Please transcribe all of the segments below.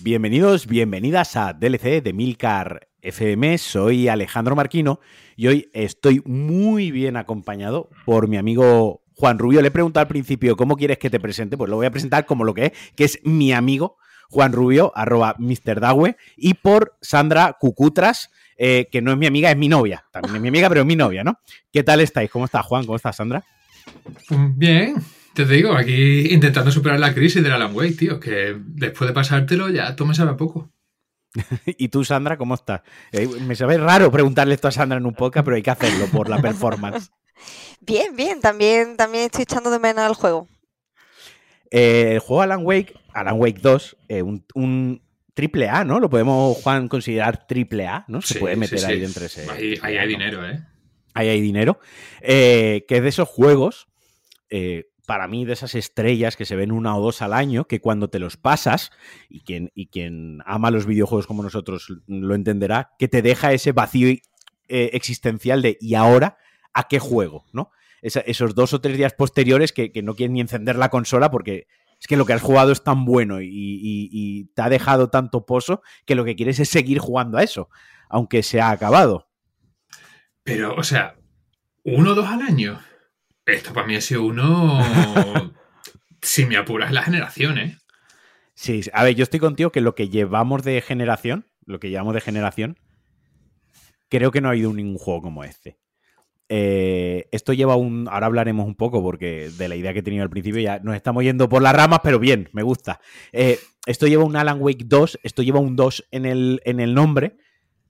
Bienvenidos, bienvenidas a DLC de Milcar FM. Soy Alejandro Marquino y hoy estoy muy bien acompañado por mi amigo Juan Rubio. Le he preguntado al principio cómo quieres que te presente, pues lo voy a presentar como lo que es, que es mi amigo Juan Rubio, arroba Mr. Y por Sandra Cucutras, eh, que no es mi amiga, es mi novia. También es mi amiga, pero es mi novia, ¿no? ¿Qué tal estáis? ¿Cómo está Juan? ¿Cómo está Sandra? Bien, te digo, aquí intentando superar la crisis del Alan Wake, tío, que después de pasártelo ya tú me sabes poco. ¿Y tú, Sandra, cómo estás? Eh, me sabe raro preguntarle esto a Sandra en un podcast, pero hay que hacerlo por la performance. Bien, bien, también, también estoy echando de menos al juego. Eh, el juego Alan Wake, Alan Wake 2, eh, un, triple A, ¿no? Lo podemos, Juan, considerar triple A, ¿no? Se puede meter ahí dentro ese. Ahí, hay dinero, ¿eh? Ahí hay dinero. que es de esos juegos para mí de esas estrellas que se ven una o dos al año, que cuando te los pasas, y quien, y quien ama los videojuegos como nosotros lo entenderá, que te deja ese vacío eh, existencial de ¿y ahora a qué juego? ¿no? esos dos o tres días posteriores que, no quieren ni encender la consola porque es que lo que has jugado es tan bueno y, y te ha dejado tanto pozo que lo que quieres es seguir jugando a eso, aunque se ha acabado. Pero, o sea, uno o dos al año. Esto para mí ha sido uno. si me apuras la generación, ¿eh? Sí, a ver, yo estoy contigo que lo que llevamos de generación, lo que llevamos de generación, creo que no ha habido ningún juego como este. Eh, esto lleva un. Ahora hablaremos un poco porque de la idea que he tenido al principio ya nos estamos yendo por las ramas, pero bien, me gusta. Eh, esto lleva un Alan Wake 2, esto lleva un 2 en el, en el nombre,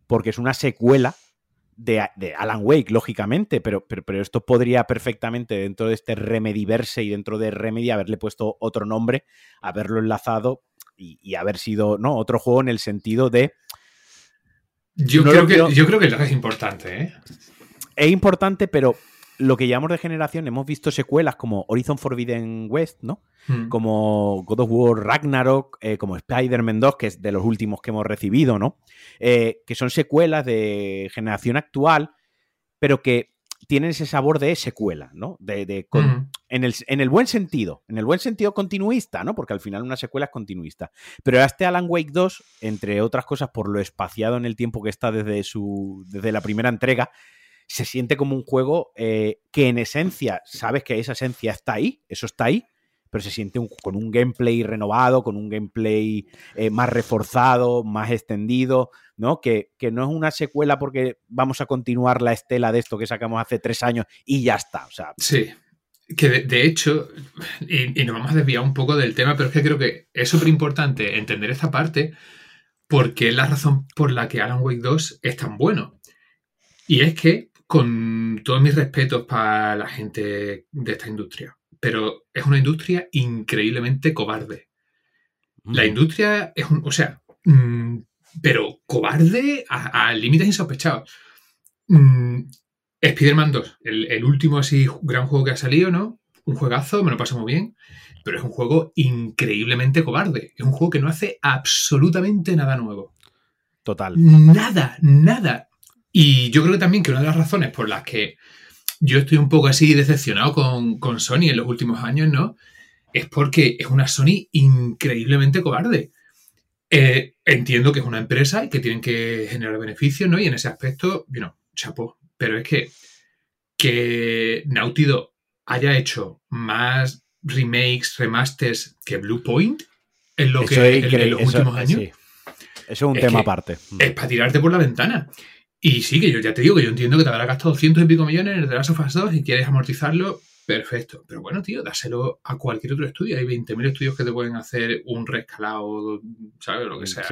porque es una secuela de, Alan Wake, lógicamente, pero, pero, esto podría perfectamente dentro de este Remediverse y dentro de Remedy haberle puesto otro nombre, haberlo enlazado y, haber sido, ¿no? Otro juego en el sentido de... Yo, creo, que, yo creo que es importante, ¿eh? Es importante, pero lo que llamamos de generación, hemos visto secuelas como Horizon Forbidden West, ¿no? Hmm. Como God of War Ragnarok, eh, como Spider-Man 2, que es de los últimos que hemos recibido, ¿no? Eh, que son secuelas de generación actual, pero que tienen ese sabor de secuela, ¿no? De, hmm. en, el, en, el, buen sentido, en el buen sentido continuista, ¿no? Porque al final una secuela es continuista. Pero este Alan Wake 2, entre otras cosas por lo espaciado en el tiempo que está desde, su, desde la primera entrega, se siente como un juego eh, que en esencia, sabes que esa esencia está ahí, eso está ahí, pero se siente con un gameplay renovado, con un gameplay eh, más reforzado, más extendido, ¿no? Que, no es una secuela porque vamos a continuar la estela de esto que sacamos hace tres años y ya está. O sea, sí. Que de, hecho, y, y, nos vamos a desviar un poco del tema, pero es que creo que es súper importante entender esta parte porque es la razón por la que Alan Wake 2 es tan bueno. Y es que con todos mis respetos para la gente de esta industria, pero es una industria increíblemente cobarde. La mm. industria es un, o sea, mm, pero cobarde a, límites insospechados. Mm, Spider-Man 2, el, último así gran juego que ha salido, ¿no? Un juegazo, me lo paso muy bien, pero es un juego increíblemente cobarde. Es un juego que no hace absolutamente nada nuevo. Total. Nada, nada. Y yo creo que también que una de las razones por las que yo estoy un poco así decepcionado con, Sony en los últimos años, ¿no? Es porque es una Sony increíblemente cobarde. Eh, entiendo que es una empresa y que tienen que generar beneficios, ¿no? Y en ese aspecto, bueno, chapo. Pero es que que Naughty haya hecho más remakes, remasters que Blue Point en lo que en, los últimos años. Eso es un tema aparte. Es para tirarte por la ventana. Y sí, que yo ya te digo que yo entiendo que te habrá gastado cientos y pico millones en el The Last of Us 2 y quieres amortizarlo, perfecto. Pero bueno, tío, dáselo a cualquier otro estudio. Hay 20.000 estudios que te pueden hacer un rescalado, ¿sabes? Lo que sea.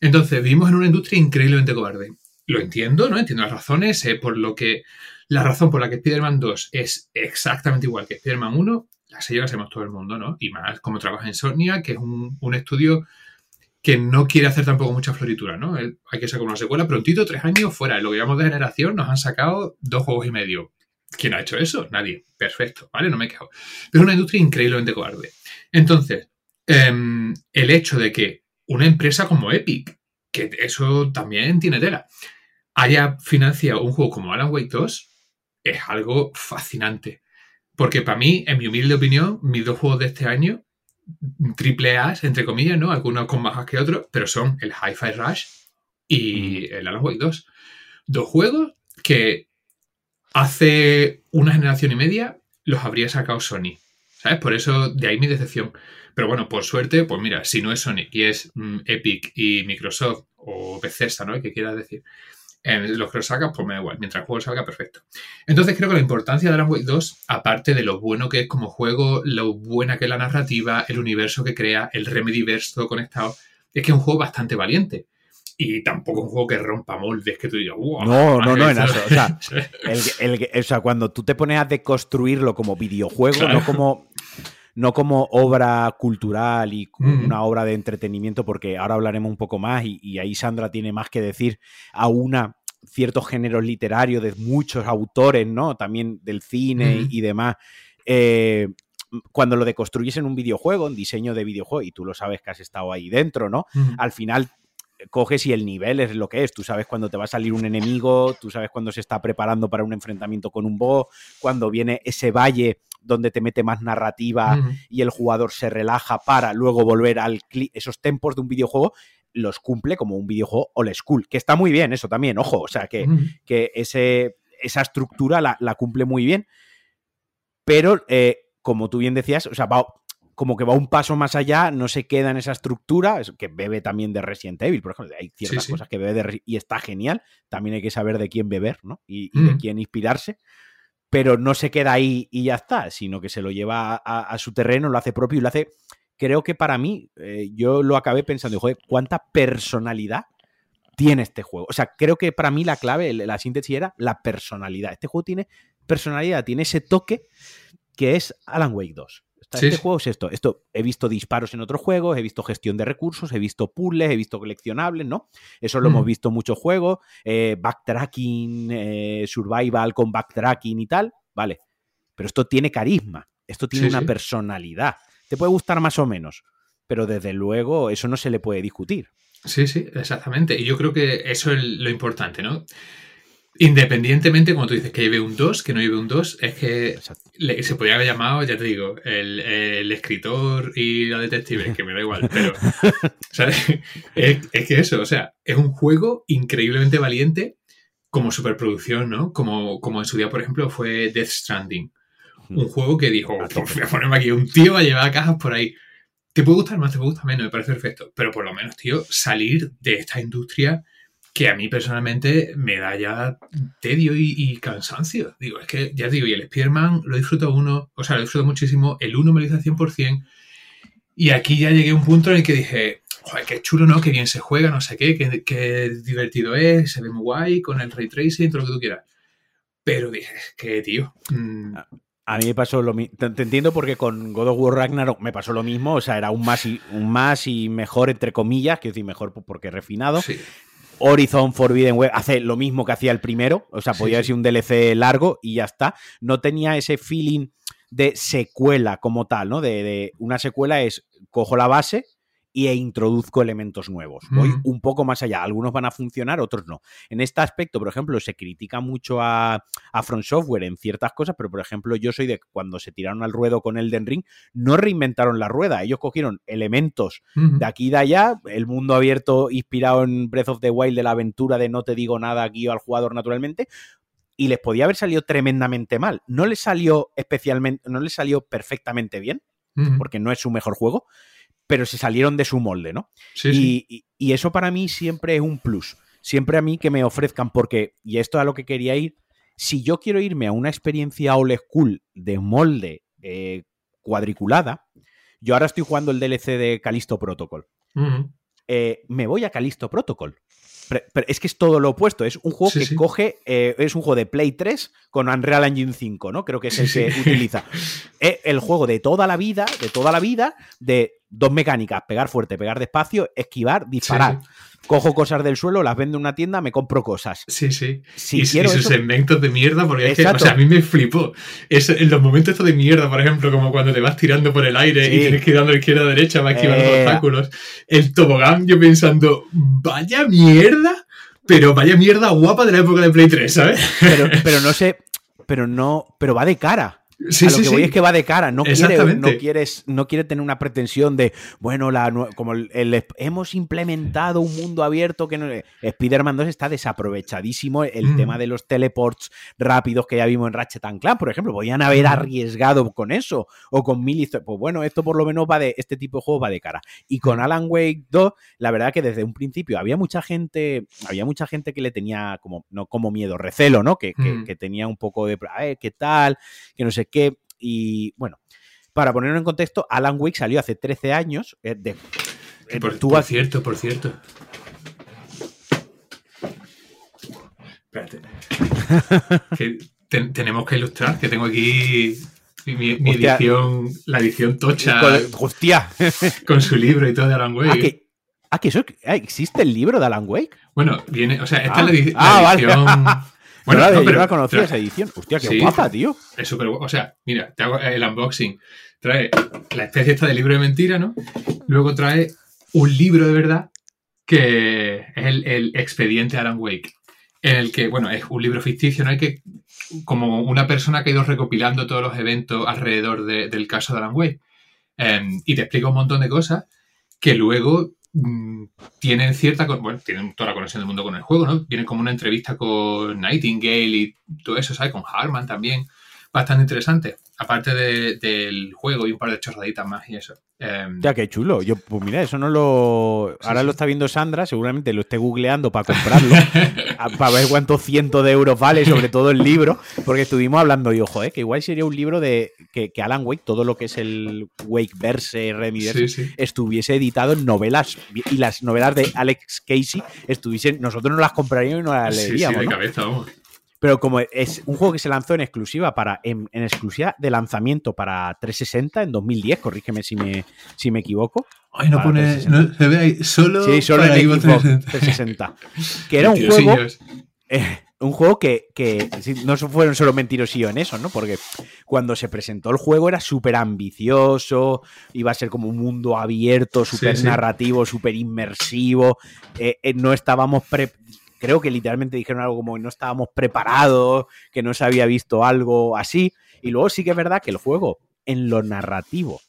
Entonces, vivimos en una industria increíblemente cobarde. Lo entiendo, ¿no? Entiendo las razones, por lo que la razón por la que Spider-Man 2 es exactamente igual que Spider-Man 1, la sé la sabemos todo el mundo, ¿no? Y más como trabaja en Sonia, que es un, un estudio que no quiere hacer tampoco mucha floritura, ¿no? Hay que sacar una secuela prontito, tres años fuera. En lo que llamamos de generación nos han sacado dos juegos y medio. ¿Quién ha hecho eso? Nadie. Perfecto, ¿vale? No me quejo. Pero es una industria increíblemente cobarde. Entonces, em, el hecho de que una empresa como Epic, que eso también tiene tela, haya financiado un juego como Alan Wake 2, es algo fascinante. Porque para mí, en mi humilde opinión, mis dos juegos de este año triple A, entre comillas, ¿no? Algunos con más que otros, pero son el Hi-Fi Rush y el Alan Wake 2. Dos juegos que hace una generación y media los habría sacado Sony. ¿Sabes? Por eso de ahí mi decepción. Pero bueno, por suerte, pues mira, si no es Sony y es mm, Epic y Microsoft o Bethesda, ¿no? ¿Qué quieras decir? Los que lo sacan, pues me da igual. Mientras el juego salga, perfecto. Entonces creo que la importancia de Alan Wake 2, aparte de lo bueno que es como juego, lo buena que es la narrativa, el universo que crea, el Remedyverse todo conectado, es que es un juego bastante valiente. Y tampoco un juego que rompa moldes, que tú digas, wow. No, no, no, en eso. O sea, o sea, cuando tú te pones a deconstruirlo como videojuego, no como no como obra cultural y una obra de entretenimiento, porque ahora hablaremos un poco más y, ahí Sandra tiene más que decir a una ciertos géneros literarios de muchos autores, ¿no? También del cine y demás. Eh, cuando lo deconstruyes en un videojuego, en diseño de videojuego, y tú lo sabes que has estado ahí dentro, ¿no? Al final coges y el nivel es lo que es. Tú sabes cuando te va a salir un enemigo, tú sabes cuando se está preparando para un enfrentamiento con un boss, cuando viene ese valle donde te mete más narrativa y el jugador se relaja para luego volver al esos tempos de un videojuego los cumple como un videojuego old school, que está muy bien eso también, ojo, o sea, que, que ese, esa estructura la, cumple muy bien, pero eh, como tú bien decías, o sea, va, como que va un paso más allá, no se queda en esa estructura, que bebe también de Resident Evil, por ejemplo, hay ciertas cosas que bebe de y está genial, también hay que saber de quién beber, ¿no? Y, de quién inspirarse, pero no se queda ahí y ya está, sino que se lo lleva a, su terreno, lo hace propio y lo hace, creo que para mí, eh, yo lo acabé pensando, joder, ¿cuánta personalidad tiene este juego? O sea, creo que para mí la clave, la síntesis era la personalidad. Este juego tiene personalidad, tiene ese toque que es Alan Wake 2 este juego es esto. Esto he visto disparos en otros juegos, he visto gestión de recursos, he visto puzzles, he visto coleccionables, ¿no? Eso lo hemos visto en muchos juegos. Eh, backtracking, eh, survival con backtracking y tal. Vale. Pero esto tiene carisma. Esto tiene una personalidad. Te puede gustar más o menos. Pero desde luego, eso no se le puede discutir. Sí, sí, exactamente. Y yo creo que eso es lo importante, ¿no? Independientemente, como tú dices, que lleve un 2, que no lleve un 2, es que se podría haber llamado, ya te digo, el, escritor y la detective, que me da igual, pero ¿sabes? Es, que eso, o sea, es un juego increíblemente valiente como superproducción, ¿no? Como, como en su día, por ejemplo, fue Death Stranding. Un juego que dijo, voy a ponerme aquí, un tío va a llevar cajas por ahí. Te puede gustar más, te puede gustar menos, me parece perfecto, pero por lo menos, tío, salir de esta industria que a mí personalmente me da ya tedio y, cansancio. Digo, es que ya digo, y el Spearman lo disfruto uno, o sea, lo disfruto muchísimo, el uno me lo hizo al 100%, y aquí ya llegué a un punto en el que dije, joder, qué chulo, ¿no? Qué bien se juega, no sé qué, qué, divertido es, se ve muy guay con el ray tracing, todo lo que tú quieras. Pero dije, que, tío. Mm, a mí me pasó lo mismo. Te, entiendo porque con God of War Ragnarok me pasó lo mismo. O sea, era un más y, un más y mejor, entre comillas, quiero decir, mejor porque refinado. Sí. Horizon Forbidden Web hace lo mismo que hacía el primero, o sea, podía ser un DLC largo y ya está. No tenía ese feeling de secuela como tal, ¿no? De, de una secuela es cojo la base, y e introduzco elementos nuevos. Voy un poco más allá. Algunos van a funcionar, otros no. En este aspecto, por ejemplo, se critica mucho a, a Front Software en ciertas cosas, pero por ejemplo, yo soy de cuando se tiraron al ruedo con Elden Ring, no reinventaron la rueda. Ellos cogieron elementos de aquí y de allá, el mundo abierto inspirado en Breath of the Wild de la aventura de no te digo nada, guío al jugador naturalmente, y les podía haber salido tremendamente mal. No les salió especialmente, no les salió perfectamente bien, porque no es su mejor juego, pero se salieron de su molde, ¿no? Sí, y, Y, eso para mí siempre es un plus. Siempre a mí que me ofrezcan, porque, y esto es a lo que quería ir, si yo quiero irme a una experiencia old school de molde eh, cuadriculada, yo ahora estoy jugando el DLC de Calisto Protocol. Eh, me voy a Calisto Protocol. Pero, es que es todo lo opuesto. Es un juego que coge. Eh, es un juego de Play 3 con Unreal Engine 5, ¿no? Creo que es el que utiliza. Es el juego de toda la vida, de toda la vida, de dos mecánicas: pegar fuerte, pegar despacio, esquivar, disparar. Cojo cosas del suelo, las vendo en una tienda, me compro cosas. Sí, sí. Si y, sus segmentos de mierda, porque es que, o sea, a mí me flipó. Es, en los momentos estos de mierda, por ejemplo, como cuando te vas tirando por el aire y tienes que ir dando izquierda a derecha para esquivar los eh, obstáculos. El tobogán, yo pensando, vaya mierda, pero vaya mierda guapa de la época de Play 3, ¿sabes? Pero, pero no sé, pero no, pero va de cara. Sí, a lo que voy es que va de cara, no quiere, no, quieres, no quiere tener una pretensión de, bueno, la, como el, hemos implementado un mundo abierto que no... Spider-Man 2 está desaprovechadísimo, el mm. tema de los teleports rápidos que ya vimos en Ratchet Clank, por ejemplo, podían haber arriesgado con eso, o con mil pues bueno, esto por lo menos va de, este tipo de juegos va de cara. Y con mm. Alan Wake 2, la verdad que desde un principio había mucha gente, había mucha gente que le tenía como, no como miedo, recelo, ¿no? Que, que, mm. tenía un poco de, ¿qué tal? Que no sé qué. Y bueno, para ponerlo en contexto, Alan Wake salió hace 13 años. Eh, de, eh, por, cierto, por cierto. Espérate. tenemos que ilustrar, que tengo aquí mi, edición, la edición tocha. hostia. con su libro y todo de Alan Wake. Ah, que, eso, ah, existe el libro de Alan Wake. Bueno, viene, o sea, esta es la, ah, ah, edición. Bueno, no, pero, yo conocía esa edición. Hostia, qué guapa, tío. Es súper O sea, mira, te hago el unboxing. Trae la especie esta de libro de mentira, ¿no? Luego trae un libro de verdad que es el, el expediente Alan Wake. En el que, bueno, es un libro ficticio, ¿no? Que, como una persona que ha ido recopilando todos los eventos alrededor del caso de Alan Wake. Em, y te explica un montón de cosas que luego Mm, tienen cierta, bueno, tienen toda la conexión del mundo con el juego, ¿no? Viene como una entrevista con Nightingale y todo eso, ¿sabes? Con Harman también. Bastante interesante aparte del juego y un par de chorraditas más y eso. Em, ya, qué chulo. Yo, pues mira, eso no lo. Ahora lo está viendo Sandra, seguramente lo esté googleando para comprarlo, para ver cuántos cientos de euros vale, sobre todo el libro, porque estuvimos hablando y ojo, eh, que igual sería un libro de que, Alan Wake, todo lo que es el Wake verse, Remiverse, estuviese editado en novelas y las novelas de Alex Casey estuviesen. Nosotros no las compraríamos y no las leeríamos. De cabeza, vamos. Pero como es un juego que se lanzó en exclusiva para en, exclusiva de lanzamiento para 360 en 2010, corrígeme si me, si me equivoco. Ay, no pone, se ve ahí solo, sí, solo en Xbox 360. que era un juego eh, un juego que, que, no fueron solo mentirosío en eso, ¿no? Porque cuando se presentó el juego era súper ambicioso, iba a ser como un mundo abierto, súper narrativo, súper inmersivo. Eh, eh, no estábamos pre creo que literalmente dijeron algo como que no estábamos preparados, que no se había visto algo así. Y luego sí que es verdad que el juego, en lo narrativo,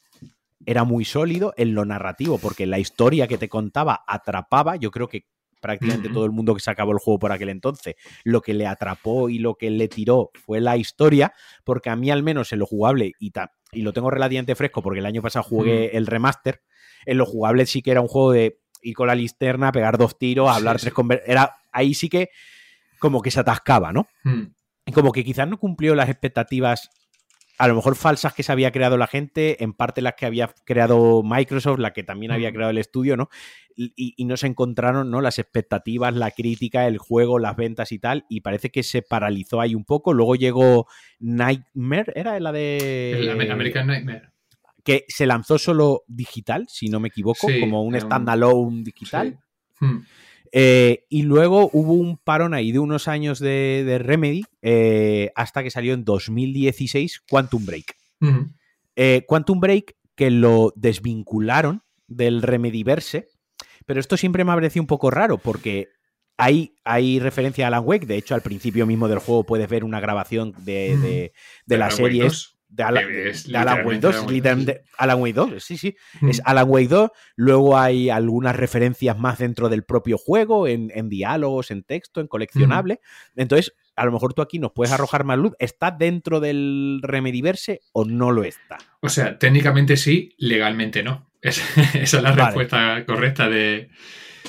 era muy sólido, en lo narrativo, porque la historia que te contaba atrapaba. Yo creo que prácticamente todo el mundo que se acabó el juego por aquel entonces, lo que le atrapó y lo que le tiró fue la historia, porque a mí al menos en lo jugable, y, y lo tengo relativamente fresco porque el año pasado jugué el remaster, en lo jugable sí que era un juego de ir con la listerna, pegar dos tiros, hablar tres con... Era, ahí sí que como que se atascaba, ¿no? Hmm. Como que quizás no cumplió las expectativas a lo mejor falsas que se había creado la gente, en parte las que había creado Microsoft, la que también había hmm. creado el estudio, ¿no? Y, no se encontraron, ¿no? Las expectativas, la crítica, el juego, las ventas y tal, y parece que se paralizó ahí un poco. Luego llegó Nightmare, ¿era la de... American Nightmare que se lanzó solo digital, si no me equivoco, como un standalone digital. Hmm. Eh, y luego hubo un parón ahí de unos años de, Remedy eh, hasta que salió en 2016 Quantum Break. Hmm. Eh, Quantum Break que lo desvincularon del Remedyverse, pero esto siempre me ha parecido un poco raro porque hay, hay, referencia a Alan Wake. De hecho, al principio mismo del juego puedes ver una grabación de, hmm. la serie de, Alan, Wake 2, literalmente Alan Wake 2, sí, sí, mm. es Alan Wake 2, luego hay algunas referencias más dentro del propio juego, en, diálogos, en texto, en coleccionable, entonces a lo mejor tú aquí nos puedes arrojar más luz, ¿está dentro del Remediverse o no lo está? O sea, técnicamente sí, legalmente no, esa es la respuesta correcta de...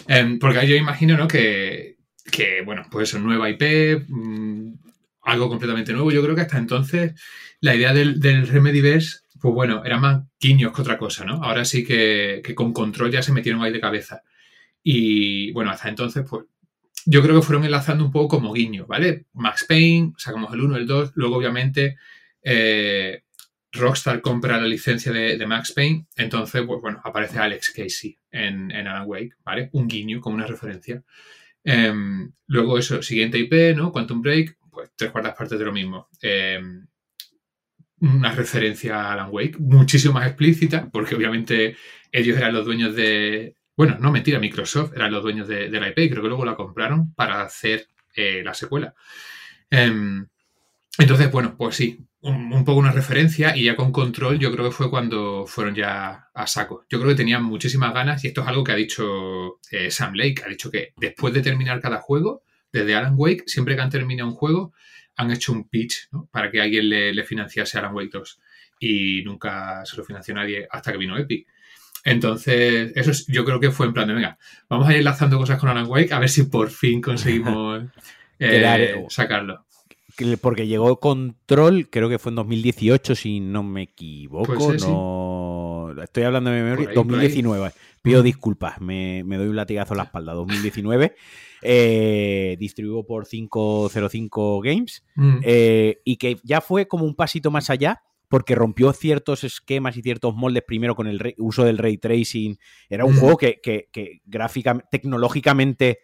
Em, porque yo imagino, ¿no? Que, que, bueno, pues es nueva IP, mm, algo completamente nuevo, yo creo que hasta entonces la idea del, del Remedyverse, pues bueno, era más guiños que otra cosa, ¿no? Ahora sí que, con control ya se metieron ahí de cabeza. Y bueno, hasta entonces, pues yo creo que fueron enlazando un poco como guiño, ¿vale? Max Payne, sacamos el 1, el 2, luego obviamente eh, Rockstar compra la licencia de, Max Payne, entonces, pues bueno, aparece Alex Casey en, en Alan Wake, ¿vale? Un guiño como una referencia. Em, luego eso, siguiente IP, ¿no? Quantum Break, pues tres cuartas partes de lo mismo. Em, una referencia a Alan Wake, muchísimo más explícita, porque obviamente ellos eran los dueños de. Bueno, no mentira, Microsoft eran los dueños de, la IP y creo que luego la compraron para hacer eh, la secuela. Em, entonces, bueno, pues sí, un, poco una referencia y ya con control yo creo que fue cuando fueron ya a saco. Yo creo que tenían muchísimas ganas y esto es algo que ha dicho eh, Sam Lake, ha dicho que después de terminar cada juego, desde Alan Wake, siempre que han terminado un juego, han hecho un pitch para que alguien le, financiase Alan Wake 2 y nunca se lo financió nadie hasta que vino Epic. Entonces, eso yo creo que fue en plan de, venga, vamos a ir lanzando cosas con Alan Wake a ver si por fin conseguimos eh, sacarlo porque llegó Control, creo que fue en 2018, si no me equivoco. no... Estoy hablando de memoria. 2019. Pido disculpas, me, doy un latigazo a la espalda. 2019. Eh, distribuido por 505 Games. Mm. Eh, y que ya fue como un pasito más allá. Porque rompió ciertos esquemas y ciertos moldes primero con el uso del ray tracing. Era un mm. juego que, que, gráficamente, tecnológicamente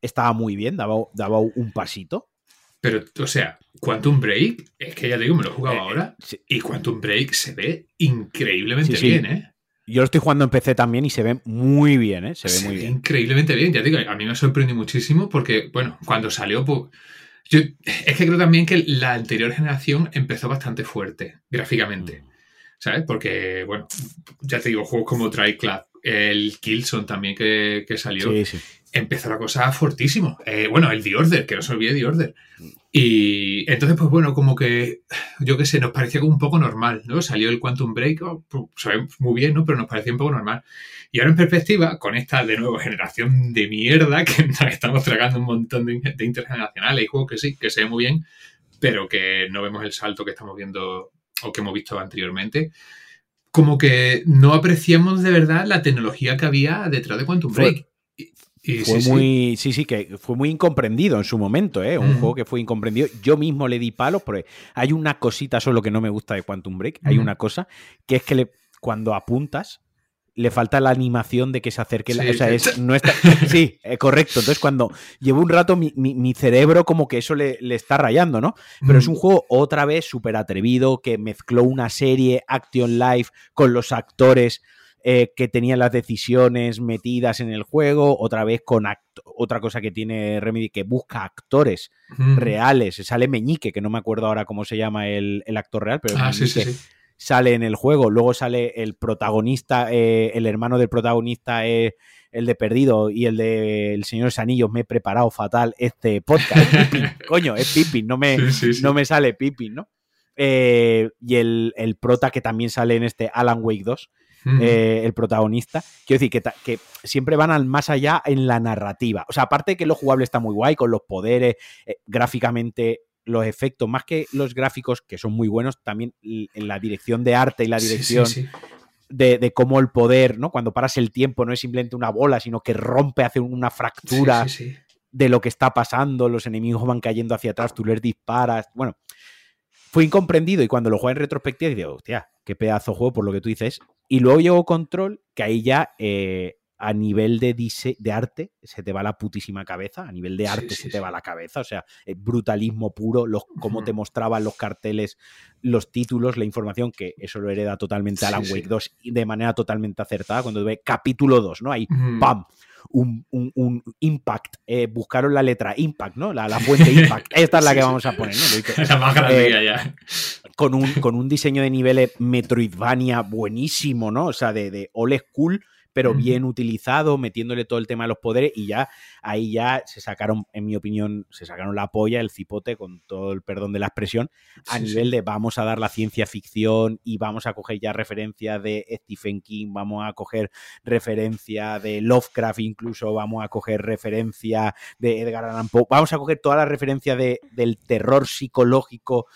estaba muy bien, daba, daba un pasito. Pero, o sea, Quantum Break, es que ya te digo, me lo he jugado eh, ahora. Y Quantum Break se ve increíblemente bien, ¿eh? Yo lo estoy jugando en PC también y se ve muy bien, ¿eh? Se ve muy bien. Increíblemente bien, ya digo, a mí me sorprendió muchísimo porque, bueno, cuando salió, pues, yo, es que creo también que la anterior generación empezó bastante fuerte, gráficamente. Mm. ¿Sabes? Porque, bueno, ya te digo, juegos como Club, el Killzone también que, que salió. Sí, sí empezó la cosa fortísimo. Eh, bueno, el The Order, que no se olvide The Order. Y entonces, pues bueno, como que, yo qué sé, nos parecía como un poco normal, ¿no? Salió el Quantum Break, oh, pues, muy bien, ¿no? Pero nos parecía un poco normal. Y ahora en perspectiva, con esta de nuevo generación de mierda, que nos estamos tragando un montón de, intergeneracionales y juegos que sí, que se ven muy bien, pero que no vemos el salto que estamos viendo o que hemos visto anteriormente como que no apreciamos de verdad la tecnología que había detrás de Quantum Break fue muy, sí. sí, que fue muy incomprendido en su momento, ¿eh? Un juego que fue incomprendido. Yo mismo le di palos, porque hay una cosita solo que no me gusta de Quantum Break. Hay una cosa que es que le, cuando apuntas, le falta la animación de que se acerque. la, o sea, es, no está, sí, eh, correcto. Entonces, cuando llevo un rato, mi, mi, cerebro como que eso le, le, está rayando, ¿no? Pero es un juego otra vez súper atrevido que mezcló una serie Action Live con los actores eh, que tenía las decisiones metidas en el juego, otra vez con otra cosa que tiene Remedy que busca actores reales, sale Meñique, que no me acuerdo ahora cómo se llama el, actor real, pero ah, sale en el juego, luego sale el protagonista, eh, el hermano del protagonista es el de Perdido y el de El Señor de Anillos, me he preparado fatal este podcast. coño, es Pippin, no me, no me sale Pippin, ¿no? Eh, y el, el, prota que también sale en este Alan Wake 2, eh, el protagonista. Quiero decir que, que, siempre van al más allá en la narrativa. O sea, aparte de que lo jugable está muy guay, con los poderes, eh, gráficamente los efectos, más que los gráficos, que son muy buenos, también en la dirección de arte y la dirección De, cómo el poder, ¿no? Cuando paras el tiempo, no es simplemente una bola, sino que rompe, hace una fractura de lo que está pasando, los enemigos van cayendo hacia atrás, tú les disparas. Bueno, fue incomprendido y cuando lo juega en retrospectiva digo, hostia, qué pedazo juego por lo que tú dices. Y luego llegó Control, que ahí ya eh, a nivel de, de arte se te va la putísima cabeza, a nivel de arte se te va la cabeza, o sea, brutalismo puro, los, cómo te mostraban los carteles, los títulos, la información, que eso lo hereda totalmente Alan Wake 2 de manera totalmente acertada, cuando ve capítulo 2, ¿no? Ahí, ¡pam! Un, un, impact, eh, buscaron la letra impact, ¿no? La, fuente impact, esta es la que vamos a poner, ¿no? La más grande eh, ya con un, con un diseño de niveles Metroidvania buenísimo, ¿no? O sea, de, de old school, pero bien utilizado, metiéndole todo el tema de los poderes y ya ahí ya se sacaron, en mi opinión, se sacaron la polla, el cipote, con todo el perdón de la expresión, a nivel de vamos a dar la ciencia ficción y vamos a coger ya referencia de Stephen King, vamos a coger referencia de Lovecraft incluso, vamos a coger referencia de Edgar Allan Poe, vamos a coger toda la referencia de, del terror psicológico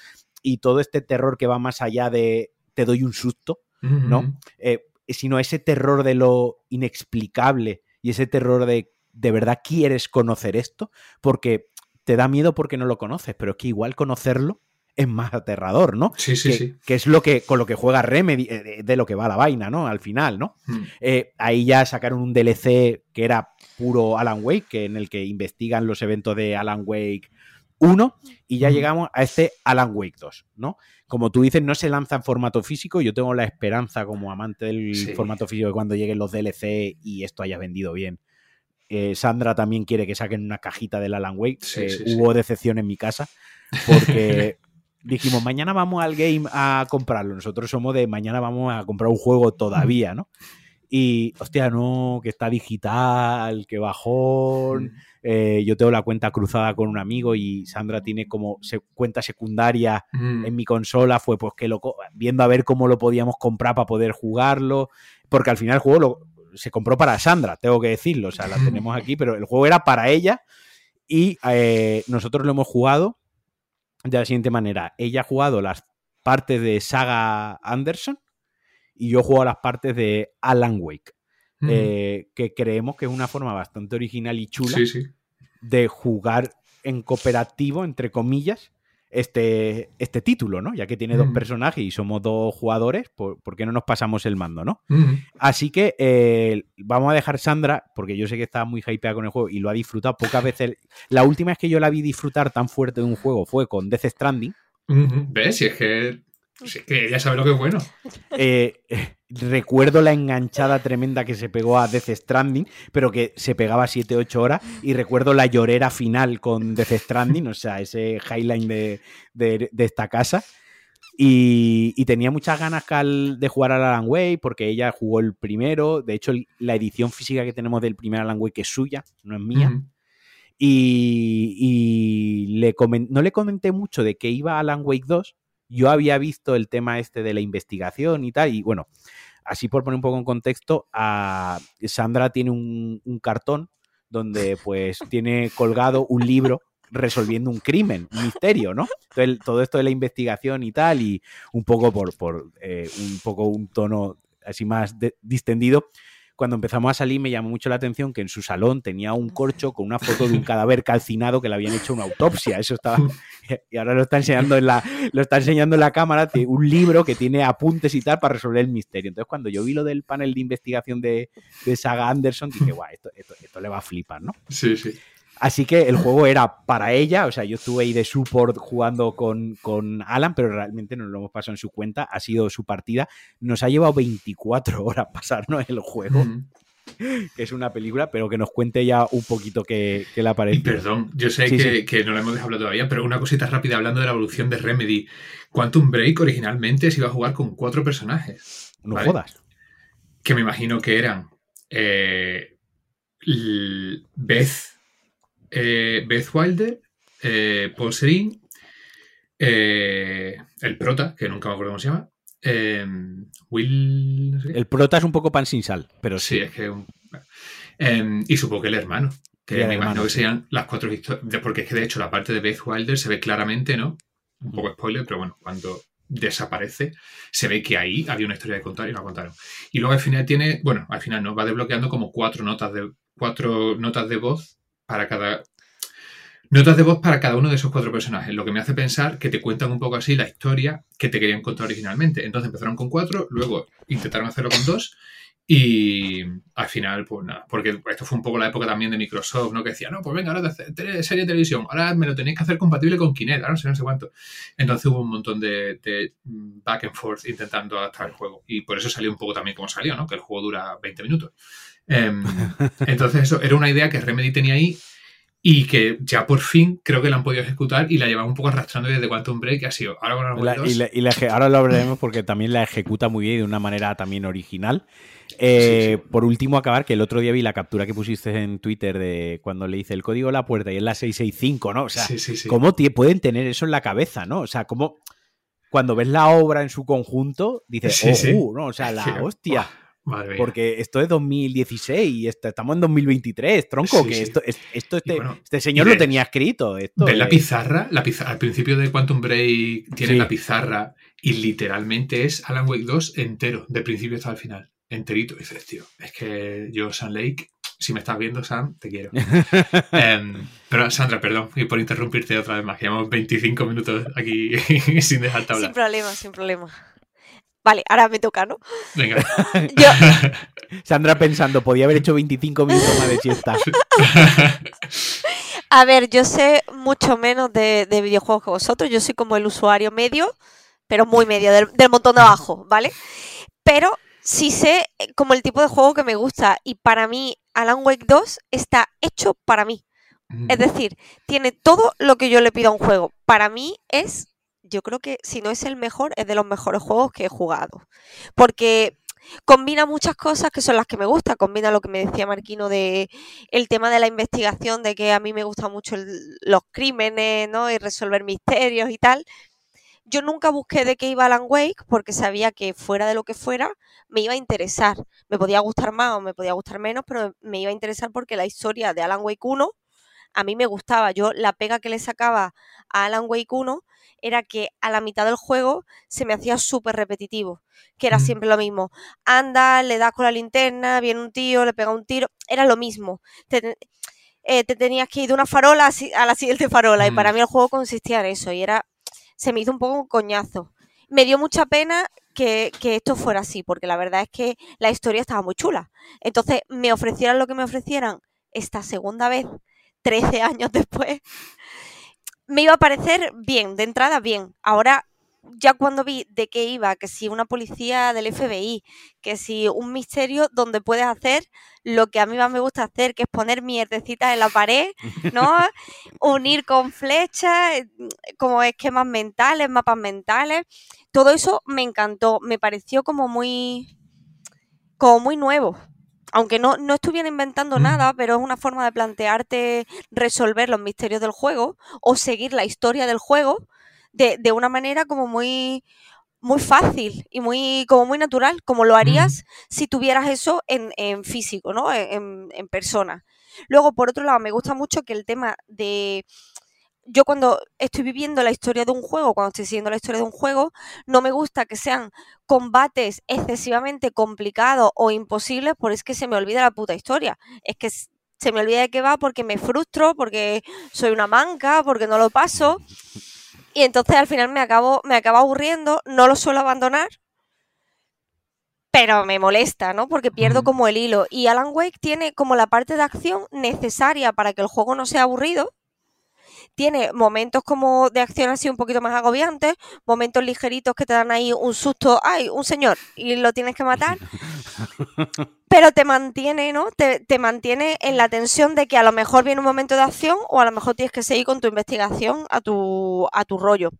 y todo este terror que va más allá de te doy un susto, ¿no? Eh, sino ese terror de lo inexplicable y ese terror de de verdad quieres conocer esto, porque te da miedo porque no lo conoces, pero es que igual conocerlo es más aterrador, ¿no? Sí, sí, sí. Que es lo que, con lo que juega Remedy, eh, de, lo que va la vaina, ¿no? Al final, ¿no? Mm. Eh, ahí ya sacaron un DLC que era puro Alan Wake, que en el que investigan los eventos de Alan Wake 1 y ya llegamos a este Alan Wake 2, ¿no? Como tú dices, no se lanza en formato físico. Yo tengo la esperanza como amante del formato físico de cuando lleguen los DLC y esto haya vendido bien. Eh, Sandra también quiere que saquen una cajita del Alan Wake. Eh, hubo decepción en mi casa porque dijimos, mañana vamos al game a comprarlo. Nosotros somos de mañana vamos a comprar un juego todavía, ¿no? Y, hostia, no, que está digital, que bajón. Eh, yo tengo la cuenta cruzada con un amigo y Sandra tiene como cuenta secundaria en mi consola. Fue pues que lo, viendo a ver cómo lo podíamos comprar para poder jugarlo. Porque al final el juego lo, se compró para Sandra, tengo que decirlo. O sea, la tenemos aquí, pero el juego era para ella y eh, nosotros lo hemos jugado de la siguiente manera. Ella ha jugado las partes de Saga Anderson y yo juego las partes de Alan Wake. Eh, que creemos que es una forma bastante original y chula de jugar en cooperativo, entre comillas, este, este título, ¿no? Ya que tiene dos personajes y somos dos jugadores, ¿por, qué no nos pasamos el mando, no? Así que eh, vamos a dejar Sandra, porque yo sé que está muy hypeada con el juego y lo ha disfrutado pocas veces. La última vez que yo la vi disfrutar tan fuerte de un juego fue con Death Stranding. ¿Ves? Si es que es que ella sabe lo que es bueno. Eh, recuerdo la enganchada tremenda que se pegó a Death Stranding, pero que se pegaba 7-8 horas. Y recuerdo la llorera final con Death Stranding, o sea, ese highline de, esta casa. Y, tenía muchas ganas de jugar al Alan Way porque ella jugó el primero. De hecho, la edición física que tenemos del primer Alan Way que es suya, no es mía. Y, le no le comenté mucho de que iba Alan Wake 2, yo había visto el tema este de la investigación y tal, y bueno, así por poner un poco en contexto, a Sandra tiene un, cartón donde pues tiene colgado un libro resolviendo un crimen, un misterio, ¿no? Entonces, todo esto de la investigación y tal, y un poco por, por eh, un poco un tono así más distendido, cuando empezamos a salir me llamó mucho la atención que en su salón tenía un corcho con una foto de un cadáver calcinado que le habían hecho una autopsia. Eso estaba. Y ahora lo está enseñando en la, lo está enseñando en la cámara, un libro que tiene apuntes y tal para resolver el misterio. Entonces, cuando yo vi lo del panel de investigación de, Saga Anderson, dije, guau, esto, esto le va a flipar, ¿no? Sí, sí. Así que el juego era para ella, o sea, yo estuve ahí de support jugando con, Alan, pero realmente no lo hemos pasado en su cuenta, ha sido su partida. Nos ha llevado 24 horas pasarnos el juego. que es una película, pero que nos cuente ya un poquito qué, qué le parece. Y perdón, yo sé que, no lo hemos dejado todavía, pero una cosita rápida hablando de la evolución de Remedy. Quantum Break originalmente se iba a jugar con cuatro personajes. No jodas. Que me imagino que eran eh, Beth, eh, Beth Wilder, eh, Paul Serene, eh, el prota, que nunca me acuerdo cómo se llama, Will... El prota es un poco pan sin sal, pero sí. es que... y supongo que el hermano, que me imagino que sean las cuatro historias, porque es que de hecho la parte de Beth Wilder se ve claramente, ¿no? Un poco spoiler, pero bueno, cuando desaparece, se ve que ahí había una historia de contar y la contaron. Y luego al final tiene, bueno, al final no, va desbloqueando como cuatro notas de cuatro notas de voz para cada... Notas de voz para cada uno de esos cuatro personajes, lo que me hace pensar que te cuentan un poco así la historia que te querían contar originalmente. Entonces empezaron con cuatro, luego intentaron hacerlo con dos y al final, pues nada, porque esto fue un poco la época también de Microsoft, ¿no? Que decía, no, pues venga, ahora de serie de televisión, ahora me lo tenéis que hacer compatible con Kinect, ahora no sé, no sé cuánto. Entonces hubo un montón de, de, back and forth intentando adaptar el juego. Y por eso salió un poco también como salió, ¿no? Que el juego dura 20 minutos. Em, entonces, eso era una idea que Remedy tenía ahí y que ya por fin creo que la han podido ejecutar y la llevan un poco arrastrando desde Quantum Break, ha sido ahora con y, ahora lo hablaremos porque también la ejecuta muy bien y de una manera también original. Eh, por último, acabar, que el otro día vi la captura que pusiste en Twitter de cuando le hice el código a la puerta y es la 665, ¿no? O sea, ¿cómo pueden tener eso en la cabeza, ¿no? O sea, ¿cómo cuando ves la obra en su conjunto, dices, oh, ¿no? O sea, la hostia. Porque esto es 2016 y estamos en 2023, tronco, que esto, esto este, este, señor lo tenía escrito. Esto la pizarra? La pizarra? Al principio de Quantum Break tiene la pizarra y literalmente es Alan Wake 2 entero, de principio hasta el final, enterito. Y dices, tío, es que yo, Sam Lake, si me estás viendo, Sam, te quiero. Em, pero Sandra, perdón y por interrumpirte otra vez más, que llevamos 25 minutos aquí sin dejarte hablar. Sin problema, sin problema. Vale, ahora me toca, ¿no? Venga. Sandra pensando, podía haber hecho 25 minutos más de siesta. A ver, yo sé mucho menos de, videojuegos que vosotros. Yo soy como el usuario medio, pero muy medio, del, montón de abajo, ¿vale? Pero sí sé eh, como el tipo de juego que me gusta. Y para mí, Alan Wake 2 está hecho para mí. Es mm. decir, tiene todo lo que yo le pido a un juego. Para mí es yo creo que si no es el mejor, es de los mejores juegos que he jugado. Porque combina muchas cosas que son las que me gustan. Combina lo que me decía Marquino de el tema de la investigación, de que a mí me gustan mucho los crímenes, ¿no? Y resolver misterios y tal. Yo nunca busqué de qué iba Alan Wake porque sabía que fuera de lo que fuera me iba a interesar. Me podía gustar más o me podía gustar menos, pero me iba a interesar porque la historia de Alan Wake 1 a mí me gustaba. Yo la pega que le sacaba a Alan Wake 1 era que a la mitad del juego se me hacía súper repetitivo, que era siempre lo mismo. Anda, le das con la linterna, viene un tío, le pega un tiro, era lo mismo. Te, eh, tenías que ir de una farola a la siguiente farola y para mí el juego consistía en eso y era, se me hizo un poco un coñazo. Me dio mucha pena que, que, esto fuera así, porque la verdad es que la historia estaba muy chula. Entonces, me ofrecieran lo que me ofrecieran esta segunda vez, 13 años después, me iba a parecer bien, de entrada bien. Ahora, ya cuando vi de qué iba, que si una policía del FBI, que si un misterio donde puedes hacer lo que a mí más me gusta hacer, que es poner mierdecitas en la pared, ¿no? Unir con flechas, como esquemas mentales, mapas mentales. Todo eso me encantó, me pareció como muy como muy nuevo aunque no, no estuviera inventando mm. nada, pero es una forma de plantearte resolver los misterios del juego o seguir la historia del juego de, de una manera como muy, muy fácil y muy, como muy natural, como lo harías si tuvieras eso en, en físico, ¿no? En, en, persona. Luego, por otro lado, me gusta mucho que el tema de yo cuando estoy viviendo la historia de un juego, cuando estoy siguiendo la historia de un juego, no me gusta que sean combates excesivamente complicados o imposibles, porque es que se me olvida la puta historia. Es que se me olvida de qué va porque me frustro, porque soy una manca, porque no lo paso. Y entonces al final me acabo, me acabo aburriendo, no lo suelo abandonar, pero me molesta, ¿no? Porque pierdo como el hilo. Y Alan Wake tiene como la parte de acción necesaria para que el juego no sea aburrido tiene momentos como de acción así un poquito más agobiantes, momentos ligeritos que te dan ahí un susto, ¡ay, un señor! Y lo tienes que matar. Pero te mantiene, ¿no? Te, te, mantiene en la tensión de que a lo mejor viene un momento de acción o a lo mejor tienes que seguir con tu investigación a tu, a tu rollo.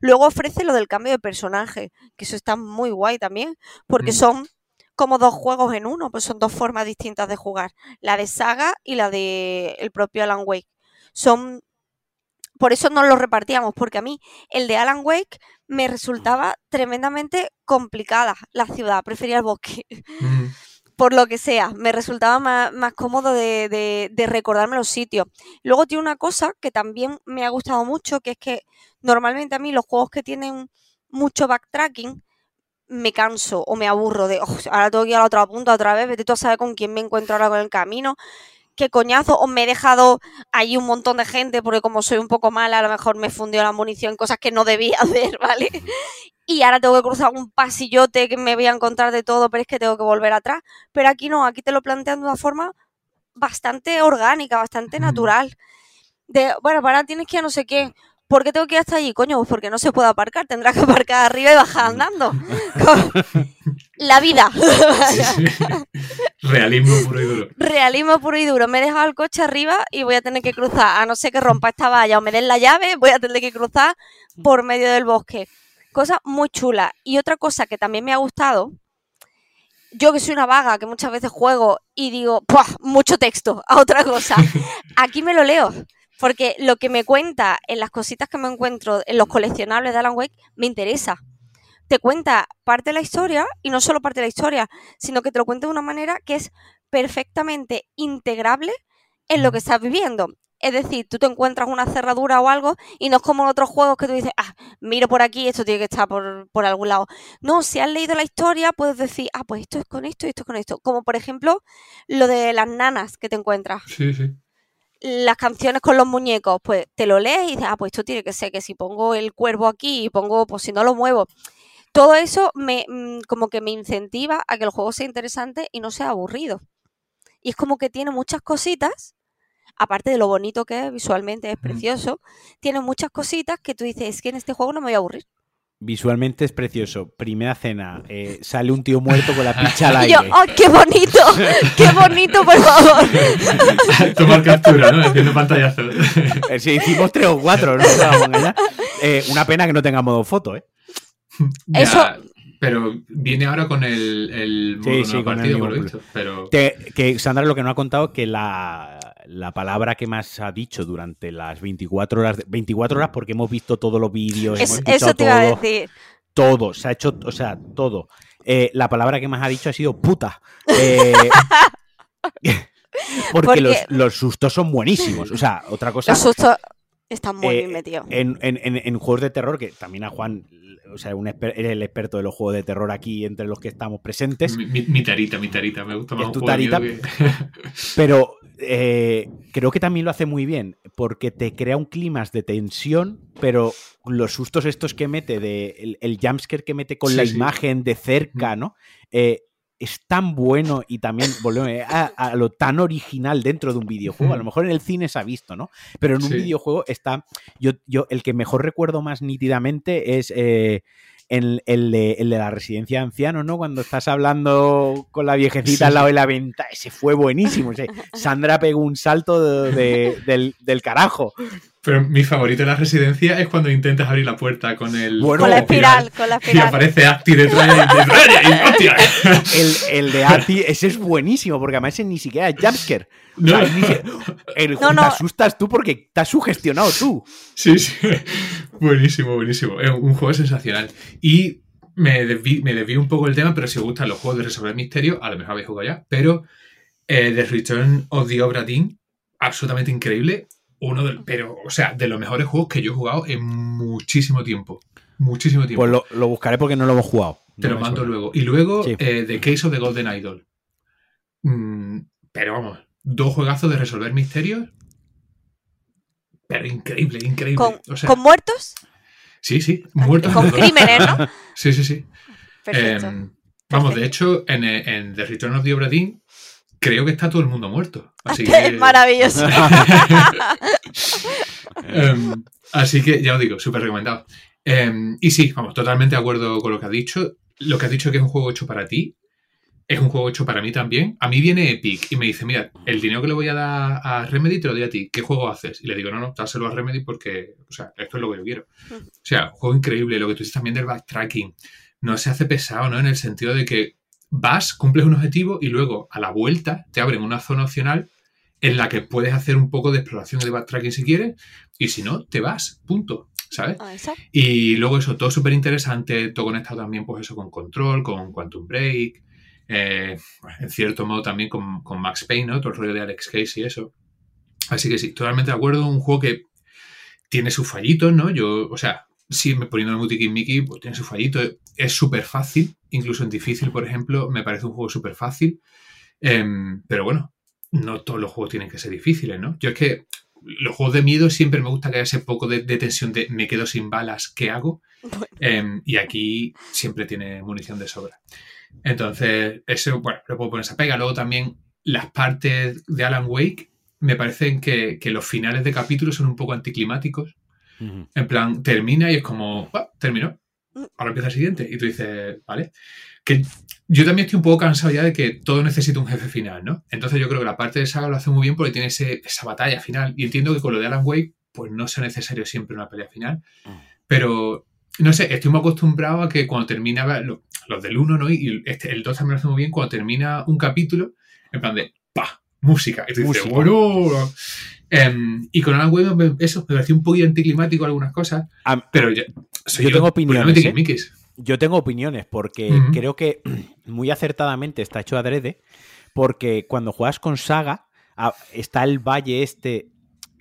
Luego ofrece lo del cambio de personaje, que eso está muy guay también, porque mm. son como dos juegos en uno, pues son dos formas distintas de jugar, la de Saga y la de el propio Alan Wake. Son por eso no lo repartíamos, porque a mí el de Alan Wake me resultaba tremendamente complicada la ciudad, prefería el bosque. Por lo que sea, me resultaba más, cómodo de, de, recordarme los sitios. Luego tiene una cosa que también me ha gustado mucho, que es que normalmente a mí los juegos que tienen mucho backtracking, me canso o me aburro de, oh, ahora tengo que ir a la otra punta otra vez, vete tú a saber con quién me encuentro ahora con el camino qué coñazo, o me he dejado ahí un montón de gente porque como soy un poco mala, a lo mejor me fundió la munición, cosas que no debía hacer, ¿vale? Y ahora tengo que cruzar un pasillote que me voy a encontrar de todo, pero es que tengo que volver atrás. Pero aquí no, aquí te lo plantean de una forma bastante orgánica, bastante natural. De, bueno, para tienes que ir a no sé qué. ¿Por qué tengo que ir hasta allí? Coño, pues porque no se puede aparcar, tendrás que aparcar arriba y bajar andando. La vida. Realismo puro y duro. Realismo puro y duro. Me he dejado el coche arriba y voy a tener que cruzar, a no ser que rompa esta valla o me den la llave, voy a tener que cruzar por medio del bosque. Cosa muy chula. Y otra cosa que también me ha gustado, yo que soy una vaga, que muchas veces juego y digo, ¡puah! mucho texto, a otra cosa. Aquí me lo leo. Porque lo que me cuenta en las cositas que me encuentro en los coleccionables de Alan Wake me interesa. Te cuenta parte de la historia y no solo parte de la historia, sino que te lo cuenta de una manera que es perfectamente integrable en lo que estás viviendo. Es decir, tú te encuentras una cerradura o algo y no es como en otros juegos que tú dices, ah, miro por aquí, esto tiene que estar por, por algún lado. No, si has leído la historia, puedes decir, ah, pues esto es con esto y esto es con esto. Como por ejemplo lo de las nanas que te encuentras. Sí, sí las canciones con los muñecos, pues te lo lees y dices, ah, pues esto tiene que ser que si pongo el cuervo aquí y pongo, pues si no lo muevo. Todo eso me mm, como que me incentiva a que el juego sea interesante y no sea aburrido. Y es como que tiene muchas cositas, aparte de lo bonito que es, visualmente es precioso, tiene muchas cositas que tú dices, es que en este juego no me voy a aburrir. Visualmente es precioso. Primera cena, eh, sale un tío muerto con la picha al aire. Yo, ¡oh, qué bonito! ¡Qué bonito, por favor! Tomar captura, ¿no? Haciendo pantallazo. Eh, sí, hicimos tres o cuatro, ¿no? Eh, una pena que no tenga modo foto, ¿eh? Ya, Eso... Pero viene ahora con el, el sí, sí, con partido, el por lo visto. Pero... Que, Sandra lo que no ha contado es que la, la, palabra que más ha dicho durante las 24 horas, 24 horas porque hemos visto todos los vídeos, es, eso te iba a decir. Todo, se ha hecho, o sea, todo. Eh, la palabra que más ha dicho ha sido puta. Eh, porque, Los, los, sustos son buenísimos. O sea, otra cosa. Los sustos están muy bien metidos. En, en, en, juegos de terror, que también a Juan o sea, un eres el experto de los juegos de terror aquí entre los que estamos presentes. Mi, tarita, mi tarita, me gusta más. tu tarita. Pero eh, creo que también lo hace muy bien, porque te crea un clima de tensión, pero los sustos estos que mete, de, el, jumpscare que mete con la imagen de cerca, ¿no? Eh, es tan bueno y también volvemos eh, a, lo tan original dentro de un videojuego. A lo mejor en el cine se ha visto, ¿no? Pero en un videojuego está. Yo, yo, el que mejor recuerdo más nítidamente es. Eh, el, de, la residencia de ancianos, ¿no? Cuando estás hablando con la viejecita al lado de la venta, ese fue buenísimo. Sandra pegó un salto del, del, carajo. Pero mi favorito de la residencia es cuando intentas abrir la puerta con el. con la espiral, con la espiral. Y aparece Ati detrás y, el, el de Ati, ese es buenísimo, porque además ese ni siquiera es jumpscare. No. el, no, Te asustas tú porque te has sugestionado tú. Sí, sí. Buenísimo, buenísimo. Es un juego sensacional. Y me desvío, un poco el tema, pero si os gustan los juegos de resolver misterios, a lo mejor habéis jugado ya. Pero eh, The Return of the Obra Dinn, absolutamente increíble uno de, pero, o sea, de los mejores juegos que yo he jugado en muchísimo tiempo. Muchísimo tiempo. Pues lo, buscaré porque no lo hemos jugado. Te lo mando luego. Y luego, eh, The Case of the Golden Idol. Mm, pero vamos, dos juegazos de resolver misterios. Pero increíble, increíble. ¿Con, muertos? Sí, sí, muertos. Con crímenes, ¿no? sí, sí, sí. Em, vamos, de hecho, en, en, The Return of the Obra Dinn creo que está todo el mundo muerto. Así que... Maravilloso. Em, así que ya os digo, súper recomendado. Em, y sí, vamos, totalmente de acuerdo con lo que has dicho. Lo que has dicho que es un juego hecho para ti, es un juego hecho para mí también. A mí viene Epic y me dice, mira, el dinero que le voy a dar a Remedy te lo doy a ti. ¿Qué juego haces? Y le digo, no, no, dáselo a Remedy porque, o sea, esto es lo que yo quiero. O sea, juego increíble. Lo que tú dices también del backtracking. No se hace pesado, ¿no? En el sentido de que vas, cumples un objetivo y luego a la vuelta te abren una zona opcional en la que puedes hacer un poco de exploración de backtracking si quieres y si no, te vas, punto. ¿Sabes? Ah, y luego eso, todo súper interesante, todo conectado también pues eso con Control, con Quantum Break, eh, en cierto modo también con, Max Payne, ¿no? Todo el rollo de Alex Case y eso. Así que sí, totalmente de acuerdo, un juego que tiene sus fallitos, ¿no? Yo, o sea, sí, poniendo el Multikin Mickey, pues tiene su fallito. Es súper fácil, incluso en difícil, por ejemplo, me parece un juego súper fácil. Em, pero bueno, no todos los juegos tienen que ser difíciles, ¿no? Yo es que los juegos de miedo siempre me gusta que haya ese poco de, tensión de me quedo sin balas, ¿qué hago? Em, y aquí siempre tiene munición de sobra. Entonces, eso, bueno, le puedo poner esa pega. Luego también las partes de Alan Wake me parecen que, que los finales de capítulos son un poco anticlimáticos. En plan, termina y es como, ah, terminó. Mm. Ahora empieza el siguiente. Y tú dices, vale. Que yo también estoy un poco cansado ya de que todo necesita un jefe final, ¿no? Entonces yo creo que la parte de saga lo hace muy bien porque tiene esa batalla final. Y entiendo que con lo de Alan Wake, pues no sea necesario siempre una pelea final. Mm. Pero, no sé, estoy muy acostumbrado a que cuando termina los del 1, ¿no? Y este, el 2 también lo hace muy bien, cuando termina un capítulo, en plan de, pa, música. Y tú dices, bueno. Em, y con Alan Wake eso me pareció un poquito anticlimático algunas cosas, pero yo, tengo opiniones. ¿eh? Yo tengo opiniones porque creo que muy acertadamente está hecho adrede, porque cuando juegas con Saga está el valle este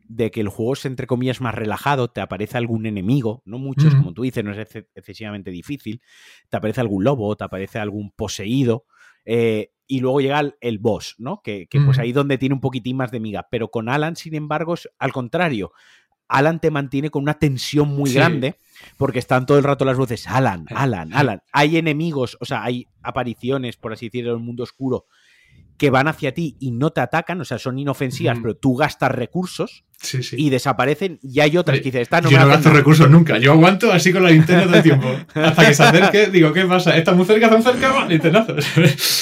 de que el juego es entre comillas más relajado, te aparece algún enemigo, no muchos, como tú dices, no es excesivamente difícil, te aparece algún lobo, te aparece algún poseído, eh, y luego llega el, boss, ¿no? Que, pues ahí donde tiene un poquitín más de miga. Pero con Alan, sin embargo, es al contrario. Alan te mantiene con una tensión muy grande porque están todo el rato las voces Alan, Alan, Alan. Hay enemigos, o sea, hay apariciones, por así decirlo, en el mundo oscuro que van hacia ti y no te atacan, o sea, son inofensivas, pero tú gastas recursos y desaparecen. Y hay otras que dices, no Yo no gasto recursos nunca. Yo aguanto así con la linterna todo el tiempo. Hasta que se acerque, digo, ¿qué pasa? ¿Está muy cerca, tan cerca? Linternazos.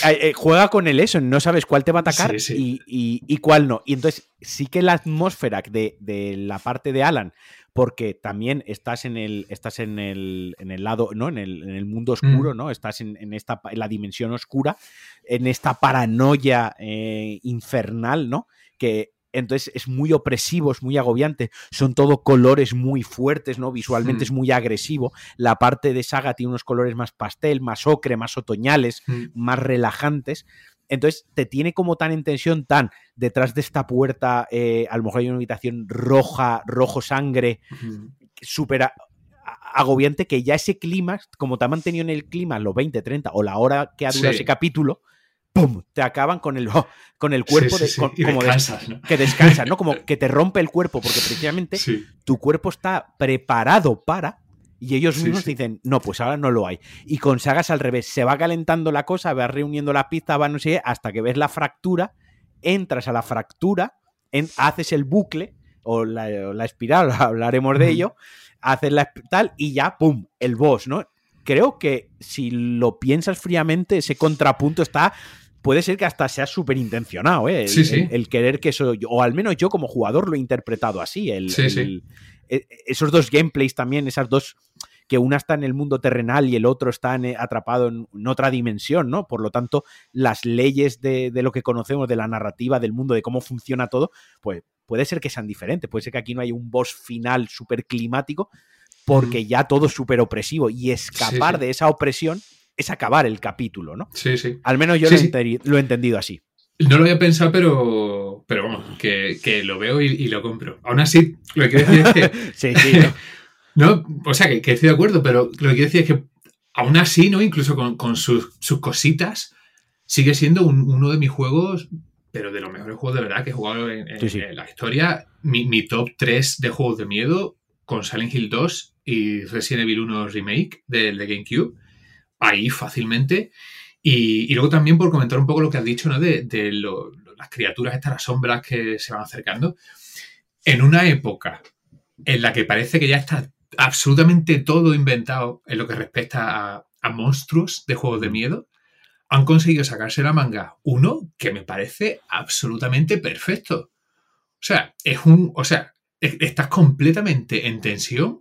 Eh, juega con el eso, no sabes cuál te va a atacar y, cuál no. Y entonces sí que la atmósfera de, de la parte de Alan porque también estás en el, estás en el, en el lado, ¿no? En el, en el mundo oscuro, mm. ¿no? Estás en, esta, en la dimensión oscura, en esta paranoia eh, infernal, ¿no? Que entonces es muy opresivo, es muy agobiante, son todo colores muy fuertes, ¿no? Visualmente es mm. muy agresivo. La parte de saga tiene unos colores más pastel, más ocre, más otoñales, mm. más relajantes. Entonces te tiene como tan en tensión, tan detrás de esta puerta, eh, a lo mejor hay una habitación roja, rojo sangre, súper agobiante, que ya ese clima, como te ha mantenido en el clima los 20, 30 o la hora que ha durado ese capítulo, ¡pum! Te acaban con el, con el cuerpo de, como que descansas, ¿no? Como que te rompe el cuerpo, porque precisamente tu cuerpo está preparado para y ellos mismos dicen, no, pues ahora no lo hay. Y con sagas al revés, se va calentando la cosa, vas reuniendo las pistas, va no sé, hasta que ves la fractura, entras a la fractura, haces el bucle o la, espiral, hablaremos de ello, haces la tal y ya, ¡pum!, el boss, ¿no? Creo que si lo piensas fríamente, ese contrapunto está puede ser que hasta sea súper intencionado, ¿eh? El, querer que eso, o al menos yo como jugador lo he interpretado así, el, e, esos dos gameplays también, esas dos que una está en el mundo terrenal y el otro está eh, atrapado en, otra dimensión, ¿no? Por lo tanto, las leyes de, lo que conocemos, de la narrativa, del mundo, de cómo funciona todo, pues puede ser que sean diferentes. Puede ser que aquí no haya un boss final súper climático, porque ya todo es súper opresivo y escapar de esa opresión es acabar el capítulo, ¿no? Sí, sí. Al menos yo lo, he entendido así. No lo había pensado, pero, pero vamos, que, lo veo y, lo compro. Aún así, lo que quiero decir es que. sí, sí. ¿no? o sea, que, estoy de acuerdo, pero lo que quiero decir es que aún así, ¿no? Incluso con, sus, cositas, sigue siendo uno de mis juegos, pero de los mejores juegos de verdad que he jugado en, la historia. Mi, top 3 de juegos de miedo con Silent Hill 2 y Resident Evil 1 Remake del de GameCube. Ahí fácilmente. Y, luego también por comentar un poco lo que has dicho, ¿no? De, las criaturas, estas las sombras que se van acercando. En una época en la que parece que ya está absolutamente todo inventado en lo que respecta a, monstruos de juegos de miedo, han conseguido sacarse la manga uno que me parece absolutamente perfecto. O sea, es un. O sea, estás completamente en tensión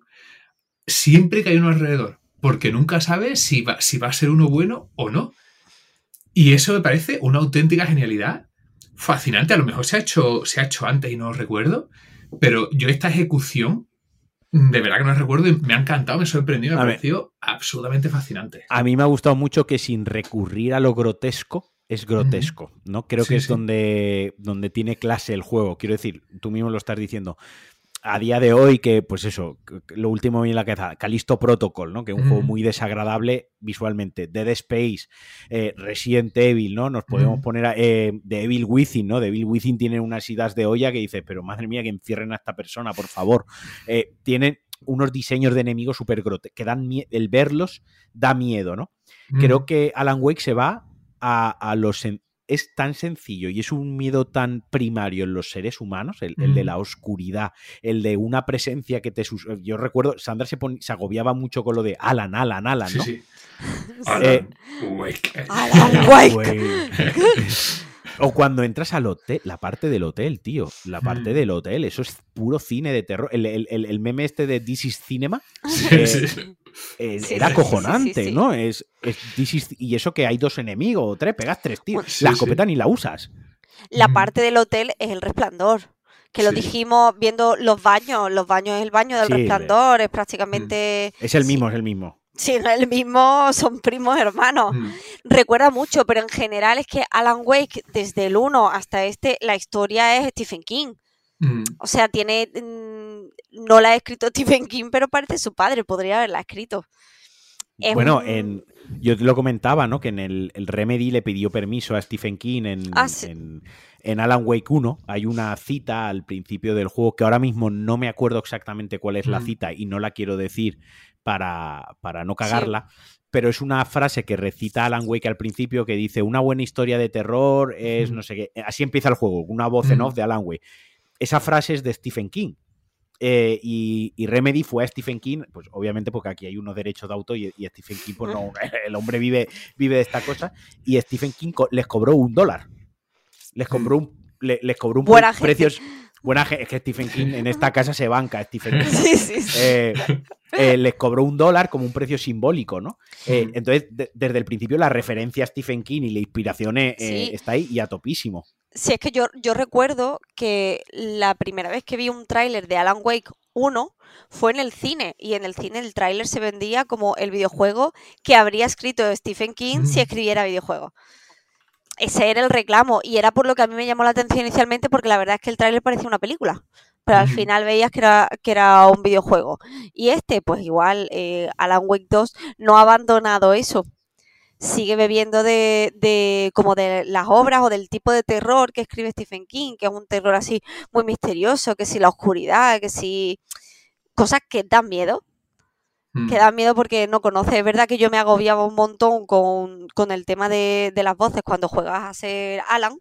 siempre que hay uno alrededor. Porque nunca sabes si va, si va a ser uno bueno o no. Y eso me parece una auténtica genialidad. Fascinante. A lo mejor se ha hecho, se ha hecho antes y no lo recuerdo. Pero yo esta ejecución de verdad que no recuerdo y me ha encantado, me ha sorprendido, me ha parecido absolutamente fascinante. A mí me ha gustado mucho que sin recurrir a lo grotesco, es grotesco, ¿no? Creo que es donde, donde tiene clase el juego. Quiero decir, tú mismo lo estás diciendo a día de hoy que, pues eso, lo último en la cabeza, Calisto Protocol, ¿no? Que es un juego muy desagradable visualmente. Dead Space, eh, Resident Evil, ¿no? Nos podemos poner a, eh, de Evil Within, ¿no? De Evil Within tiene unas idas de olla que dice, pero madre mía, que encierren a esta persona, por favor. Eh, tienen unos diseños de enemigos súper grote, que dan el verlos da miedo, ¿no? Creo que Alan Wake se va a, a los es tan sencillo y es un miedo tan primario en los seres humanos, el, de la oscuridad, el de una presencia que te... Yo recuerdo, Sandra se, se agobiaba mucho con lo de Alan, Alan, Alan, ¿no? Sí, eh, Alan Wake. Alan Wake. O cuando entras al hotel, la parte del hotel, tío. La parte mm. del hotel, eso es puro cine de terror. El, meme este de This is Cinema eh, era acojonante, ¿no? Es, y eso que hay dos enemigos o tres, pegas tres tíos. la escopeta ni la usas. La parte del hotel es el resplandor que lo dijimos viendo los baños. Los baños es el baño del resplandor, es prácticamente. Es el mismo, es el mismo. Sí, no es el mismo, son primos hermanos. Mm. Recuerda mucho, pero en general es que Alan Wake, desde el 1 hasta este, la historia es Stephen King. Mm. O sea, tiene. Mm, no la ha escrito Stephen King, pero parece su padre, podría haberla escrito. bueno, en, yo lo comentaba, ¿no? Que en el, Remedy le pidió permiso a Stephen King en, ah, en, en, Alan Wake 1. Hay una cita al principio del juego que ahora mismo no me acuerdo exactamente cuál es la cita y no la quiero decir para, para no cagarla. pero es una frase que recita Alan Wake al principio que dice, una buena historia de terror es no sé qué. Así empieza el juego, una voz en off de Alan Wake. Esa frase es de Stephen King. Eh, y, Remedy fue a Stephen King, pues obviamente porque aquí hay unos derechos de auto y, Stephen King, pues no, el hombre vive, vive de esta cosa, y Stephen King les cobró un dólar. Les cobró un, les cobró un precio. Buena es que Stephen King en esta casa se banca, Stephen King. Sí, sí, eh, eh, les cobró un dólar como un precio simbólico, ¿no? entonces, desde el principio la referencia a Stephen King y la inspiración está ahí y a topísimo. Sí, es que yo, yo recuerdo que la primera vez que vi un tráiler de Alan Wake 1 fue en el cine y en el cine el tráiler se vendía como el videojuego que habría escrito Stephen King si mm. escribiera videojuego. Ese era el reclamo y era por lo que a mí me llamó la atención inicialmente porque la verdad es que el tráiler parecía una película pero al final veías que era, que era un videojuego. Y este, pues igual, eh, Alan Wake 2 no ha abandonado eso sigue bebiendo de, como de las obras o del tipo de terror que escribe Stephen King, que es un terror así muy misterioso, que si la oscuridad, que si cosas que dan miedo. Hmm. Que dan miedo porque no conoce. Es verdad que yo me agobiaba un montón con, el tema de, de, las voces cuando juegas a ser Alan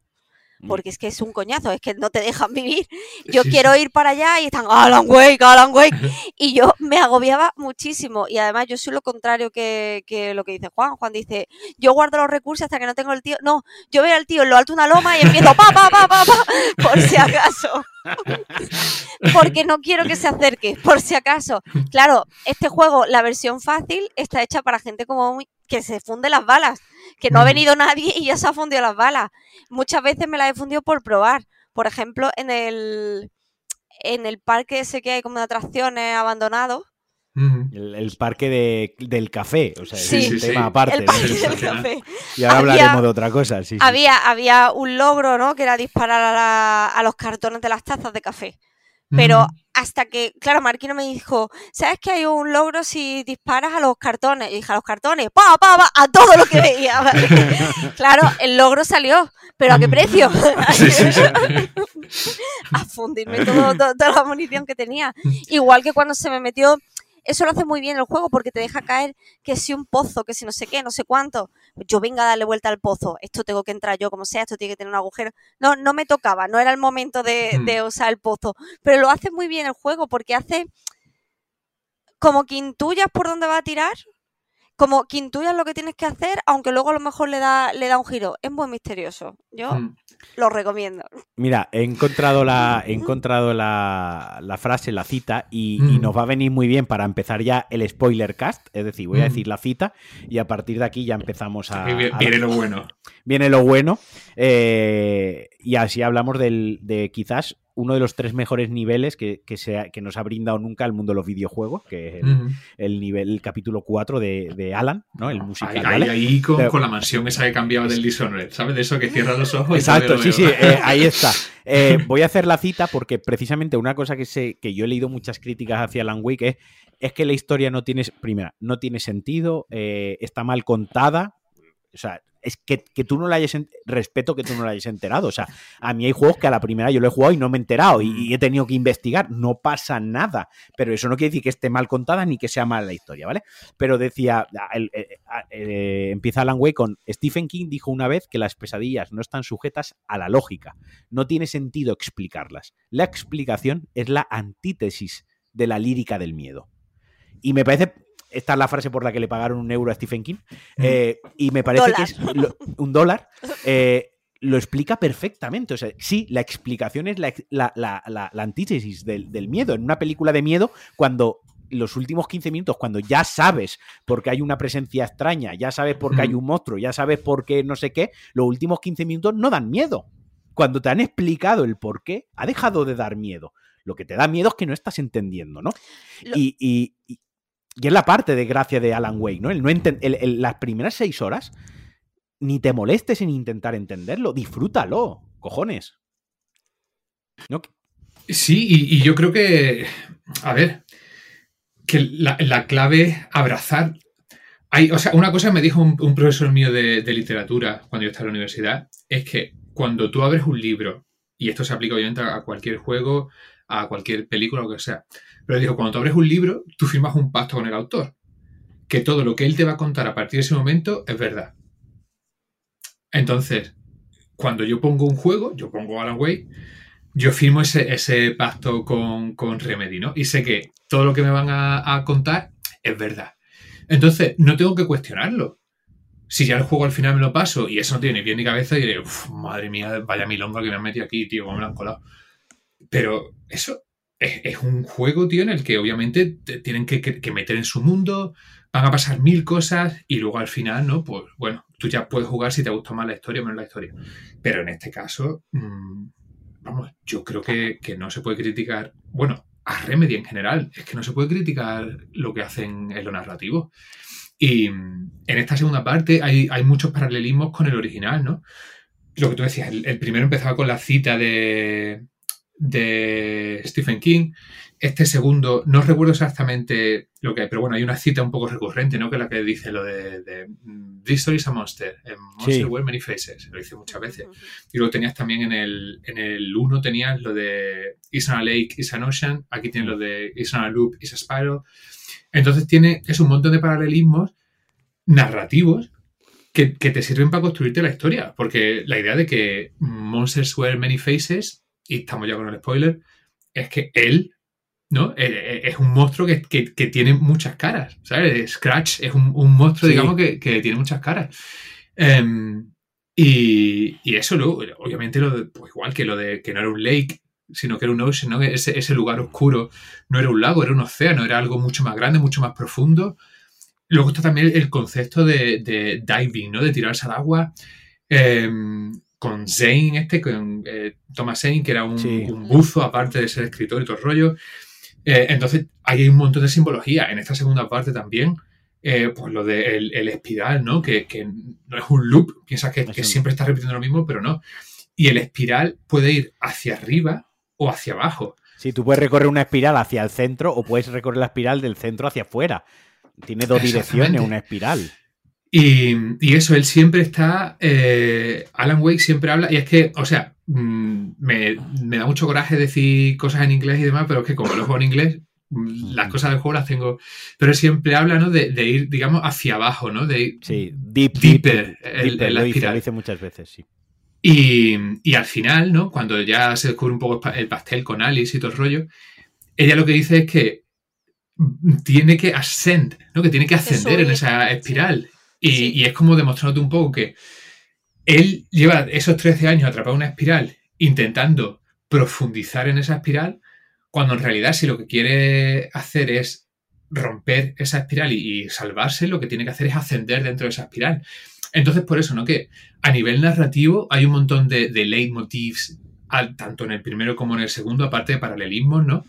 porque es que es un coñazo, es que no te dejan vivir. Yo quiero ir para allá y están Alan Wake, Alan Wake. Y yo me agobiaba muchísimo. Y además yo soy lo contrario que, lo que dice Juan. Juan dice, yo guardo los recursos hasta que no tengo el tío. No, yo veo al tío en lo alto de una loma y empiezo pa, pa, pa, pa, pa, por si acaso. Porque no quiero que se acerque, por si acaso. Claro, este juego, la versión fácil, está hecha para gente como que se funde las balas que no ha venido nadie y ya se ha fundido las balas. Muchas veces me las he fundido por probar. Por ejemplo, en el, en el parque ese que hay como de atracciones abandonado. El, parque del café, o sea, es un tema aparte. El parque del café. Y ahora hablaremos de otra cosa. había, había un logro, ¿no? Que era disparar a, a los cartones de las tazas de café. Pero hasta que, claro, Marquino me dijo, ¿sabes que hay un logro si disparas a los cartones? Y dije, a los cartones, pa, pa, pa, a todo lo que veía. claro, el logro salió, pero ¿a qué precio? a fundirme todo, toda la munición que tenía. Igual que cuando se me metió eso lo hace muy bien el juego porque te deja caer que si un pozo, que si no sé qué, no sé cuánto. Yo venga a darle vuelta al pozo, esto tengo que entrar yo como sea, esto tiene que tener un agujero. No, no me tocaba, no era el momento de, hmm. de usar el pozo. Pero lo hace muy bien el juego porque hace como que intuyas por dónde va a tirar, como que intuyas lo que tienes que hacer, aunque luego a lo mejor le da, le da un giro. Es muy misterioso. Yo hmm. lo recomiendo. Mira, he encontrado la, he encontrado la, la frase, la cita, y, hmm. nos va a venir muy bien para empezar ya el spoiler cast. Es decir, voy a hmm. decir la cita y a partir de aquí ya empezamos a. Viene, lo bueno. Viene lo bueno. Eh, y así hablamos del, de quizás uno de los tres mejores niveles que, que, nos ha brindado nunca el mundo de los videojuegos, que es el, nivel, el capítulo 4 de, Alan, ¿no? El musical. Ahí, ahí con, la mansión esa que cambiaba del Dishonored, ¿sabes? De eso que cierra los ojos. Exacto, sí, sí, eh, ahí está. Eh, voy a hacer la cita porque precisamente una cosa que sé, que yo he leído muchas críticas hacia Alan Wake es, es que la historia no tiene, primera, no tiene sentido, eh, está mal contada, o sea, es que, tú no la hayas, respeto que tú no la hayas enterado. O sea, a mí hay juegos que a la primera yo lo he jugado y no me he enterado y, he tenido que investigar. No pasa nada. Pero eso no quiere decir que esté mal contada ni que sea mala la historia, ¿vale? Pero decía, eh, eh, eh, empieza Alan Way con Stephen King dijo una vez que las pesadillas no están sujetas a la lógica. No tiene sentido explicarlas. La explicación es la antítesis de la lírica del miedo. Y me parece esta es la frase por la que le pagaron un euro a Stephen King. Eh, y me parece que es un dólar. Eh, lo explica perfectamente. O sea, sí, la explicación es la, antítesis del, miedo. En una película de miedo, cuando los últimos 15 minutos, cuando ya sabes por qué hay una presencia extraña, ya sabes por qué hay un monstruo, ya sabes por qué no sé qué, los últimos 15 minutos no dan miedo. Cuando te han explicado el por qué, ha dejado de dar miedo. Lo que te da miedo es que no estás entendiendo, ¿no? y, y es la parte de gracia de Alan Wake, ¿no? El no las primeras seis horas, ni te molestes en intentar entenderlo, disfrútalo, cojones. Sí, y, yo creo que, a ver, que la, clave abrazar. Hay, o sea, una cosa me dijo un, profesor mío de, literatura cuando yo estaba en la universidad, es que cuando tú abres un libro, y esto se aplica obviamente a cualquier juego, a cualquier película, lo que sea, pero dijo, cuando tú abres un libro, tú firmas un pacto con el autor. que todo lo que él te va a contar a partir de ese momento es verdad. Entonces, cuando yo pongo un juego, yo pongo Alan Wake, yo firmo ese, pacto con, Remedy, ¿no? Y sé que todo lo que me van a, contar es verdad. Entonces, no tengo que cuestionarlo. Si ya el juego al final me lo paso y eso no tiene ni pie ni cabeza, diré, madre mía, vaya milonga que me han metido aquí, tío, cómo me lo han colado. Pero eso es, un juego, tío, en el que obviamente te tienen que, que, meter en su mundo, van a pasar mil cosas y luego al final, ¿no? Pues bueno, tú ya puedes jugar si te gusta más la historia o menos la historia. Pero en este caso, mmm, vamos, yo creo que, no se puede criticar, bueno, a Remedy en general, es que no se puede criticar lo que hacen en lo narrativo. Y en esta segunda parte hay, muchos paralelismos con el original, ¿no? Lo que tú decías, el primero empezaba con la cita de, de Stephen King. Este segundo, no recuerdo exactamente lo que hay, pero bueno, hay una cita un poco recurrente, ¿no? Que es la que dice lo de, de This story is a monster, en Monster World Many Faces, lo dice muchas veces. Y luego tenías también en el, en el 1 tenías lo de Is a lake, is an ocean, aquí tienes lo de Is a loop, is a spiral. Entonces tiene, es un montón de paralelismos narrativos que, que, te sirven para construirte la historia. Porque la idea de que Monsters Were Many Faces y estamos ya con el spoiler, es que él, ¿no? Eh, eh, es un monstruo que, tiene muchas caras, ¿sabes? Scratch es un, monstruo, digamos, que, tiene muchas caras. Em, y, eso, luego, obviamente, lo pues igual que lo de que no era un lake, sino que era un ocean, ¿no? Ese, ese lugar oscuro no era un lago, era un océano, era algo mucho más grande, mucho más profundo. Luego está también el concepto de, diving, ¿no? De tirarse al agua. Em, con Zane, este, con eh, Thomas Zane, que era un, buzo, aparte de ser escritor y todo el rollo. Eh, entonces, hay un montón de simbología. En esta segunda parte también, eh, pues lo del el espiral, ¿no? Que, no es un loop, piensas que, que, siempre está repitiendo lo mismo, pero no. Y el espiral puede ir hacia arriba o hacia abajo. Sí, tú puedes recorrer una espiral hacia el centro o puedes recorrer la espiral del centro hacia afuera. Tiene dos direcciones, una espiral. Y, eso, él siempre está, eh, Alan Wake siempre habla, y es que, o sea, mm, me, da mucho coraje decir cosas en inglés y demás, pero es que como lo juego en inglés, mm, las cosas del juego las tengo, pero siempre habla, ¿no? De, ir, digamos, hacia abajo, ¿no? De ir sí, deep, deeper, el, lo, dice, muchas veces, sí. Y, y, al final, ¿no? Cuando ya se descubre un poco el pastel con Alice y todo el rollo, ella lo que dice es que tiene que ascend, ¿no? Que tiene que ascender en esa espiral. Y, es como demostrándote un poco que él lleva esos 13 años atrapado en una espiral intentando profundizar en esa espiral, cuando en realidad si lo que quiere hacer es romper esa espiral y, salvarse, lo que tiene que hacer es ascender dentro de esa espiral. Entonces, por eso, ¿no? Que a nivel narrativo hay un montón de, de leitmotivs, tanto en el primero como en el segundo, aparte de paralelismos, ¿no?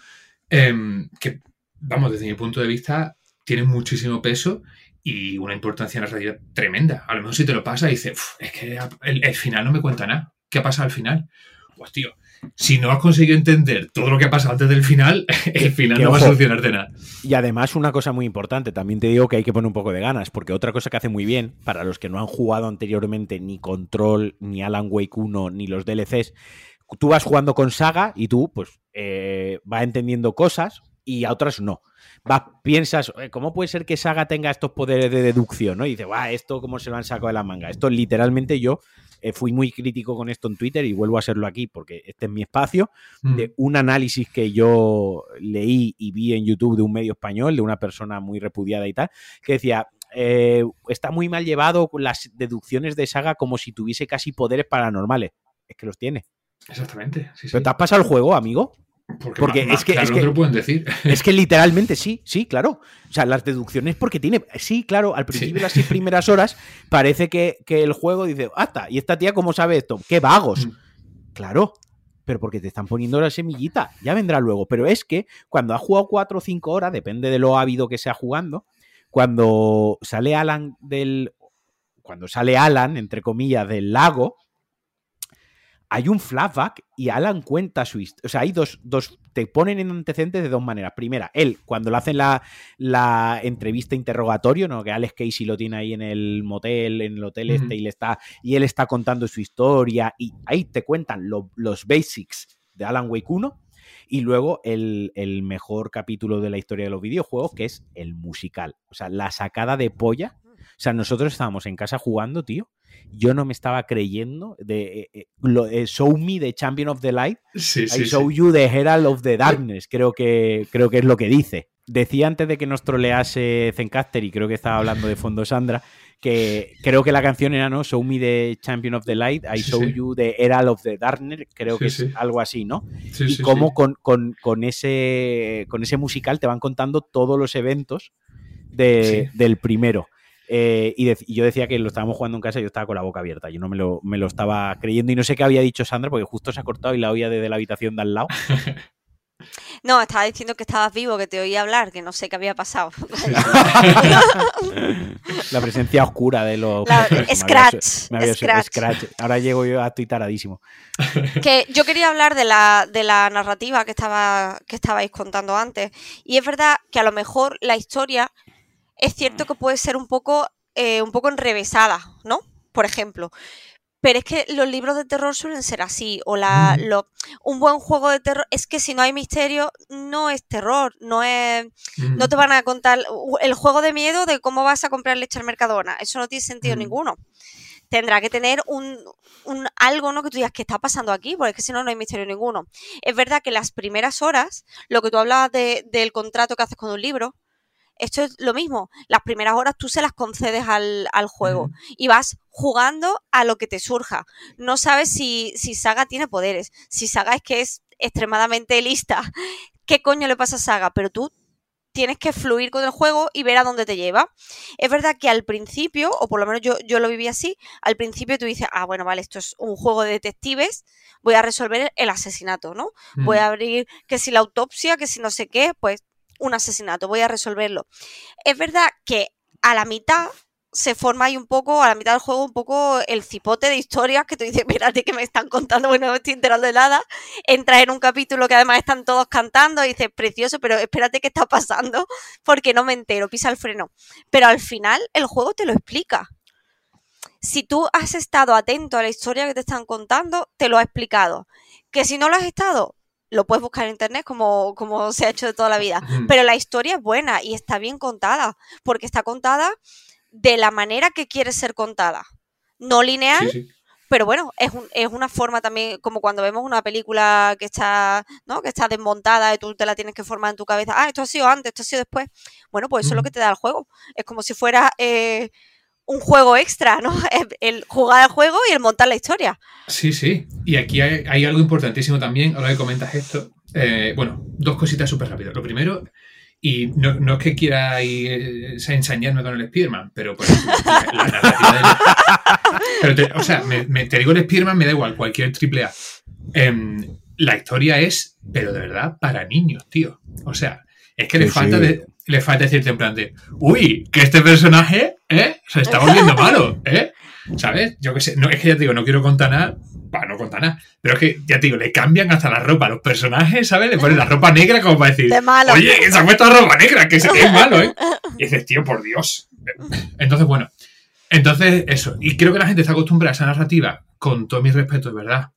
Em, que, vamos, desde mi punto de vista, tienen muchísimo peso y una importancia en la realidad tremenda. A lo mejor si te lo pasa y dices, es que el, final no me cuenta nada. ¿Qué ha pasado al final? Pues tío, si no has conseguido entender todo lo que ha pasado antes del final, el final no va a solucionarte nada. Y además una cosa muy importante, también te digo que hay que poner un poco de ganas, porque otra cosa que hace muy bien, para los que no han jugado anteriormente ni Control, ni Alan Wake 1, ni los DLCs, tú vas jugando con Saga y tú pues eh, vas entendiendo cosas y a otras no vas, piensas, ¿cómo puede ser que Saga tenga estos poderes de deducción? ¿no? Y dices, va, esto cómo se lo han sacado de la manga. Esto literalmente yo eh, fui muy crítico con esto en Twitter y vuelvo a serlo aquí porque este es mi espacio, mm. de un análisis que yo leí y vi en YouTube de un medio español, de una persona muy repudiada y tal, que decía, eh, está muy mal llevado las deducciones de Saga como si tuviese casi poderes paranormales. Es que los tiene. Exactamente. ¿Pero te has pasado el juego, amigo? Porque, es que, es que, lo pueden decir. Es que literalmente sí, sí, claro. O sea, las deducciones porque tiene. Sí, claro, al principio de las seis primeras horas parece que, el juego dice, hasta, ¿y esta tía cómo sabe esto? ¡Qué vagos! Mm. Claro, pero porque te están poniendo la semillita, ya vendrá luego. Pero es que cuando ha jugado cuatro o cinco horas, depende de lo ávido que sea jugando, cuando sale Alan del. Cuando sale Alan, entre comillas, del lago, hay un flashback y Alan cuenta su historia. O sea, hay dos, dos, te ponen en antecedentes de dos maneras. Primera, él, cuando le hacen la, la entrevista interrogatorio, ¿no? Que Alex Casey lo tiene ahí en el motel, en el hotel este, y le está, y él está contando su historia, y ahí te cuentan los basics de Alan Wake 1. Y luego el, el, mejor capítulo de la historia de los videojuegos, que es el musical. O sea, la sacada de polla. O sea, nosotros estábamos en casa jugando, tío. Yo no me estaba creyendo de eh, eh, Show Me de Champion of the Light. Sí, I Show You de Herald of the Darkness. Creo que, creo que es lo que dice. Decía antes de que nos trolease Zencaster, y creo que estaba hablando de fondo Sandra, que creo que la canción era, ¿no? Show Me the Champion of the Light, I Show You the Herald of the Darkness, creo que es algo así, ¿no? y cómo con, con, ese, con ese musical te van contando todos los eventos del primero. Eh, y, yo decía que lo estábamos jugando en casa y yo estaba con la boca abierta. Yo no me lo, me lo estaba creyendo y no sé qué había dicho Sandra porque justo se ha cortado y la oía desde la habitación de al lado. No, estaba diciendo que estabas vivo, que te oía hablar, que no sé qué había pasado. la presencia oscura de los... scratch, scratch. Ahora llego yo a tuitaradísimo. Que yo quería hablar de la, de la narrativa que, estaba, que estabais contando antes. Y es verdad que a lo mejor la historia es cierto que puede ser un poco, eh, un poco enrevesada, ¿no? Por ejemplo. Pero es que los libros de terror suelen ser así. O la, un buen juego de terror. Es que si no hay misterio, no es terror. No es. No te van a contar el juego de miedo de cómo vas a comprar leche al Mercadona. Eso no tiene sentido ninguno. Tendrá que tener un, un, algo, ¿no? Que tú digas, ¿qué está pasando aquí? Porque es que si no, no hay misterio ninguno. Es verdad que las primeras horas, lo que tú hablabas del contrato que haces con un libro, esto es lo mismo. Las primeras horas tú se las concedes al, juego y vas jugando a lo que te surja. No sabes si, si Saga tiene poderes, si Saga es que es extremadamente lista. ¿Qué coño le pasa a Saga? Pero tú tienes que fluir con el juego y ver a dónde te lleva. Es verdad que al principio, o por lo menos yo, yo lo viví así, al principio tú dices, ah, bueno, vale, esto es un juego de detectives, voy a resolver el asesinato, ¿no? Voy a abrir que si la autopsia, que si no sé qué, pues un asesinato, voy a resolverlo. Es verdad que a la mitad se forma ahí un poco, a la mitad del juego, un poco el cipote de historias que tú dices, espérate que me están contando, bueno, no me estoy enterando de nada. Entras en un capítulo que además están todos cantando y dices, precioso, pero espérate qué está pasando, porque no me entero, pisa el freno. Pero al final el juego te lo explica. Si tú has estado atento a la historia que te están contando, te lo ha explicado. Que si no lo has estado, lo puedes buscar en internet como, como se ha hecho de toda la vida. Pero la historia es buena y está bien contada, porque está contada de la manera que quiere ser contada. No lineal, pero bueno, es, es, una forma también, como cuando vemos una película que está, ¿no? que está desmontada y tú te la tienes que formar en tu cabeza. Ah, esto ha sido antes, esto ha sido después. Bueno, pues eso es lo que te da el juego. Es como si fuera eh, un juego extra, ¿no? El jugar al juego y el montar la historia. Sí, sí. Y aquí hay, algo importantísimo también, ahora que comentas esto. Eh, bueno, dos cositas súper rápidas. Lo primero, y no, es que quiera ir, eh, ensañarme con el Spearman, pero la, narrativa Pero o sea, me, te digo el Spearman, me da igual, cualquier triple A. Em, la historia es, pero de verdad, para niños, tío. O sea, es que le falta de, le falta decirte en plan de, uy, que este personaje, ¿eh? Se está volviendo malo, ¿eh? ¿Sabes? Yo qué sé, no, es que ya te digo, no quiero contar nada, para no contar nada, pero es que ya te digo, le cambian hasta la ropa a los personajes, ¿sabes? Le ponen la ropa negra como para decir, oye, que se ha puesto la ropa negra, que es, malo, ¿eh? Y dices, tío, por Dios. Entonces, bueno, entonces eso, y creo que la gente está acostumbrada a esa narrativa, con todo mi respeto, ¿verdad?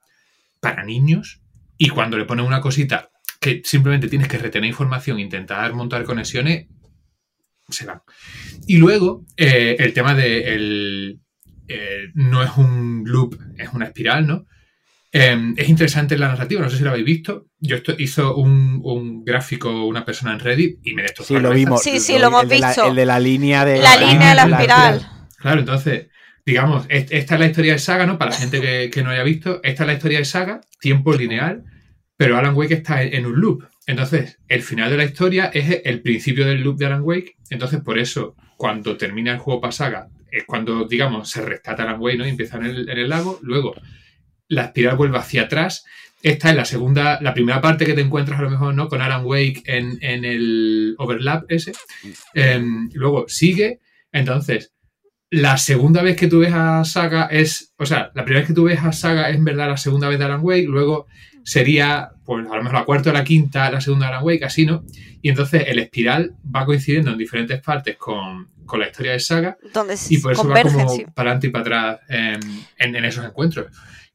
Para niños, y cuando le ponen una cosita que simplemente tienes que retener información, intentar montar conexiones, se van. Y luego, eh, el tema de el, eh, no es un loop, es una espiral, ¿no? Em, es interesante la narrativa, no sé si lo habéis visto. Yo esto, hizo un, gráfico una persona en Reddit y me destrozó. Sí, lo vimos. Sí, sí, lo, hemos visto. el de la línea de la, línea de la espiral. Claro, entonces, digamos, esta es la historia de Saga, ¿no? Para la gente que, que no haya visto, esta es la historia de Saga, tiempo lineal pero Alan Wake está en un loop. Entonces, el final de la historia es el principio del loop de Alan Wake. Entonces, por eso, cuando termina el juego Pasaga, es cuando, digamos, se rescata Alan Wake, ¿no? Y empieza en el, lago. Luego, la espiral vuelve hacia atrás. Esta es la segunda, la primera parte que te encuentras a lo mejor, ¿no? Con Alan Wake en, el overlap ese. Em, luego sigue. Entonces, la segunda vez que tú ves a Saga es, o sea, la primera vez que tú ves a Saga es en verdad la segunda vez de Alan Wake, luego sería, pues a lo mejor la cuarta o la quinta, la segunda Alan Wake, así, ¿no? Y entonces el espiral va coincidiendo en diferentes partes con, la historia de Saga. y por eso va como para adelante y para atrás en, esos encuentros.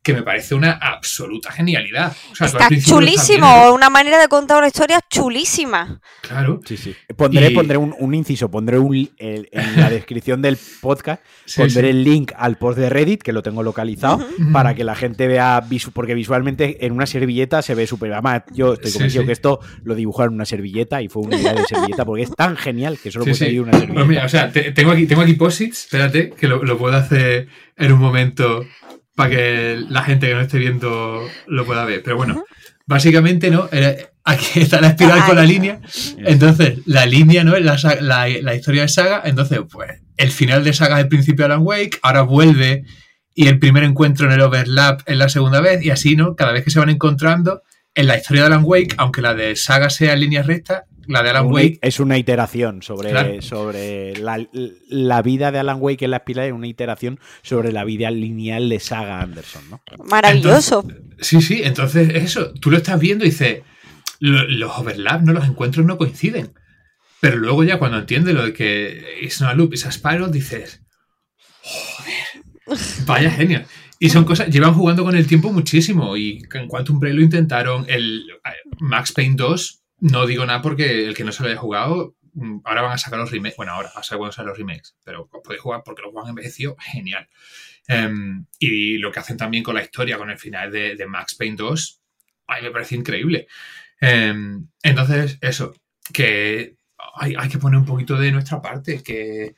Que me parece una absoluta genialidad. Está chulísimo, una manera de contar una historia chulísima. Claro. Sí, sí. Pondré, pondré un, inciso, pondré un, en la descripción del podcast, pondré el link al post de Reddit, que lo tengo localizado, para que la gente vea, porque visualmente en una servilleta se ve súper... Además, yo estoy convencido que esto lo dibujaron en una servilleta y fue una idea de servilleta, porque es tan genial que solo puede ir una servilleta. Pues mira, o sea, tengo aquí, tengo aquí posits, espérate, que lo, lo puedo hacer en un momento para que la gente que no esté viendo lo pueda ver. Pero bueno, básicamente, ¿no? Aquí está la espiral con la línea. Entonces, la línea, ¿no? La, la, la, historia de Saga. Entonces, pues, el final de Saga es el principio de Alan Wake. Ahora vuelve y el primer encuentro en el overlap es la segunda vez. Y así, ¿no? Cada vez que se van encontrando en la historia de Alan Wake, aunque la de Saga sea en líneas rectas, la de Alan Wake. Es una iteración sobre, sobre la, vida de Alan Wake en la espiral, es una iteración sobre la vida lineal de Saga Anderson, ¿no? Maravilloso. sí, sí, entonces eso, tú lo estás viendo y dices, los overlaps, ¿no? Los encuentros no coinciden. Pero luego ya cuando entiendes lo de que es una loop, es a spiral, dices, joder, vaya genial. Y son cosas, llevan jugando con el tiempo muchísimo. Y en Quantum Break lo intentaron. El Max Payne 2 no digo nada porque el que no se lo haya jugado, mm, ahora van a sacar los remakes. Bueno, ahora, a saber cuándo los remakes, pero podéis jugar porque los juegos han envejecido, genial. Em, y lo que hacen también con la historia, con el final de, Max Payne 2, a mí me parece increíble. Em, entonces, eso, que hay, hay, que poner un poquito de nuestra parte, que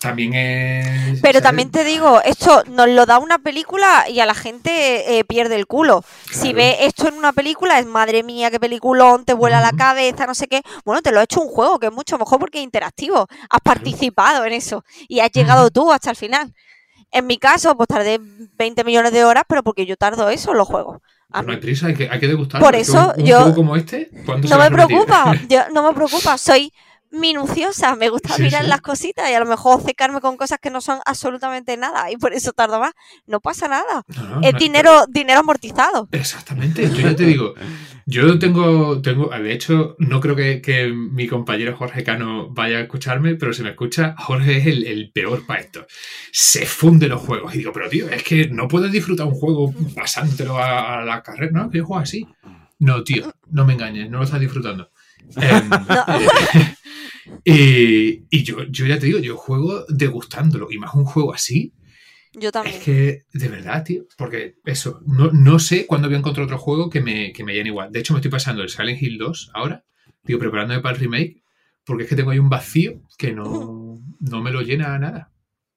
también es... Pero también te digo, esto nos lo da una película y a la gente eh, pierde el culo. Si ve esto en una película, es madre mía, qué peliculón, te vuela la cabeza, no sé qué. Bueno, te lo ha hecho un juego, que es mucho mejor porque es interactivo. Has participado en eso y has llegado tú hasta el final. En mi caso, pues tardé 20 millones de horas, pero porque yo tardo eso en los juegos. no hay prisa, hay que, hay que degustar. Por eso yo... Juego como este, no me preocupa, no me preocupa. Soy minuciosa, me gusta mirar las cositas y a lo mejor secarme con cosas que no son absolutamente nada y por eso tardo más. No pasa nada. es dinero, dinero amortizado. Exactamente. Yo ya te digo, yo tengo, tengo, de hecho, no creo que, mi compañero Jorge Cano vaya a escucharme, pero si me escucha, Jorge es el, peor para esto. Se funde los juegos. Y digo, pero tío, es que no puedes disfrutar un juego pasándolo a, a la carrera, ¿no? Que yo juego así. No, tío, no me engañes, no lo estás disfrutando. Em, y yo, yo ya te digo, yo juego degustándolo. Y más un juego así. Yo también. Es que, de verdad, tío. Porque eso, no, no sé cuándo voy a encontrar otro juego que me, que me llene igual. De hecho, me estoy pasando el Silent Hill 2 ahora. Digo, preparándome para el remake. Porque es que tengo ahí un vacío que no, no me lo llena nada.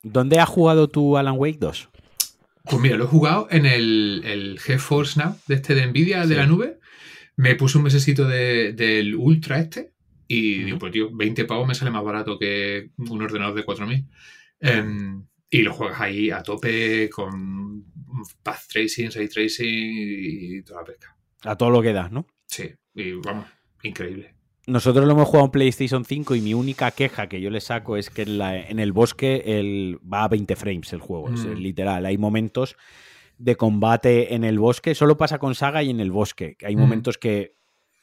¿Dónde has jugado tú Alan Wake 2? Pues mira, lo he jugado en el, el GeForce Now de este de Nvidia, de la nube. Me puse un mesecito del Ultra este y digo, pues tío, 20 pavos me sale más barato que un ordenador de 4000. Em, y lo juegas ahí a tope con path tracing, ray tracing y toda la pesca. A todo lo que das, ¿no? Sí, y vamos, increíble. Nosotros lo hemos jugado en PlayStation 5 y mi única queja que yo le saco es que en, el bosque el, va a 20 frames el juego, es mm. literal. Hay momentos de combate en el bosque. Solo pasa con Saga y en el bosque. Hay momentos que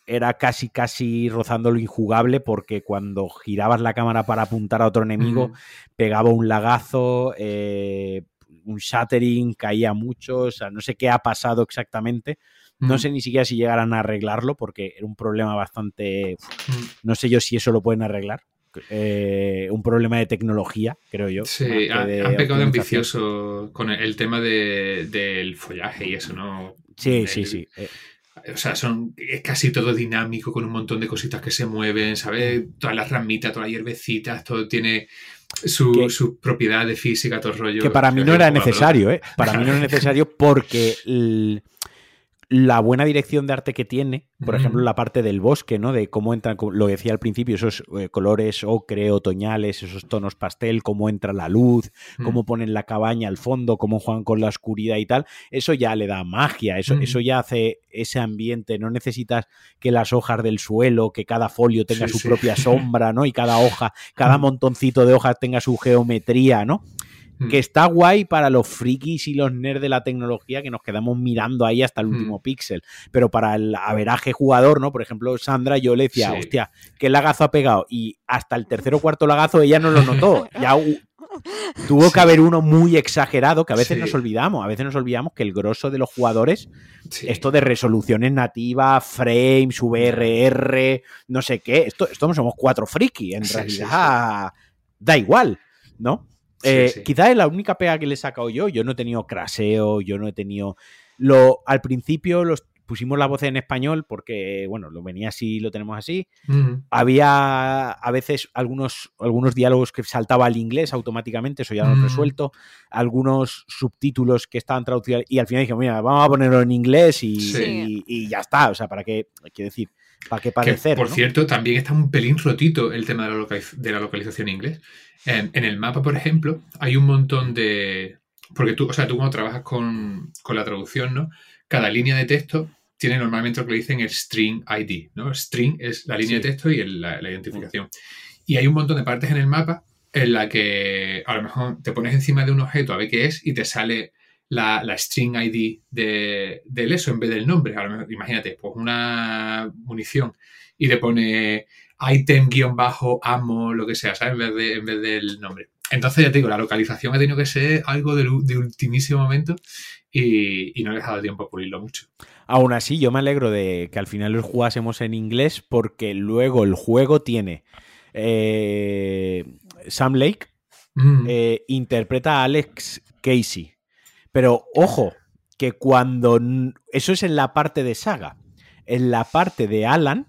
era casi, casi rozando lo injugable porque cuando girabas la cámara para apuntar a otro enemigo, pegaba un lagazo, eh, un shattering, caía mucho. O sea, no sé qué ha pasado exactamente. No sé ni siquiera si llegarán a arreglarlo porque era un problema bastante... No sé yo si eso lo pueden arreglar. Eh, un problema de tecnología, creo yo. Sí, han, pecado ambicioso con el, tema del follaje y eso, ¿no? Sí, sí, sí. Eh, o sea, son, es casi todo dinámico, con un montón de cositas que se mueven, ¿sabes? Todas las ramitas, todas las hierbecitas, todo tiene su, su propiedad de física, todo el rollo. Que para mí no era necesario, ¿eh? Para mí no era necesario porque la buena dirección de arte que tiene, por ejemplo, la parte del bosque, ¿no? De cómo entran, lo decía al principio, esos eh, colores ocre, otoñales, esos tonos pastel, cómo entra la luz, cómo ponen la cabaña al fondo, cómo juegan con la oscuridad y tal, eso ya le da magia, eso, eso ya hace ese ambiente, no necesitas que las hojas del suelo, que cada folio tenga su propia sombra, ¿no? Y cada hoja, cada montoncito de hojas tenga su geometría, ¿no? Hmm. que está guay para los frikis y los nerds de la tecnología que nos quedamos mirando ahí hasta el hmm. último píxel. Pero para el averaje jugador, ¿no? Por ejemplo, Sandra, yo le decía, hostia, ¿qué lagazo ha pegado? Y hasta el tercer o cuarto lagazo ella no lo notó. ya Tuvo que haber uno muy exagerado, que a veces nos olvidamos, a veces nos olvidamos que el grosso de los jugadores, esto de resoluciones nativas, frames, VRR, no sé qué, esto, esto somos cuatro friki, en realidad da igual, ¿no? Eh, quizás es la única pega que le he sacado yo. Yo no he tenido craseo, yo no he tenido. Lo, al principio los pusimos la voz en español porque, bueno, lo venía así, lo tenemos así. Había a veces algunos, algunos diálogos que saltaba al inglés automáticamente, eso ya lo he resuelto. Algunos subtítulos que estaban traducidos y al final dije, mira, vamos a ponerlo en inglés y, ya está. O sea, ¿para qué? Quiero decir, ¿para qué padecer? por cierto, también está un pelín rotito el tema de la, de la localización en inglés. En, el mapa, por ejemplo, hay un montón de... Porque tú, o sea, tú cuando trabajas con, con la traducción, ¿no? cada línea de texto tiene normalmente lo que le dicen el string ID, ¿no? String es la línea de texto y la, identificación. Y hay un montón de partes en el mapa en la que a lo mejor te pones encima de un objeto a ver qué es y te sale la, string ID de, del eso en vez del nombre. A lo mejor, imagínate, pues una munición y te pone item-ammo, lo que sea, ¿sabes? En vez, de, en vez del nombre. Entonces, ya te digo, la localización ha tenido que ser algo de, de ultimísimo momento y, no he dejado tiempo a pulirlo mucho. Aún así, yo me alegro de que al final lo jugásemos en inglés porque luego el juego tiene eh, Sam Lake mm. eh, interpreta a Alex Casey. Pero ojo, que cuando... Eso es en la parte de saga. En la parte de Alan,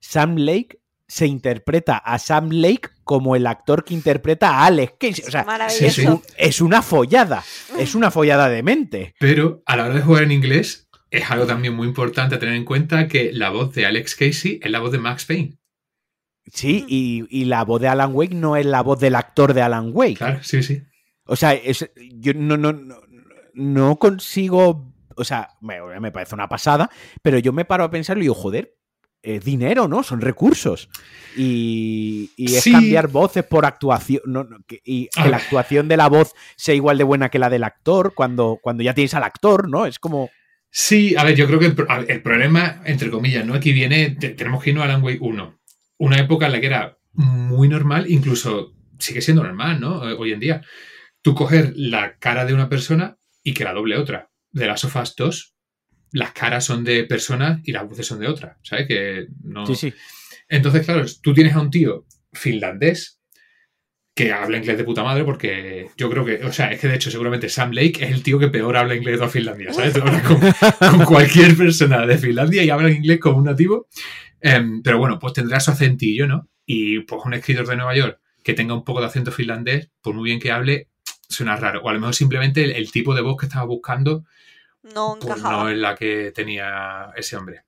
Sam Lake se interpreta a Sam Lake como el actor que interpreta a Alex Casey. O sea, es, una follada. Es una follada de mente. Pero a la hora de jugar en inglés, es algo también muy importante tener en cuenta que la voz de Alex Casey es la voz de Max Payne. Sí, y, la voz de Alan Wake no es la voz del actor de Alan Wake. Claro, sí, sí. O sea, yo no, no, no, consigo. O sea, me, me, parece una pasada, pero yo me paro a pensarlo y digo, joder, es dinero, ¿no? Son recursos. Y, es cambiar voces por actuación. y que la actuación de la voz sea igual de buena que la del actor cuando, cuando ya tienes al actor, ¿no? Es como. Sí, a ver, yo creo que el, problema, entre comillas, ¿no? Aquí viene, tenemos que irnos a Alan Wake 1. Una época en la que era muy normal, incluso sigue siendo normal, ¿no? Hoy en día. Tú coger la cara de una persona y que la doble otra. De las sofás 2 las caras son de personas y las voces son de otras, ¿sabes? Que no... Sí, sí. Entonces, claro, tú tienes a un tío finlandés que habla inglés de puta madre porque yo creo que, o sea, es que de hecho seguramente Sam Lake es el tío que peor habla inglés de toda Finlandia, ¿sabes? con, cualquier persona de Finlandia y habla inglés como un nativo. Em, pero bueno, pues tendrá su acentillo, ¿no? Y pues un escritor de Nueva York que tenga un poco de acento finlandés, por muy bien que hable, suena raro. O a lo mejor simplemente el tipo de voz que estaba buscando no pues no es la que tenía ese hombre.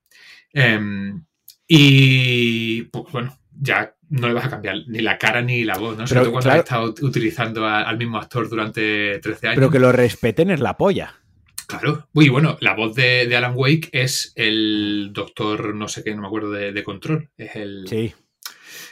Em, y pues bueno, ya no le vas a cambiar ni la cara ni la voz, ¿no? Sobre todo cuando has estado utilizando al mismo actor durante 13 años. Pero que lo respeten es la polla. Claro. Uy, bueno, la voz de, Alan Wake es el doctor, no sé qué, no me acuerdo de, de control. Es el. Sí.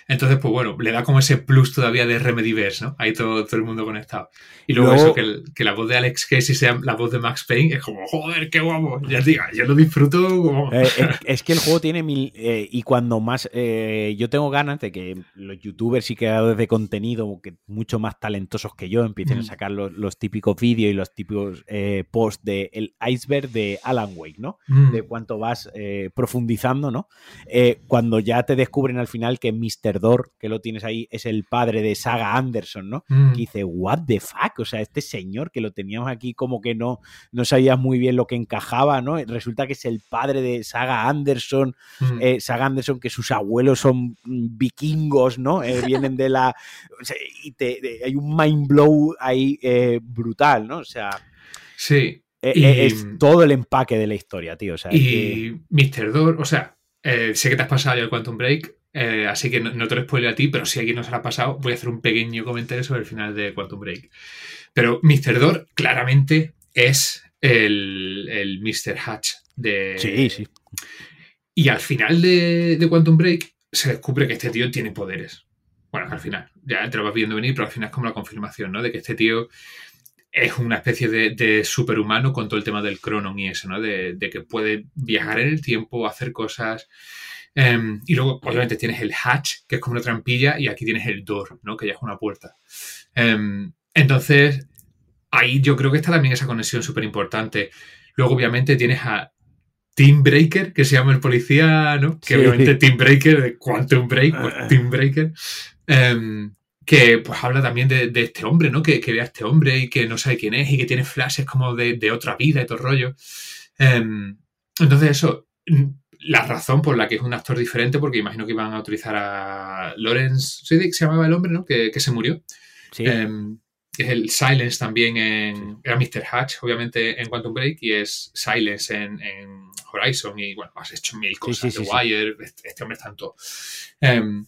Entonces, pues bueno, le da como ese plus todavía de Remedyverse, ¿no? Ahí todo, todo el mundo conectado. Y luego, eso, que, la voz de Alex Casey sea la voz de Max Payne, es como, joder, qué guapo. Ya diga, yo lo disfruto como... Eh, es, que el juego tiene mil... Eh, y cuando más... Eh, yo tengo ganas de que los youtubers y creadores de contenido, que mucho más talentosos que yo, empiecen a mm. sacar los, típicos vídeos y los típicos posts del el iceberg de Alan Wake, ¿no? Mm. De cuánto vas profundizando, ¿no? cuando ya te descubren al final que Mr que lo tienes ahí, es el padre de Saga Anderson, ¿no? Mm. Que dice, what the fuck, o sea, este señor que lo teníamos aquí como que no, no sabía muy bien lo que encajaba, ¿no? Resulta que es el padre de Saga Anderson, mm. eh, Saga Anderson que sus abuelos son vikingos, ¿no? Eh, vienen de la... y hay un mind blow ahí eh, brutal, ¿no? O sea... Sí. es todo el empaque de la historia, tío. y Mr. Door, o sea, sé que te has pasado ya el Quantum Break, eh, así que no, te lo spoileo a ti, pero si alguien no se lo ha pasado, voy a hacer un pequeño comentario sobre el final de Quantum Break. Pero Mr. Door claramente es el, el Mr. Hatch de. Sí, sí. Y al final de, Quantum Break se descubre que este tío tiene poderes. Bueno, al final, ya te lo vas viendo venir, pero al final es como la confirmación, ¿no? De que este tío es una especie de, superhumano con todo el tema del cronon y eso, ¿no? De, de, que puede viajar en el tiempo, hacer cosas Em, y luego, obviamente, tienes el hatch, que es como una trampilla, y aquí tienes el door, ¿no? Que ya es una puerta. Em, entonces, ahí yo creo que está también esa conexión súper importante. Luego, obviamente, tienes a Team Breaker, que se llama el policía, ¿no? Que obviamente Team Breaker, de Quantum Break, pues ah. Team Breaker. Em, que pues habla también de, este hombre, ¿no? Que, que, ve a este hombre y que no sabe quién es y que tiene flashes como de, otra vida y todo el rollo. entonces, eso, la razón por la que es un actor diferente, porque imagino que iban a utilizar a Lawrence Siddick, se llamaba el hombre, ¿no? Que, se murió. Sí. Em, es el Silence también en. Era Mr. Hatch, obviamente, en Quantum Break, y es Silence en, Horizon. Y bueno, has hecho mil cosas. de Wire, este, este, hombre está en todo. Em,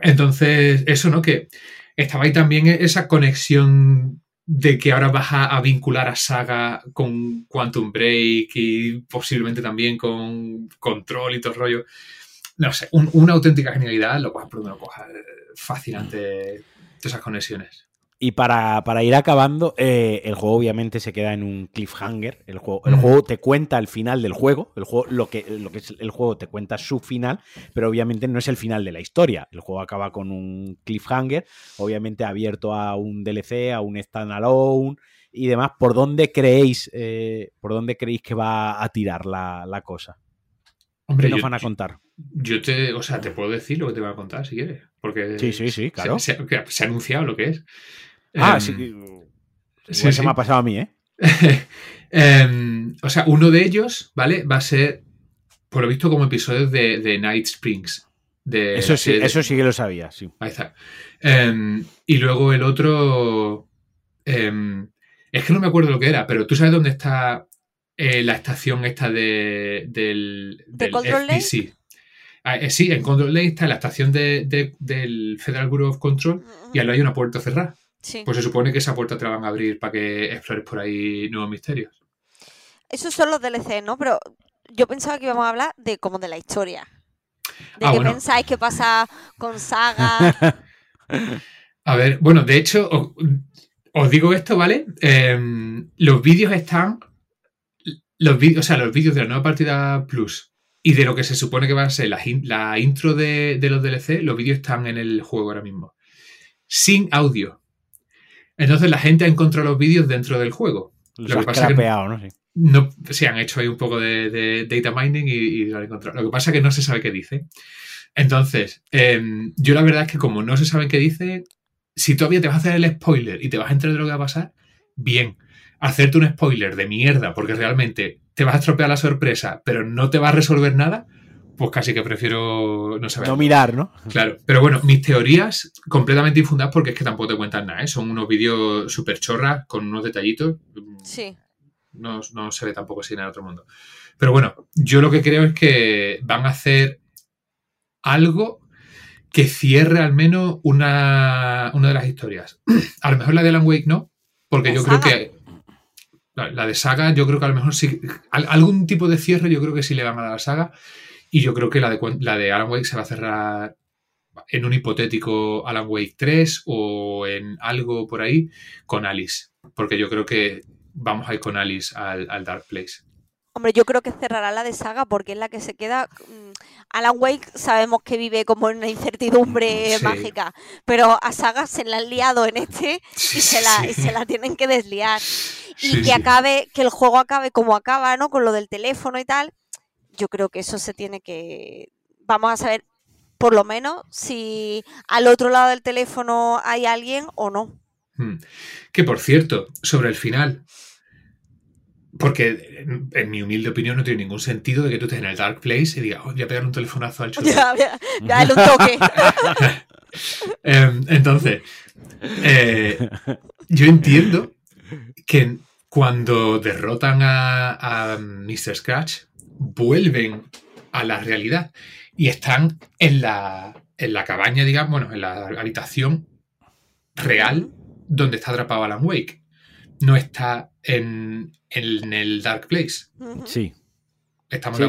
entonces, eso, ¿no? Que estaba ahí también esa conexión de que ahora vas a, vincular a Saga con Quantum Break y posiblemente también con Control y todo el rollo. No sé, una auténtica genialidad, lo cual por una cosa fascinante esas conexiones. Y para, ir acabando, eh, el juego obviamente se queda en un cliffhanger. El juego, el juego te cuenta el final del juego. El juego, lo que, lo que es el juego te cuenta su final, pero obviamente no es el final de la historia. El juego acaba con un cliffhanger, obviamente abierto a un DLC, a un standalone y demás. ¿Por dónde creéis, eh, por dónde creéis que va a tirar la, cosa? Hombre, ¿Qué nos van a contar? Yo te, o sea, te puedo decir lo que te va a contar si quieres. Porque sí, sí, sí, claro. se ha anunciado lo que es. Ah, sí. Sí, se me ha pasado a mí, ¿eh? Em, o sea, uno de ellos, ¿vale? Va a ser, por lo visto, como episodios de, Night Springs. De eso, sí, eso sí que lo sabía, sí. Ahí está. Em, y luego el otro. Em, es que no me acuerdo lo que era, pero tú sabes dónde está eh, la estación esta de, del, del Control FBC. Ah, eh, sí, en Control Lane está la estación del Federal Bureau of Control y ahí hay una puerta cerrada. Pues se supone que esa puerta te la van a abrir para que explores por ahí nuevos misterios. Esos son los DLC, ¿no? Pero yo pensaba que íbamos a hablar de como de la historia. De ah, qué pensáis que pasa con Saga. a ver, bueno, de hecho, os, digo esto, ¿vale? Em, los vídeos están. Los vídeos, o sea, los vídeos de la nueva partida Plus y de lo que se supone que va a ser la, intro de, de los DLC, los vídeos están en el juego ahora mismo. Sin audio. Entonces la gente ha encontrado los vídeos dentro del juego. lo que pasa es que ¿no? Sí. no se han hecho ahí un poco de, data mining y, lo han encontrado. Lo que pasa es que no se sabe qué dice. Entonces, em, yo la verdad es que como no se sabe qué dice, si todavía te vas a hacer el spoiler y te vas a enterar de lo que va a pasar, bien. Hacerte un spoiler de mierda porque realmente te vas a estropear la sorpresa, pero no te va a resolver nada, pues casi que prefiero no saber. No mirar, ¿no? Claro. Pero bueno, mis teorías completamente infundadas porque es que tampoco te cuentan nada, ¿eh? Son unos vídeos súper chorras con unos detallitos. Sí. No, se ve tampoco así en el otro mundo. Pero bueno, yo lo que creo es que van a hacer algo que cierre al menos una, una de las historias. A lo mejor la de Alan Wake no, porque yo creo que la, de Saga, yo creo que a lo mejor sí. Algún tipo de cierre, yo creo que sí le van a dar a la saga. Y yo creo que la de, la de Alan Wake se va a cerrar en un hipotético Alan Wake 3 o en algo por ahí con Alice. Porque yo creo que vamos a ir con Alice al, Dark Place. Hombre, yo creo que cerrará la de saga porque es la que se queda. Mm, Alan Wake sabemos que vive como en una incertidumbre mágica, pero a saga se la han liado en este y, se la, y se la tienen que desliar. Y que acabe, que el juego acabe como acaba, ¿no? Con lo del teléfono y tal yo creo que eso se tiene que... Vamos a saber por lo menos si al otro lado del teléfono hay alguien o no. Hmm. Que por cierto, sobre el final, porque en mi humilde opinión no tiene ningún sentido de que tú estés en el Dark Place y digas, oh, voy a pegar un telefonazo al chulo. Ya, ya, ya un toque. Em, entonces, eh, yo entiendo que cuando derrotan a, a Mr. Scratch, vuelven a la realidad y están en la, en la cabaña, digamos, bueno, en la habitación real donde está atrapado Alan Wake. No está en, el Dark Place. Sí. Estamos sí,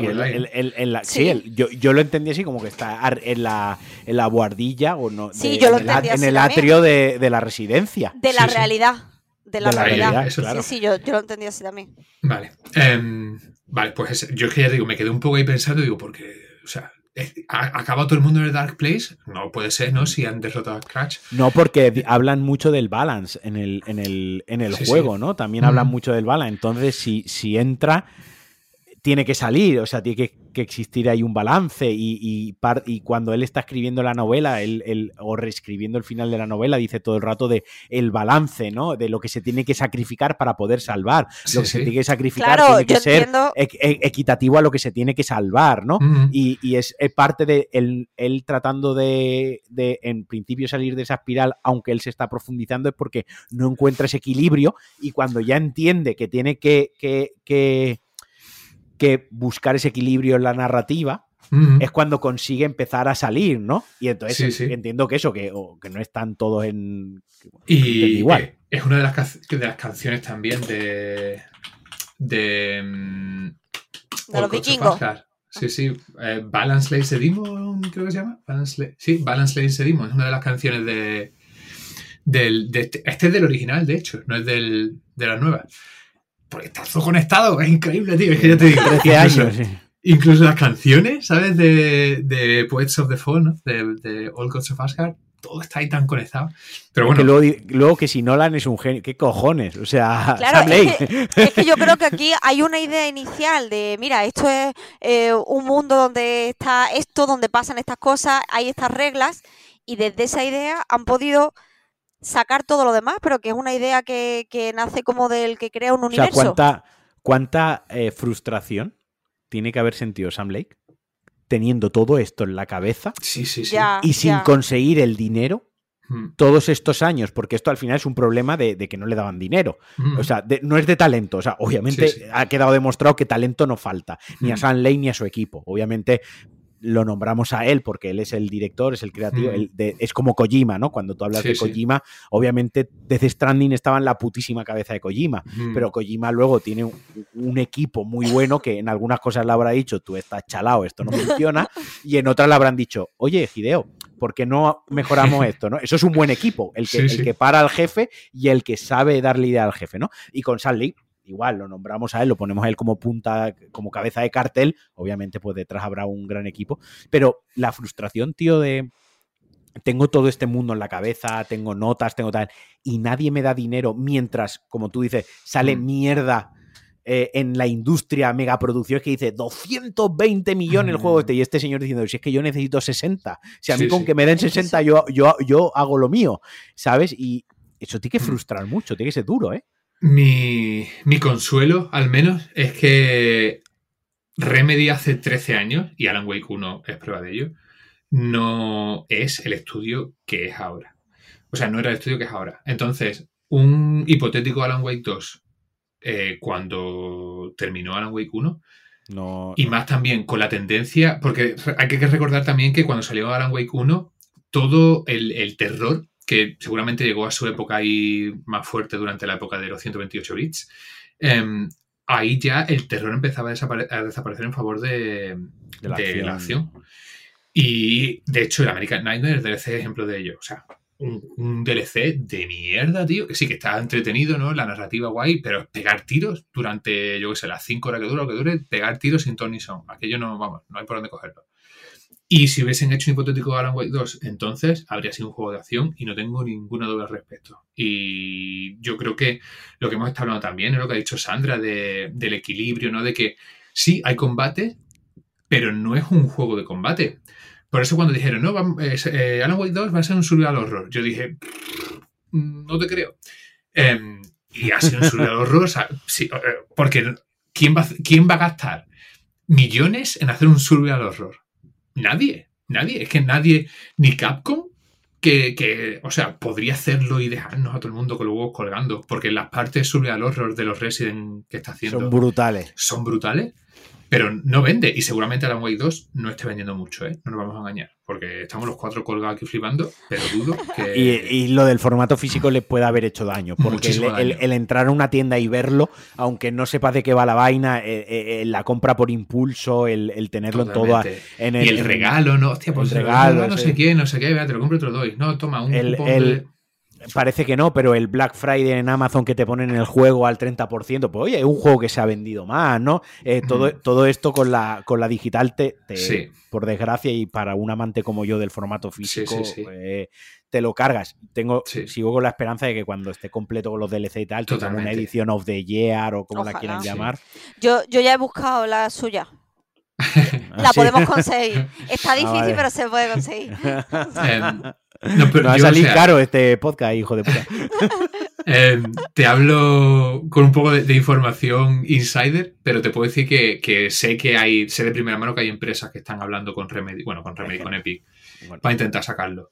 sí. yo, lo entendí así como que está en la, en la guardilla o no, sí, yo lo en, el, en el atrio de, la residencia. De la realidad. De la, realidad. Sí, sí, yo, lo entendí así también. Vale. Em, Vale, pues yo es que ya digo, me quedé un poco ahí pensando, digo, porque, o sea, ¿Acaba todo el mundo en el Dark Place? No puede ser, ¿no? Si han derrotado a Crash. No, porque hablan mucho del balance en el, en el, en el juego, ¿no? También hablan mucho del balance. Entonces, si, si entra, tiene que salir, o sea, tiene que, existir ahí un balance y, y, cuando él está escribiendo la novela él, o reescribiendo el final de la novela dice todo el rato de el balance, ¿no? De lo que se tiene que sacrificar para poder salvar. lo que se tiene que sacrificar tiene que ser e, equitativo a lo que se tiene que salvar, ¿no? y, es, parte de él, tratando de, en principio salir de esa espiral, aunque él se está profundizando, es porque no encuentra ese equilibrio y cuando ya entiende que tiene que, que que buscar ese equilibrio en la narrativa es cuando consigue empezar a salir, ¿no? Y entonces entiendo que eso, que, que, no están todos en. y igual. Es una de las, de las canciones también de. de. Mm, de los vikingos. Sí, sí. Eh, Balance Lace Demon, creo que se llama. Balance sí, Balance Lace Demon. Es una de las canciones de. Del, de este, este, es del original, de hecho, no es del, de las nuevas porque estás todo conectado, es increíble, tío. Es que ya te digo, 13 años. Incluso las canciones, ¿sabes? De, de Poets of the Fall, ¿no? De, de All Gods of Asgard, todo está ahí tan conectado. Pero bueno. luego, que si Nolan es un genio, ¿qué cojones? O sea, claro, es que, es que, yo creo que aquí hay una idea inicial de, mira, esto es eh, un mundo donde está esto, donde pasan estas cosas, hay estas reglas, y desde esa idea han podido sacar todo lo demás, pero que es una idea que, nace como del que crea un universo. ¿cuánta, cuánta eh, frustración tiene que haber sentido Sam Lake teniendo todo esto en la cabeza sí, sí, sí. y sin conseguir el dinero hmm. todos estos años, porque esto al final es un problema de, que no le daban dinero. Hmm. O sea, no es de talento. O sea, obviamente ha quedado demostrado que talento no falta, ni a hmm. Sam Lake ni a su equipo. Obviamente lo nombramos a él porque él es el director, es el creativo, es como Kojima, ¿no? Cuando tú hablas de Kojima, obviamente Death Stranding estaba en la putísima cabeza de Kojima, pero Kojima luego tiene un, equipo muy bueno que en algunas cosas le habrá dicho, tú estás chalado, esto no funciona, y en otras le habrán dicho, oye, Hideo, ¿por qué no mejoramos esto? ¿no? Eso es un buen equipo, el que, el que para al jefe y el que sabe darle idea al jefe, ¿no? Y con Sally igual lo nombramos a él, lo ponemos a él como punta, como cabeza de cartel, obviamente pues detrás habrá un gran equipo, pero la frustración, tío, de tengo todo este mundo en la cabeza, tengo notas, tengo tal, y nadie me da dinero mientras, como tú dices, sale mm. mierda eh, en la industria megaproducción que dice 220 millones el juego este y este señor diciendo, si es que yo necesito 60, si a mí con que me den 60 yo, yo, yo hago lo mío, ¿sabes? Y eso tiene que mm. frustrar mucho, tiene que ser duro, ¿eh? Mi, consuelo, al menos, es que Remedy hace 13 años, y Alan Wake 1 es prueba de ello, no es el estudio que es ahora. O sea, no era el estudio que es ahora. Entonces, un hipotético Alan Wake 2, eh, cuando terminó Alan Wake 1, no, y más también con la tendencia, porque hay que recordar también que cuando salió Alan Wake 1, todo el, el terror que seguramente llegó a su época ahí más fuerte durante la época de los 128 bits, em, ahí ya el terror empezaba a, desaparecer en favor de, la, acción. Y de hecho, el American Nightmare, el DLC es ejemplo de ello. O sea, un, DLC de mierda, tío, que sí que está entretenido, ¿no? La narrativa guay, pero pegar tiros durante, yo qué sé, las 5 horas que dura, lo que dure, pegar tiros sin ton ni son. Aquello no, vamos, no hay por dónde cogerlo. Y si hubiesen hecho un hipotético Alan Wake 2, entonces habría sido un juego de acción y no tengo ninguna duda al respecto. Y yo creo que lo que hemos estado hablando también es lo que ha dicho Sandra del equilibrio, ¿no? De que sí, hay combate, pero no es un juego de combate. Por eso cuando dijeron, no, eh, Alan Wake 2 va a ser un survival horror, yo dije, no te creo. Em, y ha sido un survival horror, sí, eh, porque ¿quién va, ¿quién va a gastar millones en hacer un survival horror? Nadie, nadie. Es que nadie, ni Capcom, que, que, o sea, podría hacerlo y dejarnos a todo el mundo con los huevos colgando, porque las partes sobre al horror de los Resident que está haciendo son brutales. Son brutales. Pero no vende. Y seguramente Alan Wake 2 no esté vendiendo mucho, ¿eh? No nos vamos a engañar. Porque estamos los cuatro colgados aquí flipando, pero dudo que. Y, lo del formato físico le puede haber hecho daño. Porque el, entrar a una tienda y verlo, aunque no sepas de qué va la vaina, eh, eh, la compra por impulso, el, tenerlo en todo. En el, y el regalo, ¿no? Hostia, pues el regalo, no sé qué, no sé qué, te lo compro otro doy. No, toma un el, parece que no, pero el Black Friday en Amazon que te ponen el juego al 30%, pues oye, es un juego que se ha vendido más, ¿no? Eh, todo, todo esto con la, con la digital, te, por desgracia, y para un amante como yo del formato físico, eh, te lo cargas. Tengo, sigo con la esperanza de que cuando esté completo con los DLC y tal, como una edición of the year o como la quieran llamar. Yo, yo ya he buscado la suya. la podemos conseguir. Está ah, difícil, pero se puede conseguir. Em, no, va a salir caro este podcast, hijo de puta. Em, te hablo con un poco de, información insider, pero te puedo decir que, sé que hay, sé de primera mano que hay empresas que están hablando con Remedy, bueno, con Remedy, con Epic, para intentar sacarlo.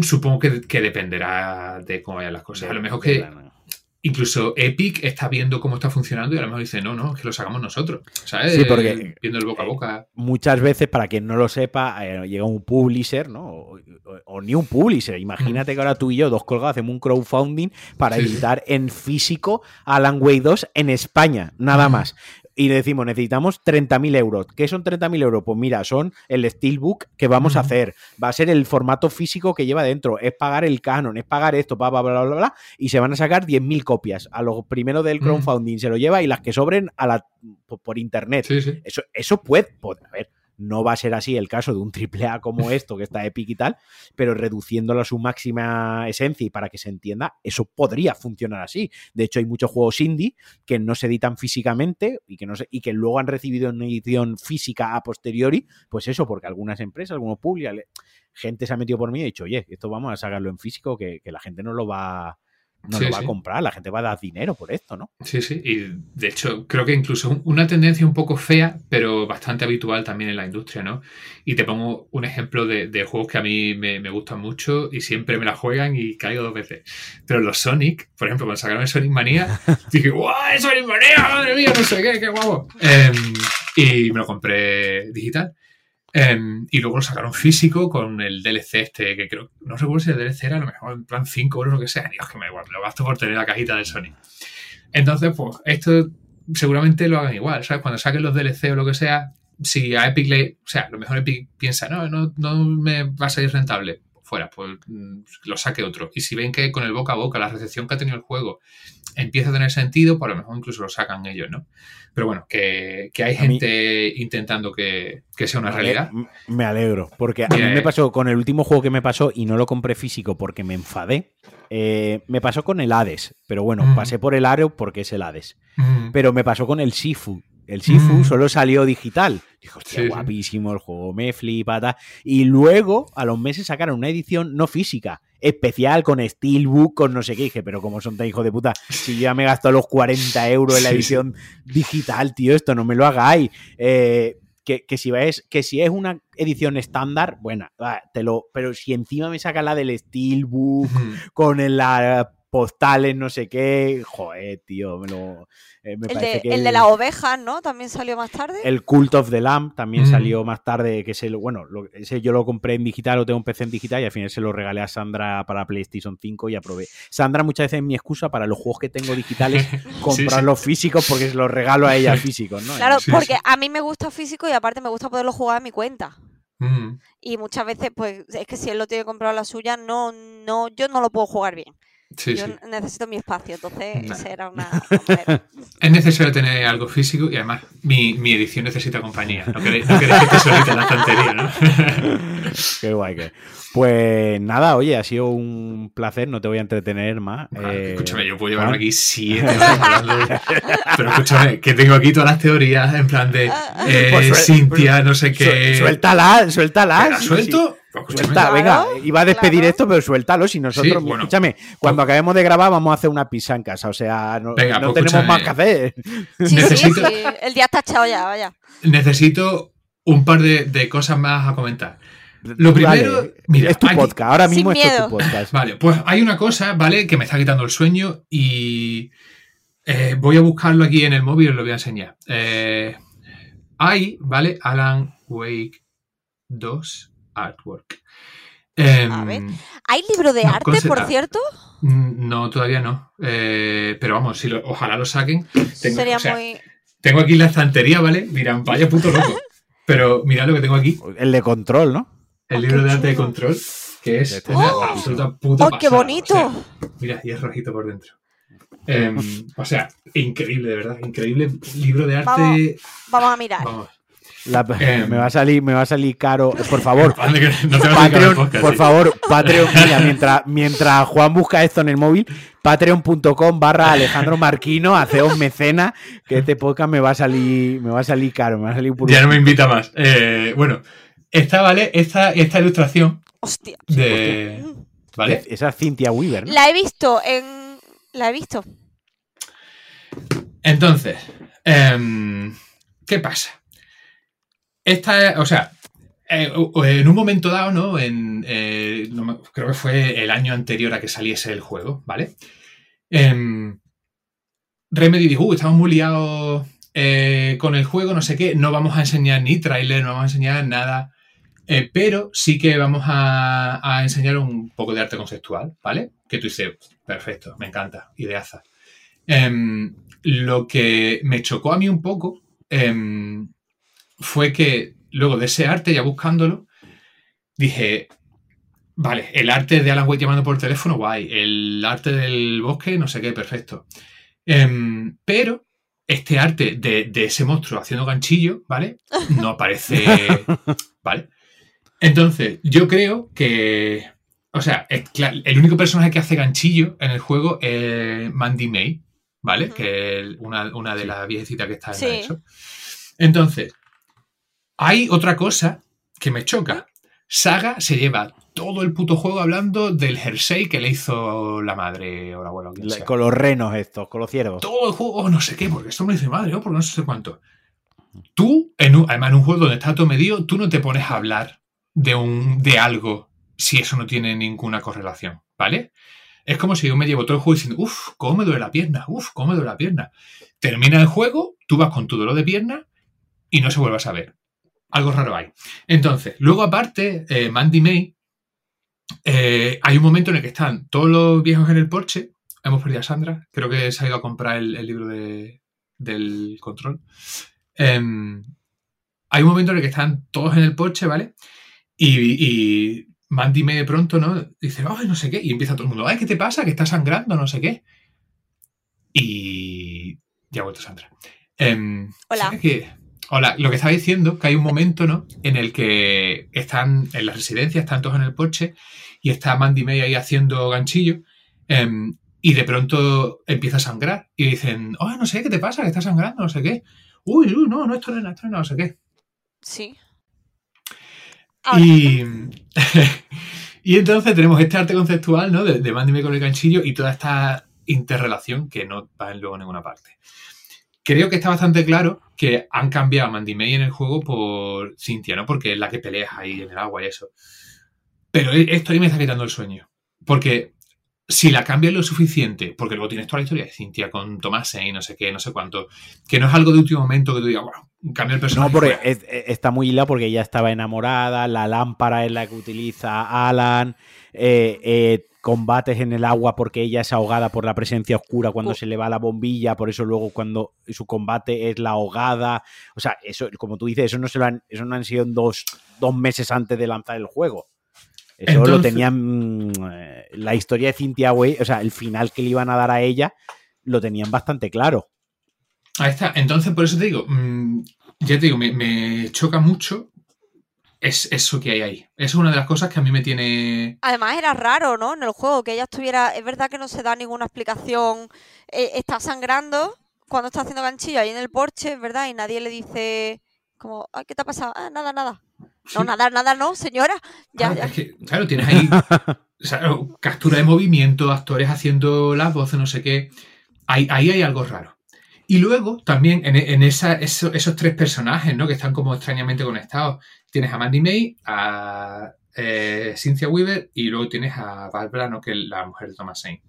Supongo que, que, dependerá de cómo vayan las cosas. A lo mejor que incluso Epic está viendo cómo está funcionando y a lo mejor dice, no, no, es que lo sacamos nosotros. ¿Sabes? Sí, porque viendo el boca a boca. Muchas veces, para quien no lo sepa, eh, llega un publisher, ¿no? O, ni un publisher. Imagínate que ahora tú y yo, dos colgados, hacemos un crowdfunding para editar en físico Alan Way 2 en España, nada más y le decimos, necesitamos 30.000 euros. ¿Qué son 30.000 euros? Pues mira, son el Steelbook que vamos a hacer. Va a ser el formato físico que lleva dentro. Es pagar el canon, es pagar esto, bla, bla, bla, bla, bla. Y se van a sacar 10.000 copias. A lo primero del crowdfunding se lo lleva y las que sobren a la, por, internet. Eso, eso puede, puede, a ver, no va a ser así el caso de un AAA como esto, que está Epic y tal, pero reduciéndolo a su máxima esencia y para que se entienda, eso podría funcionar así. De hecho, hay muchos juegos indie que no se editan físicamente y que, no y que luego han recibido una edición física a posteriori, pues eso, porque algunas empresas, algunos públicos, gente se ha metido por mí y ha dicho, oye, esto vamos a sacarlo en físico, que, que la gente no lo va no lo va a comprar, la gente va a dar dinero por esto, ¿no? Sí, sí, y de hecho creo que incluso una tendencia un poco fea, pero bastante habitual también en la industria, ¿no? Y te pongo un ejemplo de, juegos que a mí me, gustan mucho y siempre me la juegan y caigo dos veces. Pero los Sonic, por ejemplo, cuando sacaron el Sonic Manía, dije, ¡guau, Sonic Manía! ¡Madre mía, no sé qué, qué guapo! Em, y me lo compré digital. Em, y luego lo sacaron físico con el DLC este, que creo, no recuerdo si el DLC era a lo mejor en plan 5 euros o lo que sea. Dios, que me igual, lo gasto por tener la cajita de Sony. Entonces, pues, esto seguramente lo hagan igual, ¿sabes? Cuando saquen los DLC o lo que sea, si a Epic le. O sea, a lo mejor Epic piensa, no, no, no me va a salir rentable. Fuera, pues mm, lo saque otro. Y si ven que con el boca a boca, la recepción que ha tenido el juego empieza a tener sentido, pues a lo mejor incluso lo sacan ellos, ¿no? Pero bueno, que, hay gente intentando que, sea una realidad. Me alegro, porque a mí me pasó con el último juego que me pasó y no lo compré físico porque me enfadé. Eh, me pasó con el Hades, pero bueno, pasé por el Areo porque es el Hades. Pero me pasó con el Sifu. El Sifu solo salió digital. Dijo, hostia, guapísimo el juego, me flipa. Y luego, a los meses, sacaron una edición no física especial con Steelbook, con no sé qué. Dije, pero como son tan hijos de puta, si ya me gasto los 40 euros en la edición digital, tío, esto no me lo hagáis. Eh, que, si ves, que si es una edición estándar, bueno, te lo, pero si encima me saca la del Steelbook, con la postales, no sé qué, joder, tío, me lo... Eh, el, de, las ovejas, ¿no? También salió más tarde. El Cult of the Lamb también salió más tarde, que ese, bueno, ese yo lo compré en digital, lo tengo en PC en digital y al final se lo regalé a Sandra para PlayStation 5 y aprobé. Sandra muchas veces es mi excusa para los juegos que tengo digitales, comprarlos físicos porque se los regalo a ella físicos, ¿no? Claro, porque a mí me gusta físico y aparte me gusta poderlo jugar a mi cuenta. Y muchas veces, pues, es que si él lo tiene comprado la suya, no, no, yo no lo puedo jugar bien. Yo necesito mi espacio, entonces será una... es necesario tener algo físico y además mi, edición necesita compañía. No queréis, no que te solita la estantería, ¿no? Qué guay que... Pues nada, oye, ha sido un placer, no te voy a entretener más. Eh, escúchame, yo puedo llevarme aquí siete horas Pero escúchame, que tengo aquí todas las teorías en plan de eh, pues Cintia, no sé qué. Suéltala, suéltala. ¿La suelto? Suelta, venga, iba a despedir esto, pero suéltalo. Si nosotros, escúchame, cuando acabemos de grabar, vamos a hacer una pizza en casa. O sea, no, pues tenemos más que hacer. Sí, Necesito... sí, el día está echado ya, vaya. Necesito un par de, cosas más a comentar. Lo primero, mira, es tu podcast, ahora mismo es tu podcast. Vale, pues hay una cosa, ¿vale? Que me está quitando el sueño y eh, voy a buscarlo aquí en el móvil y os lo voy a enseñar. Eh, hay, ¿vale? Alan Wake 2 artwork. a ver. Em, ¿Hay libro de arte, por cierto? Mm, no, todavía no. Eh, pero vamos, si ojalá lo saquen. Tengo, Sería muy... tengo aquí la estantería, ¿vale? Mira, vaya puto loco. pero mira lo que tengo aquí. El de control, ¿no? El libro de arte de control. que es una absoluta puta ¡Oh, qué bonito! mira, y es rojito por dentro. Em, o sea, increíble, de verdad, increíble libro de arte. Vamos, a mirar. Me va a salir, me va a salir caro. Por favor, Patreon, por favor, Patreon, mira, mientras, mientras Juan busca esto en el móvil, patreon.com barra Alejandro Marquino, un mecena, que este podcast me va a salir, me va a salir caro, me va a salir Ya no me invita más. Eh, bueno, esta, ¿vale? Esta, esta ilustración. Hostia. De. ¿Vale? Esa es Cynthia Weaver. La he visto en. La he visto. Entonces, em, ¿qué pasa? Esta, o sea, eh, en un momento dado, ¿no? En, eh, creo que fue el año anterior a que saliese el juego, ¿vale? Em, Remedy dijo, uh, estamos muy liados eh, con el juego, no sé qué, no vamos a enseñar ni trailer, no vamos a enseñar nada, pero sí que vamos a, enseñar un poco de arte conceptual, ¿vale? Que tú dices, perfecto, me encanta, ideaza. Em, lo que me chocó a mí un poco em, fue que luego de ese arte, ya buscándolo, dije, vale, el arte de Alan Wake llamando por teléfono, guay. El arte del bosque, no sé qué, perfecto. Em, pero este arte de, ese monstruo haciendo ganchillo, ¿vale? No aparece, ¿vale? Entonces, yo creo que, o sea, el único personaje que hace ganchillo en el juego es Mandy May, ¿vale? Que es una, de las viejecitas que está en eso. Entonces, hay otra cosa que me choca. Saga se lleva todo el puto juego hablando del jersey que le hizo la madre o la abuela. Con los renos estos, con los ciervos. Todo el juego, oh, no sé qué, porque esto me dice madre, o porque no sé cuánto. Tú, en un, además en un juego donde está todo medio, tú no te pones a hablar de, un, de algo si eso no tiene ninguna correlación, ¿vale? Es como si yo me llevo todo el juego diciendo, uff, cómo me duele la pierna, uff, cómo me duele la pierna. Termina el juego, tú vas con tu dolor de pierna y no se vuelve a saber algo raro hay. Entonces, luego aparte, eh, Mandy May, eh, hay un momento en el que están todos los viejos en el porche. Hemos perdido a Sandra. Creo que se ha ido a comprar el, libro del control. Em, hay un momento en el que están todos en el porche, ¿vale? Y, Mandy May de pronto, ¿no? Dice, ay, no sé qué. Y empieza todo el mundo, ay, ¿qué te pasa? Que está sangrando, no sé qué. Y ya ha vuelto Sandra. Em, Hola. Hola, lo que estaba diciendo, que hay un momento, ¿no? En el que están en la residencia, están todos en el porche y está Mandy May ahí haciendo ganchillo em, y de pronto empieza a sangrar y dicen, oh, no sé, ¿qué te pasa? Que está sangrando, no sé qué. Uy, uy, no, no, esto no, esto no, no sé qué. Sí. Y, y entonces tenemos este arte conceptual, ¿no? De, de Mandy May con el ganchillo y toda esta interrelación que no va en luego ninguna parte. Creo que está bastante claro que han cambiado a Mandy May en el juego por Cynthia, ¿no? Porque es la que peleas ahí en el agua y eso. Pero e, esto ahí me está quitando el sueño. Porque si la cambias lo suficiente, porque luego tienes toda la historia de Cynthia con Tomás y no sé qué, no sé cuánto, que no es algo de último momento que tú digas, bueno, cambia el personaje. No, porque e, está muy hilado porque ella estaba enamorada, la lámpara es la que utiliza Alan, eh, eh, combates en el agua porque ella es ahogada por la presencia oscura cuando se le va la bombilla, por eso luego cuando su combate es la ahogada. O sea, eso, como tú dices, eso no, se lo han, eso no han sido dos, dos meses antes de lanzar el juego. Eso lo tenían. Eh, la historia de Cynthia Way, o sea, el final que le iban a dar a ella, lo tenían bastante claro. Ahí está. Entonces, por eso te digo, mm, ya te digo, me, me choca mucho es eso que hay ahí. Es una de las cosas que a mí me tiene. Además, era raro, ¿no? En el juego, que ella estuviera. Es verdad que no se da ninguna explicación. Eh, está sangrando cuando está haciendo ganchillo ahí en el porche, ¿verdad? Y nadie le dice. Como, ¿qué te ha pasado? Ah, nada, nada. No, nada, nada, no, señora. Ya, ah, claro, tienes ahí captura de movimiento, actores haciendo las voces, no sé qué. Ahí, ahí hay algo raro. Y luego también en, esos tres personajes, ¿no? Que están como extrañamente conectados tienes a Mandy May, a eh, Cynthia Weaver y luego tienes a Barbara, ¿no? que es la mujer de Thomas Zane.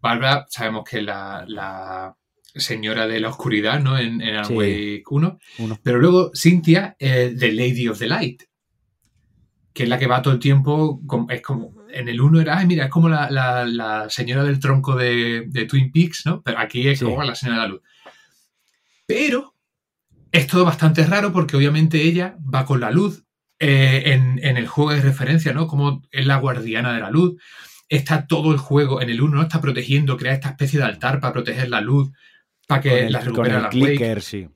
Barbara sabemos que es la, señora de la oscuridad ¿no? en, en Wake 1, pero luego Cynthia es The Lady of the Light, que es la que va todo el tiempo, es como, en el 1 era, ay, mira, es como la, señora del tronco de, Twin Peaks, ¿no? Pero aquí es como la señora de la luz. Pero es todo bastante raro porque obviamente ella va con la luz eh, en, el juego de referencia, ¿no? Como es la guardiana de la luz. Está todo el juego en el 1, ¿no? Está protegiendo, crea esta especie de altar para proteger la luz, para que la recupere con el clicker, sí.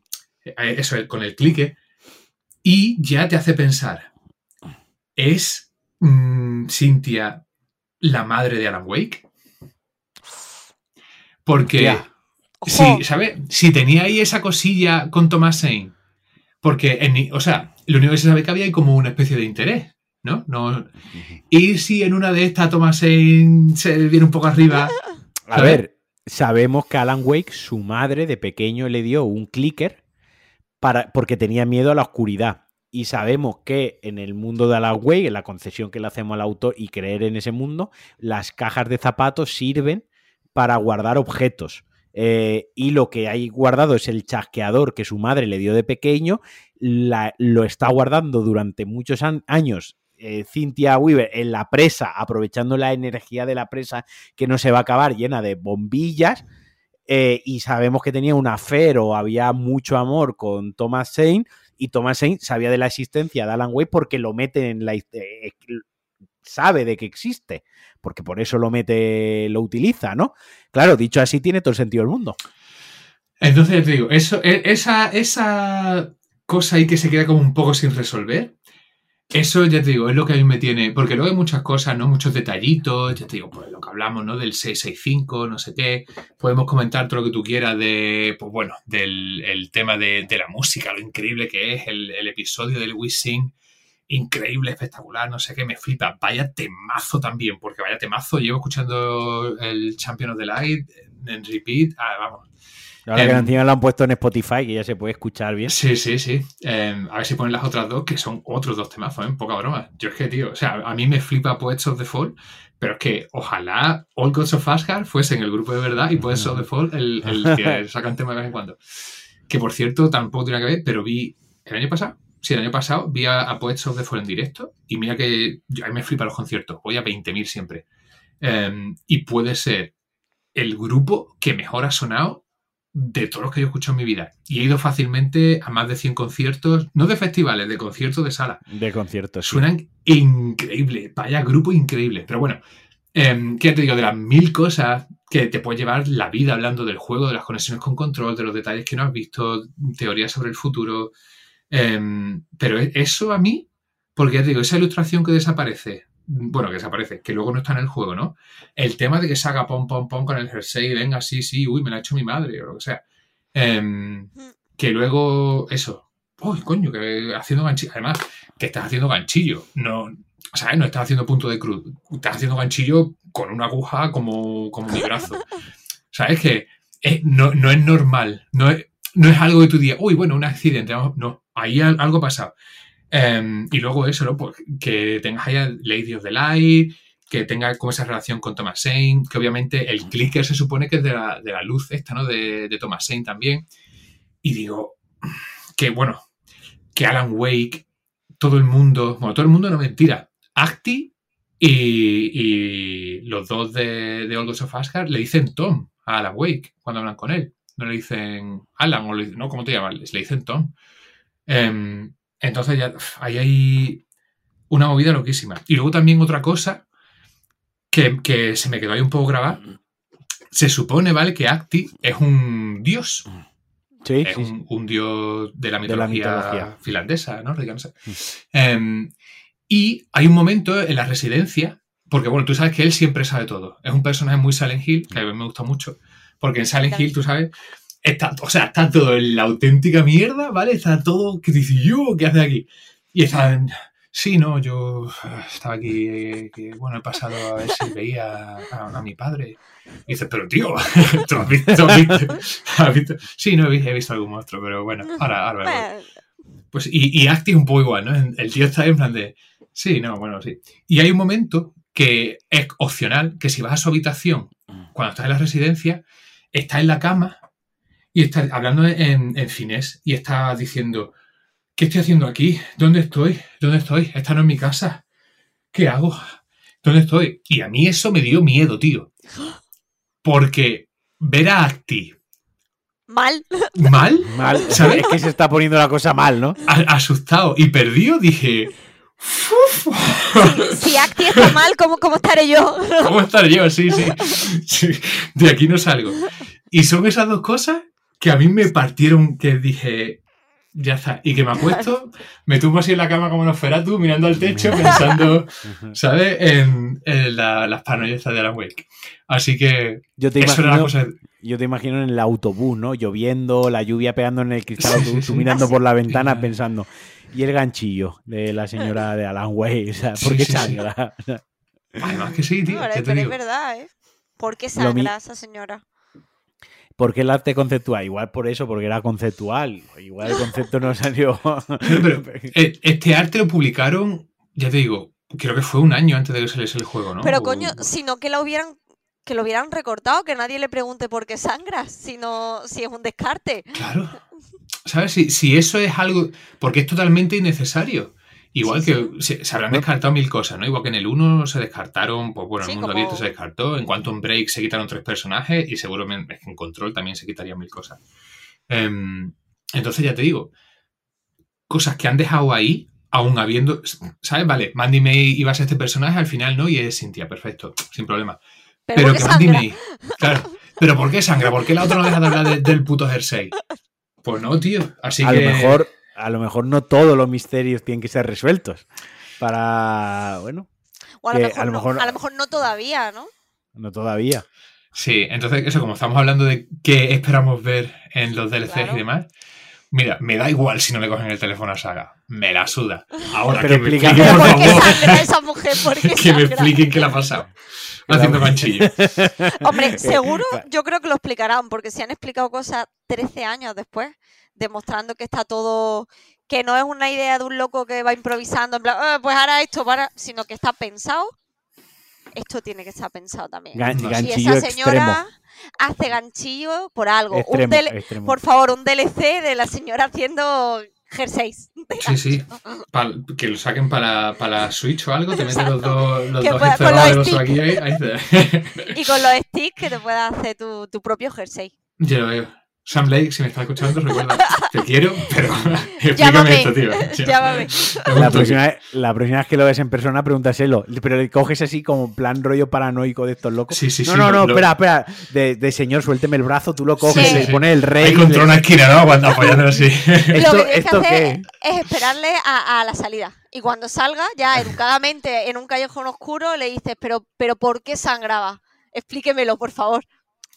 Eh, eso, con el clicker. Y ya te hace pensar, ¿es mm, Cynthia la madre de Alan Wake? Porque, si, ¿sabes? Si tenía ahí esa cosilla con Thomas Zane, porque, en, o sea, lo único que se sabe que había como una especie de interés, ¿no? no y si en una de estas Thomas se viene un poco arriba. A ver, sabemos que Alan Wake, su madre de pequeño le dio un clicker para, porque tenía miedo a la oscuridad. Y sabemos que en el mundo de Alan Wake, en la concesión que le hacemos al autor y creer en ese mundo, las cajas de zapatos sirven para guardar objetos. Eh, y lo que hay guardado es el chasqueador que su madre le dio de pequeño, lo está guardando durante muchos años eh, Cynthia Weaver en la presa, aprovechando la energía de la presa que no se va a acabar, llena de bombillas. Eh, y sabemos que tenía un afer o había mucho amor con Thomas Zane. Y Thomas Zane sabía de la existencia de Alan Wake porque lo mete en la. Sabe de que existe porque por eso lo mete, lo utiliza, ¿no? Claro, dicho así, tiene todo el sentido del mundo. Entonces, te digo, eso, e, esa, esa cosa ahí que se queda como un poco sin resolver, eso ya te digo, es lo que a mí me tiene, porque luego hay muchas cosas, ¿no? Muchos detallitos, ya te digo, pues lo que hablamos, ¿no? Del 665, no sé qué. Podemos comentar todo lo que tú quieras de, pues bueno, del tema de, la música, lo increíble que es el, episodio del We Sing increíble, espectacular, no sé qué, me flipa. Vaya temazo también, porque vaya temazo. Llevo escuchando el Champion of the Light en repeat. Ah, vamos. Ahora que em, encima lo han puesto en Spotify, que ya se puede escuchar bien. Sí, sí, sí. Em, a ver si ponen las otras dos, que son otros dos temazos, ¿eh? Poca broma. Yo es que, tío, o sea, a mí me flipa Poets of the Fall, pero es que ojalá All Gods of Asgard fuesen el grupo de verdad y Poets of the Fall el, el que sacan tema de vez en cuando. Que por cierto, tampoco tiene que ver, pero vi el año pasado Sí, el año pasado vi a, Poets of the Fall en directo y mira que a mí me flipa los conciertos, voy a 20.000 siempre. Em, y puede ser el grupo que mejor ha sonado de todos los que yo he escuchado en mi vida. Y he ido fácilmente a más de 100 conciertos, no de festivales, de conciertos de sala. De conciertos. Suenan increíble, vaya grupo increíble. Pero bueno, eh, ¿qué te digo? De las mil cosas que te puede llevar la vida hablando del juego, de las conexiones con control, de los detalles que no has visto, teorías sobre el futuro, Em, pero e, eso a mí, porque ya te digo, esa ilustración que desaparece, bueno, que desaparece, que luego no está en el juego, ¿no? El tema de que se haga pom, pom, pom con el jersey, venga, sí, sí, uy, me la ha hecho mi madre, o lo que sea. Em, que luego, eso, uy, coño, que haciendo ganchillo, además, que estás haciendo ganchillo, no, ¿sabes? No estás haciendo punto de cruz, estás haciendo ganchillo con una aguja como, como mi brazo. ¿Sabes? Que eh, no, no, es normal, no es, no es algo que tú digas, uy, bueno, un accidente, no, ahí algo ha pasado. Em, y luego eso, ¿no? Pues que tengas ahí a Lady of the Light, que tenga como esa relación con Thomas Zane, que obviamente el clicker se supone que es de la, luz esta, ¿no? De, de, Thomas Zane también. Y digo, que bueno, que Alan Wake, todo el mundo, bueno, todo el mundo no mentira, Acti y, los dos de, de All of Asgard le dicen Tom a Alan Wake cuando hablan con él. No le dicen Alan o le, no, ¿cómo te llamas? Le dicen Tom. Em, entonces ya ahí hay una movida loquísima. Y luego también otra cosa que, se me quedó ahí un poco grabada. Se supone, ¿vale? Que Acti es un dios. Sí, es un, dios de la mitología, finlandesa, ¿no? Em, y hay un momento en la residencia, porque bueno, tú sabes que él siempre sabe todo. Es un personaje muy Silent Hill, que a mí me gusta mucho, porque en Silent Hill, tú sabes, Está, o sea, está todo en la auténtica mierda, ¿vale? Está todo que dice yo, ¿qué hace aquí? Y están, sí, no, yo ah, estaba aquí, eh, que, bueno, he pasado a ver si veía a, mi padre. Y dices, pero tío, ¿tú has visto, has visto, Sí, no, he visto, algún monstruo, pero bueno, ahora, ahora. Pues, y, y Acti un poco igual, ¿no? El tío está en plan de, sí, no, bueno, sí. Y hay un momento que es opcional, que si vas a su habitación, cuando estás en la residencia, está en la cama y está hablando en, en finés y está diciendo, ¿qué estoy haciendo aquí? ¿Dónde estoy? ¿Dónde estoy? Esta no es mi casa. ¿Qué hago? ¿Dónde estoy? Y a mí eso me dio miedo, tío. Porque ver a Acti. Mal. ¿Mal? Mal. ¿Sabes? Es que se está poniendo la cosa mal, ¿no? asustado y perdido, dije. si, Acti está mal, ¿cómo, ¿cómo, estaré yo? ¿Cómo estaré yo? Sí, sí, De aquí no salgo. Y son esas dos cosas que a mí me partieron, que dije, ya está. Y que me acuesto, me tumbo así en la cama como tú mirando al techo, pensando, ¿sabes? En, las paranoias de la Wake. Así que yo te eso imagino, cosa... Yo te imagino en el autobús, ¿no? Lloviendo, la lluvia pegando en el cristal, tú, mirando por la ventana pensando, y el ganchillo de la señora de Alan Way, o sea, ¿por qué sangra? Además que sí, tío. pero es verdad, ¿eh? ¿Por qué sangra esa señora? Porque el arte conceptual, igual por eso, porque era conceptual. Igual el concepto no salió. pero, eh, este arte lo publicaron, ya te digo, creo que fue un año antes de que saliese el juego, ¿no? Pero coño, sino que lo hubieran que lo hubieran recortado, que nadie le pregunte por qué sangra, sino si es un descarte. Claro. ¿Sabes? Si, si eso es algo. Porque es totalmente innecesario. Igual que Se, habrán descartado mil cosas, ¿no? Igual que en el 1 se descartaron, pues bueno, en el mundo abierto se descartó, en Quantum Break se quitaron tres personajes y seguramente en Control también se quitarían mil cosas. Em, entonces ya te digo, cosas que han dejado ahí, aún habiendo, ¿sabes? Vale, Mandy May iba a ser este personaje, al final no, y es Cynthia, perfecto, sin problema. Pero, que Mandy May, claro, pero ¿por qué sangra? ¿Por qué la otra no deja de hablar del puto jersey? Pues no, tío, así a que... Lo mejor a lo mejor no todos los misterios tienen que ser resueltos. Para, bueno. O a, lo mejor, no, a lo mejor no todavía, ¿no? No todavía. Sí, entonces eso, como estamos hablando de qué esperamos ver en los DLCs y demás, mira, me da igual si no le cogen el teléfono a Saga, me la suda. Ahora que me expliquen, por, favor, esa mujer? que me expliquen qué le ha pasado. Haciendo manchillo. Hombre, seguro yo creo que lo explicarán, porque si han explicado cosas 13 años después, demostrando que está todo, que no es una idea de un loco que va improvisando, en plan, ah, pues ahora esto, para, sino que está pensado. Esto tiene que estar pensado también. y esa señora hace ganchillo por algo. por favor, un DLC de la señora haciendo jerseys. Sí, sí. que lo saquen para, la Switch o algo, te meten los dos, los dos aquí ahí, Y con los sticks que te puedas hacer tu, tu propio jersey. Ya lo veo. Sam Lake, si me estás escuchando, recuerda, te quiero, pero explícame esto, tío. Llámame. La próxima, vez, la próxima vez que lo ves en persona, pregúntaselo. Pero le coges así como plan rollo paranoico de estos locos. Sí, sí, no, sí. No, no, no, espera, espera. De, señor, suélteme el brazo, tú lo coges, le pones el rey. Hay contra una esquina, ¿no? Cuando apoyándolo así. ¿Esto, lo que ¿esto qué? es esperarle a, la salida. Y cuando salga, ya educadamente, en un callejón oscuro, le dices, pero, pero ¿por qué sangraba? Explíquemelo, por favor.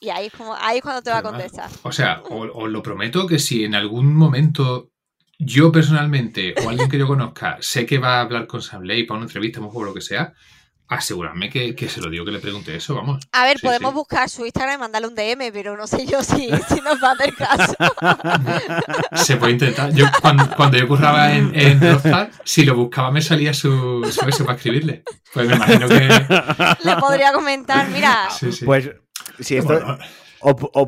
Y ahí es, como, ahí cuando te va a contestar. O sea, os lo prometo que si en algún momento yo personalmente o alguien que yo conozca sé que va a hablar con Sam Ley para una entrevista o lo que sea, asegurarme que, se lo digo que le pregunte eso, vamos. A ver, podemos buscar su Instagram y mandarle un DM, pero no sé yo si, nos va a hacer caso. se puede intentar. Yo cuando, yo curraba en, en Rockstar, si lo buscaba me salía su, su eso para escribirle. Pues me imagino que... Le podría comentar, mira... Pues si esto,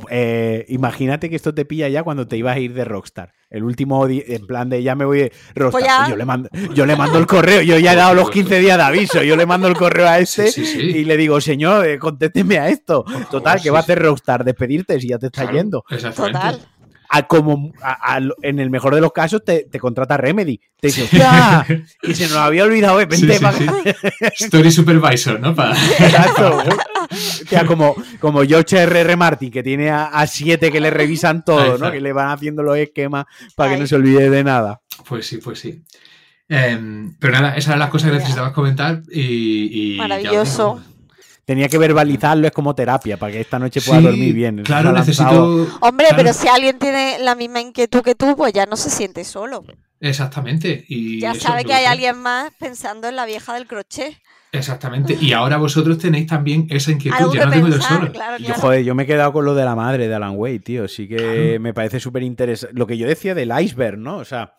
eh, imagínate que esto te pilla ya cuando te ibas a ir de Rockstar. El último, en plan de ya me voy de Rockstar. Pues yo, le mando, yo le mando el correo, yo ya he dado los 15 días de aviso, yo le mando el correo a este y le digo, señor, eh, contésteme a esto. Total, que va a hacer Rockstar? Despedirte si ya te está yendo. Total como en el mejor de los casos te, contrata Remedy. Te dice, y se nos había olvidado, de Story Supervisor, ¿no? Exacto. como, como George R.R. Martin, que tiene a, siete que le revisan todo, ¿no? Que le van haciendo los esquemas para que no se olvide de nada. Pues sí, pues sí. Em, pero nada, esas eran las cosas que necesitabas comentar y... Maravilloso tenía que verbalizarlo, es como terapia, para que esta noche pueda dormir bien. Claro, necesito. Hombre, pero si alguien tiene la misma inquietud que tú, pues ya no se siente solo. Exactamente. Y ya sabe que hay alguien más pensando en la vieja del crochet. Exactamente. Y ahora vosotros tenéis también esa inquietud. Ya no tengo yo solo. Yo, joder, yo me he quedado con lo de la madre de Alan Wade, tío. Sí que me parece súper interesante. Lo que yo decía del iceberg, ¿no? O sea,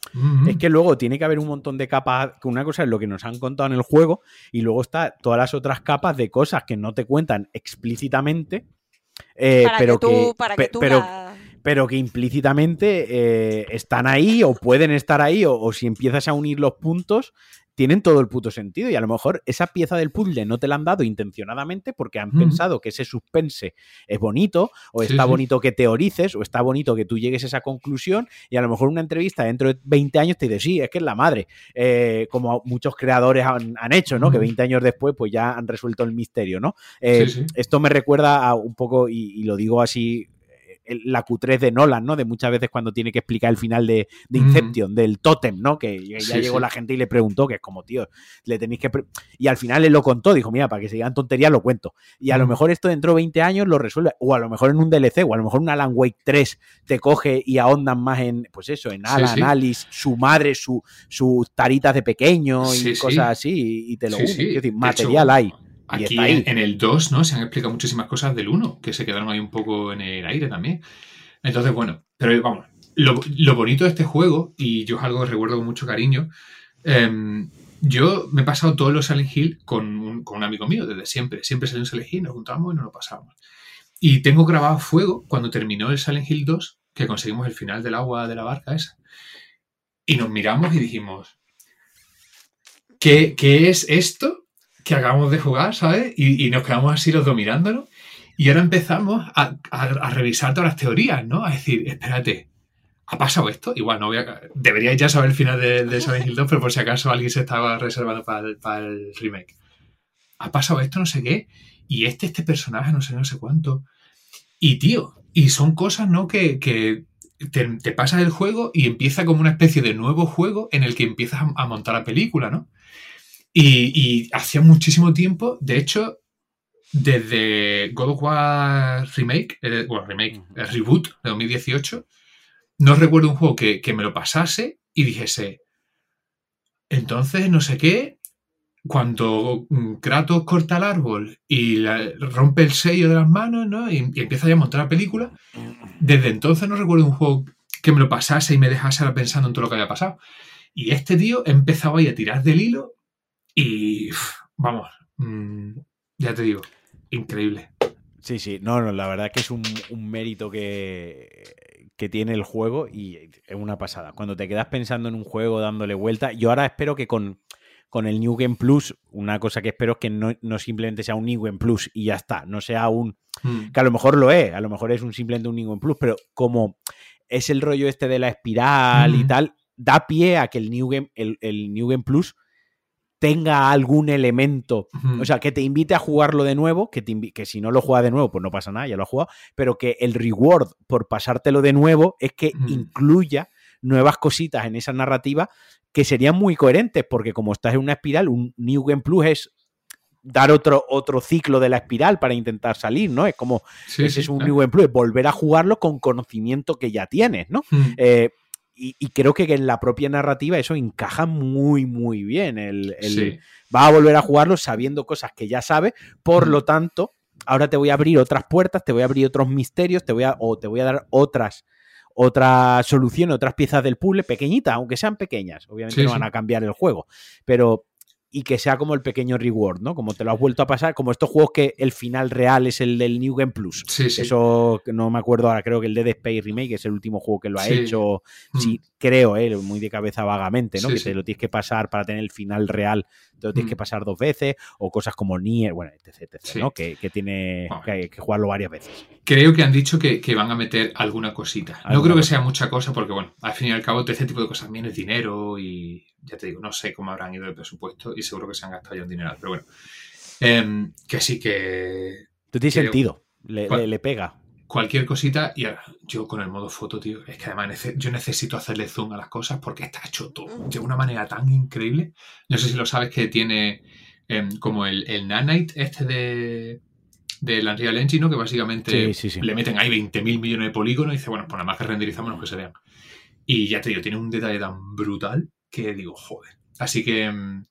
es que luego tiene que haber un montón de capas. Una cosa es lo que nos han contado en el juego y luego está todas las otras capas de cosas que no te cuentan explícitamente. Eh, pero que, tú, para que tú pero que implícitamente eh, están ahí o pueden estar ahí, o, si empiezas a unir los puntos, tienen todo el puto sentido. Y a lo mejor esa pieza del puzzle no te la han dado intencionadamente porque han pensado que ese suspense es bonito, o está bonito que teorices, o está bonito que tú llegues a esa conclusión, y a lo mejor una entrevista dentro de 20 años te dice, sí, es que es la madre, eh, como muchos creadores han, hecho, ¿no? Que 20 años después pues ya han resuelto el misterio, ¿no? Eh, esto me recuerda a un poco, y lo digo así la Q3 de Nolan, ¿no? De muchas veces cuando tiene que explicar el final de, Inception, del Totem, ¿no? Que ya llegó la gente y le preguntó, que es como, tío, le tenéis que... Y al final él lo contó, dijo, mira, para que se digan tonterías lo cuento. Y a lo mejor esto dentro de 20 años lo resuelve, o a lo mejor en un DLC, o a lo mejor en Alan Wake 3 te coge y ahondan más en, pues eso, en Alan, Alice, su madre, su, sus taritas de pequeño y cosas así, y te lo decir, material hay. Aquí en, el 2, ¿no? Se han explicado muchísimas cosas del 1, que se quedaron ahí un poco en el aire también. Entonces, bueno, pero vamos, lo, bonito de este juego, y yo es algo que recuerdo con mucho cariño, em, yo me he pasado todos los Silent Hill con un, con un amigo mío desde siempre. Siempre salió un Silent Hill, nos juntábamos y nos lo pasábamos. Y tengo grabado fuego cuando terminó el Silent Hill 2, que conseguimos el final del agua de la barca esa. Y nos miramos y dijimos, ¿qué, qué es esto? Que acabamos de jugar, ¿sabes? Y, nos quedamos así los dos mirándolo. Y ahora empezamos a, revisar todas las teorías, ¿no? A decir, espérate, ¿ha pasado esto? Igual, no voy a... Ya saber el final de, de Silent Hill 2, pero por si acaso alguien se estaba reservando para el, remake. ¿Ha pasado esto? No sé qué. Y este, este personaje, no sé, no sé cuánto. Y, tío, y son cosas, ¿no? Que, te, te, pasas el juego y empieza como una especie de nuevo juego en el que empiezas a montar la película, ¿no? Y, hacía muchísimo tiempo, de hecho, desde God of War Remake, bueno, Remake, el reboot de 2018, no recuerdo un juego que, me lo pasase y dijese, entonces no sé qué, cuando Kratos corta el árbol y rompe el sello de las manos, ¿no? Y, empieza ya a montar la película, desde entonces no recuerdo un juego que me lo pasase y me dejase pensando en todo lo que había pasado. Y este tío empezaba ahí a tirar del hilo y vamos, mm, ya te digo, increíble. Sí, sí, no, no, la verdad que es un, mérito que, que, tiene el juego y es una pasada. Cuando te quedas pensando en un juego dándole vuelta, yo ahora espero que con, con el New Game Plus, una cosa que espero es que no, simplemente sea un New Game Plus y ya está, no sea un... Hmm. que a lo mejor lo es, a lo mejor es un simplemente un New Game Plus, pero como es el rollo este de la espiral y hmm. tal, da pie a que el New Game, el, el New Game Plus tenga algún elemento, o sea, que te invite a jugarlo de nuevo, que, que si no lo juegas de nuevo, pues no pasa nada, ya lo has jugado, pero que el reward por pasártelo de nuevo es que incluya nuevas cositas en esa narrativa que serían muy coherentes, porque como estás en una espiral, un New Game Plus es dar otro, otro ciclo de la espiral para intentar salir, ¿no? Es como, ese es un New Game Plus, es volver a jugarlo con conocimiento que ya tienes, ¿no? Eh, y, creo que en la propia narrativa eso encaja muy, muy bien. El, Va a volver a jugarlo sabiendo cosas que ya sabe, por lo tanto, ahora te voy a abrir otras puertas, te voy a abrir otros misterios, te voy a, o te voy a dar otras otras soluciones, otras piezas del puzzle pequeñitas, aunque sean pequeñas. Obviamente no van a cambiar el juego, pero y que sea como el pequeño reward, ¿no? Como te lo has vuelto a pasar, como estos juegos que el final real es el del New Game Plus. Sí, sí. Eso no me acuerdo ahora, creo que el Dead Space Remake es el último juego que lo ha hecho. Sí, mm. creo, ¿eh? muy de cabeza vagamente, ¿no? que te lo tienes que pasar para tener el final real, te lo tienes mm. que pasar dos veces, o cosas como Nier, bueno, etc, etc ¿no? Que, tiene que, jugarlo varias veces. Creo que han dicho que, van a meter alguna cosita. No creo que sea mucha cosa, porque bueno, al fin y al cabo, este tipo de cosas viene dinero y ya te digo, no sé cómo habrán ido el presupuesto y seguro que se han gastado ya un dinero, pero bueno. Em, que sí que. Tú tienes sentido, le, pega. Cualquier cosita, y ahora, yo con el modo foto, tío, es que además yo necesito hacerle zoom a las cosas porque está hecho todo de una manera tan increíble. No sé si lo sabes que tiene em, como el, el Nanite este de, de Unreal Engine, ¿no? que básicamente le meten ahí 20.000 millones de polígonos y dice, bueno, pues nada más que renderizamos los que se vean. Y ya te digo, tiene un detalle tan brutal que digo, joder. Así que mm,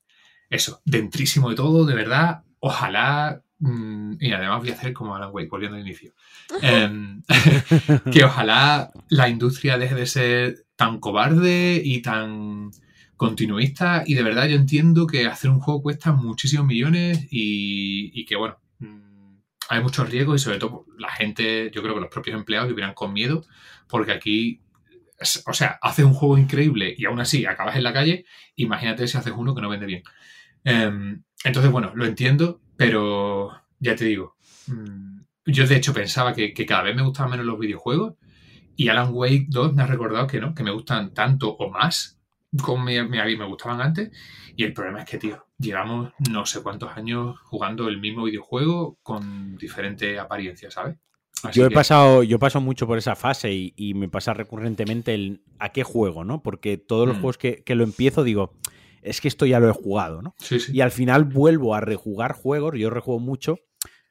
eso, dentrísimo de todo, de verdad, ojalá, mm, y además voy a hacer como Alan Wake, volviendo al inicio, em, que ojalá la industria deje de ser tan cobarde y tan continuista y de verdad yo entiendo que hacer un juego cuesta muchísimos millones y, que bueno, mm, hay muchos riesgos y sobre todo la gente, yo creo que los propios empleados vivirán con miedo porque aquí, o sea, haces un juego increíble y aún así acabas en la calle, imagínate si haces uno que no vende bien. Em, entonces, bueno, lo entiendo, pero ya te digo, mm, yo de hecho pensaba que, cada vez me gustaban menos los videojuegos y Alan Wake 2 me ha recordado que no, que me gustan tanto o más como me, me, me gustaban antes. Y el problema es que, tío, llevamos no sé cuántos años jugando el mismo videojuego con diferente apariencia, ¿sabes? Yo he pasado, yo paso mucho por esa fase y, me pasa recurrentemente el a qué juego, ¿no? Porque todos los mm. juegos que, lo empiezo digo, es que esto ya lo he jugado, ¿no? Y al final vuelvo a rejugar juegos, yo rejuego mucho,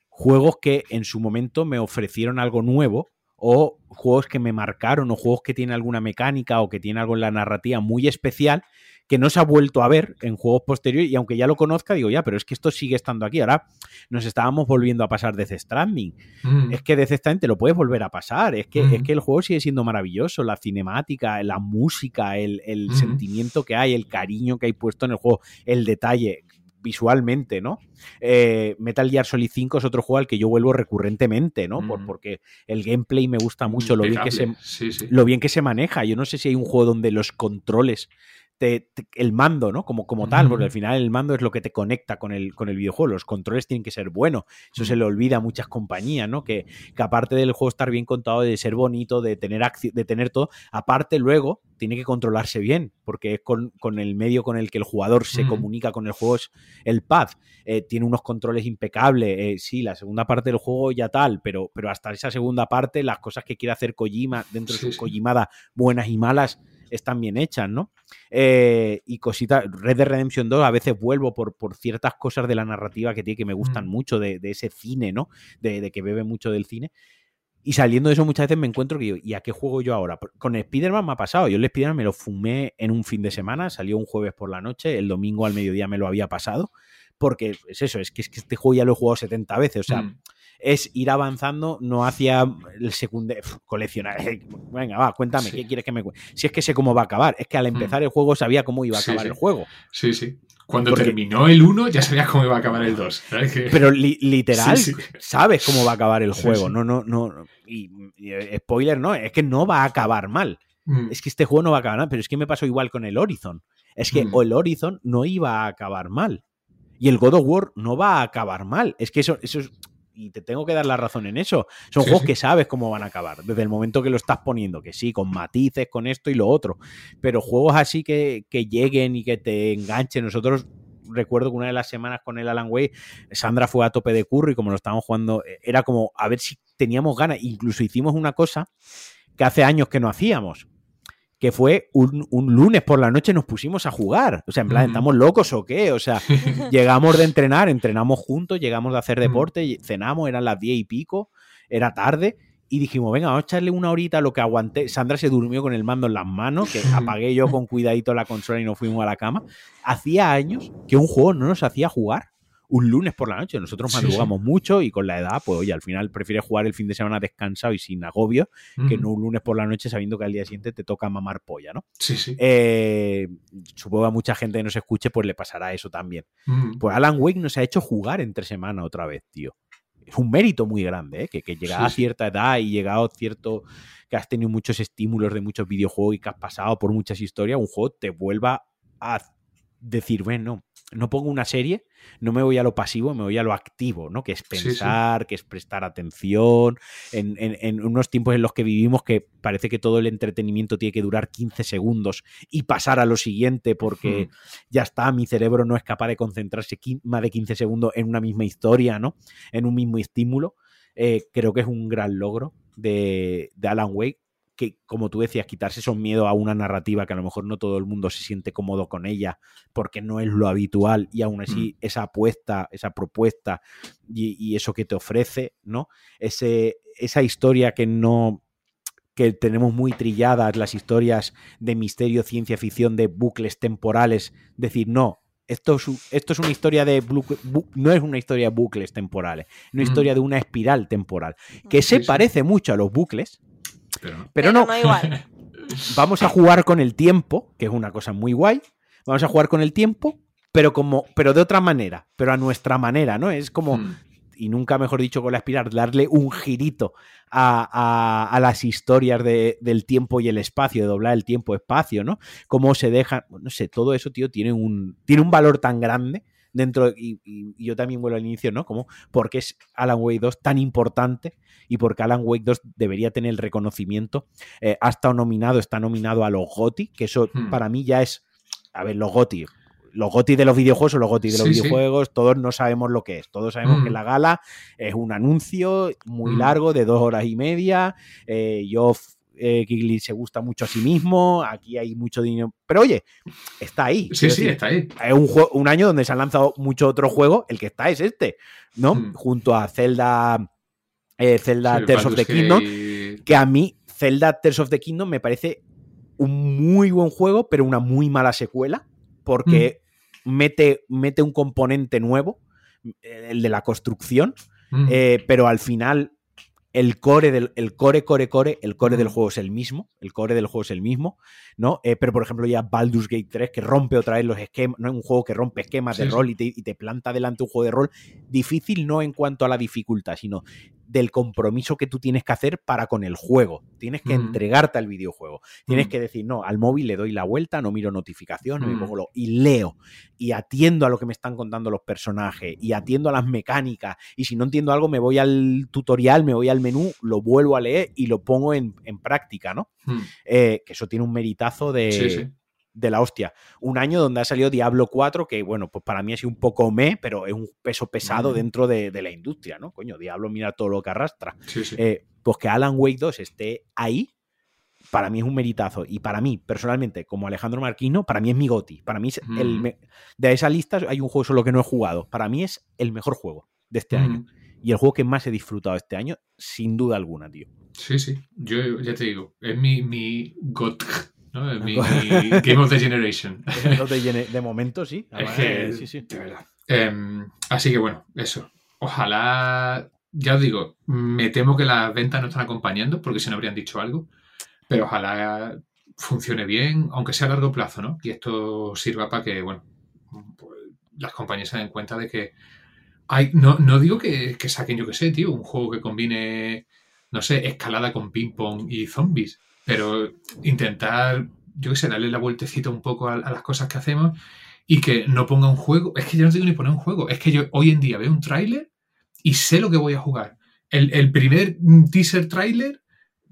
juegos que en su momento me ofrecieron algo nuevo o juegos que me marcaron o juegos que tienen alguna mecánica o que tienen algo en la narrativa muy especial que no se ha vuelto a ver en juegos posteriores y aunque ya lo conozca, digo, ya, pero es que esto sigue estando aquí. Ahora nos estábamos volviendo a pasar Death Stranding. Mm. Es que Death Stranding te lo puedes volver a pasar. Es que, es mm. que el juego sigue siendo maravilloso. La cinemática, la música, el, mm. sentimiento que hay, el cariño que hay puesto en el juego, el detalle visualmente, ¿no? Eh, Metal Gear Solid 5 es otro juego al que yo vuelvo recurrentemente, ¿no? Por, porque el gameplay me gusta mucho, lo bien, que se, lo bien que se maneja. Yo no sé si hay un juego donde los controles el mando, ¿no? Como, como tal, porque al final el mando es lo que te conecta con el, con el videojuego. Los controles tienen que ser buenos. Eso se le olvida a muchas compañías, ¿no? Que, que, aparte del juego estar bien contado, de ser bonito, de tener, de tener todo, aparte luego tiene que controlarse bien, porque es con, el medio con el que el jugador se comunica con el juego, es el pad. Eh, tiene unos controles impecables. Eh, sí, la segunda parte del juego ya tal, pero, pero hasta esa segunda parte, las cosas que quiere hacer Kojima dentro de su Kojimada, buenas y malas, están bien hechas, ¿no? Eh, y cositas, Red Dead Redemption 2 a veces vuelvo por, por ciertas cosas de la narrativa que tiene que me gustan mm. mucho de, ese cine, ¿no? De, que bebe mucho del cine. Y saliendo de eso muchas veces me encuentro que ¿y a qué juego yo ahora? Con Spider-Man me ha pasado. Yo el Spider-Man me lo fumé en un fin de semana, salió un jueves por la noche, el domingo al mediodía me lo había pasado, porque es eso, es que, es que este juego ya lo he jugado 70 veces, o sea, mm es ir avanzando, no hacia el segundo coleccionar. Venga, va, cuéntame, ¿qué quieres que me cuente? Si es que sé cómo va a acabar, es que al mm. empezar el juego sabía cómo iba a acabar el juego. Sí, sí. Cuando terminó el 1 ya sabías cómo iba a acabar el 2. Pero literal, sabes cómo va a acabar el juego. No, no, no. Y, eh, spoiler, no, es que no va a acabar mal. Mm. Es que este juego no va a acabar mal, pero es que me pasó igual con el Horizon. Es que mm. el Horizon no iba a acabar mal. Y el God of War no va a acabar mal. Es que eso, eso es y te tengo que dar la razón en eso. Son juegos que sabes cómo van a acabar, desde el momento que lo estás poniendo, que sí, con matices, con esto y lo otro. Pero juegos así que, lleguen y que te enganchen. Nosotros recuerdo que una de las semanas con el Alan Way, Sandra fue a tope de curro y como lo estábamos jugando, eh, era como a ver si teníamos ganas. Incluso hicimos una cosa que hace años que no hacíamos que fue un, lunes por la noche nos pusimos a jugar. O sea, en plan, ¿estamos locos o qué? O sea, llegamos de entrenar, entrenamos juntos, llegamos de hacer deporte, cenamos, eran las diez y pico, era tarde. Y dijimos, venga, vamos a echarle una horita a lo que aguanté. Sandra se durmió con el mando en las manos, que apagué yo con cuidadito la consola y nos fuimos a la cama. Hacía años que un juego no nos hacía jugar un lunes por la noche. Nosotros madrugamos mucho y con la edad, pues oye, al final prefieres jugar el fin de semana descansado y sin agobio que no un lunes por la noche sabiendo que al día siguiente te toca mamar polla, ¿no? Sí, sí. Eh, supongo a mucha gente que nos escuche, pues le pasará eso también. Pues Alan Wake nos ha hecho jugar entre semana otra vez, tío. Es un mérito muy grande, ¿eh? que, que llegado a cierta edad y llegado cierto que has tenido muchos estímulos de muchos videojuegos y que has pasado por muchas historias, un juego te vuelva a decir, bueno, no pongo una serie, no me voy a lo pasivo, me voy a lo activo, ¿no? Que es pensar, que es prestar atención, en, unos tiempos en los que vivimos que parece que todo el entretenimiento tiene que durar 15 segundos y pasar a lo siguiente porque hmm. ya está, mi cerebro no es capaz de concentrarse más de 15 segundos en una misma historia, ¿no? En un mismo estímulo. Eh, creo que es un gran logro de, de Alan Wake que, como tú decías, quitarse esos miedos a una narrativa que a lo mejor no todo el mundo se siente cómodo con ella porque no es lo habitual y aún así mm. esa apuesta, esa propuesta y, eso que te ofrece, ¿no? Ese, esa historia que no que tenemos muy trilladas las historias de misterio, ciencia ficción, de bucles temporales, decir, no, esto es, esto es una historia de no es una historia de bucles temporales, es una historia de una espiral temporal, que se parece mucho a los bucles, pero, no. Vamos a jugar con el tiempo, que es una cosa muy guay. Vamos a jugar con el tiempo, pero como, pero de otra manera, pero a nuestra manera, ¿no? Es como, hmm. nunca mejor dicho con la espiral, darle un girito a, las historias del tiempo y el espacio, de doblar el tiempo-espacio, ¿no? Cómo se deja, no sé, todo eso, tío, tiene un, tiene un valor tan grande dentro, y, yo también vuelvo al inicio, ¿no? Como porque es Alan Wake 2 tan importante y porque Alan Wake 2 debería tener el reconocimiento. Eh, ha estado nominado, está nominado a los GOTI, que eso hmm. para mí ya es, a ver, los GOTI, los GOTI de los videojuegos o los GOTI de los videojuegos, todos no sabemos lo que es. Todos sabemos que mm. la gala es un anuncio muy mm. largo de dos horas y media. Eh, yo eh, se gusta mucho a sí mismo, aquí hay mucho dinero. Pero oye, está ahí. Sí, sí, está ahí. Es un, un, año donde se han lanzado muchos otros juegos, el que está es este, ¿no? Mm. Junto a Zelda, eh, Zelda Tears of the Kingdom, que a mí Zelda Tears of the Kingdom me parece un muy buen juego, pero una muy mala secuela, porque mete, mete un componente nuevo, el de la construcción, eh, pero al final el core del el core, core, core, el core del juego es el mismo, el core del juego es el mismo, ¿no? Eh, pero por ejemplo ya Baldur's Gate 3 que rompe otra vez los esquemas, no es un juego que rompe esquemas de rol y te, y te, planta delante un juego de rol, difícil no en cuanto a la dificultad, sino del compromiso que tú tienes que hacer para con el juego. Tienes que entregarte al videojuego. Tienes que decir, no, al móvil le doy la vuelta, no miro notificaciones, no pongo lo, y leo y atiendo a lo que me están contando los personajes y atiendo a las mecánicas. Y si no entiendo algo, me voy al tutorial, me voy al menú, lo vuelvo a leer y lo pongo en, práctica, ¿no? Eh, que eso tiene un meritazo de, de la hostia. Un año donde ha salido Diablo 4, que bueno, pues para mí ha sido un poco me, pero es un peso pesado dentro de, la industria, ¿no? Coño, Diablo mira todo lo que arrastra. Eh, pues que Alan Wake 2 esté ahí, para mí es un meritazo. Y para mí, personalmente, como Alejandro Marquino, para mí es mi goti. Para mí es el de esa lista hay un juego solo que no he jugado. Para mí es el mejor juego de este año. Y el juego que más he disfrutado este año, sin duda alguna, tío. Sí, sí. Yo ya te digo, es mi, mi GOT Mi, Game of the Generation. de, momento, sí. sí, sí. De verdad. Em, así que bueno, eso. Ojalá, ya os digo, me temo que las ventas no están acompañando porque si no habrían dicho algo, pero ojalá funcione bien, aunque sea a largo plazo, ¿no? Y esto sirva para que, bueno, pues, las compañías se den cuenta de que hay, no, no digo que, que saquen, yo que sé, tío, un juego que combine, no sé, escalada con ping-pong y zombies pero intentar, yo qué sé, darle la vueltecita un poco a, las cosas que hacemos y que no ponga un juego. Es que yo no digo ni poner un juego, es que yo hoy en día veo un tráiler y sé lo que voy a jugar. El, primer teaser tráiler,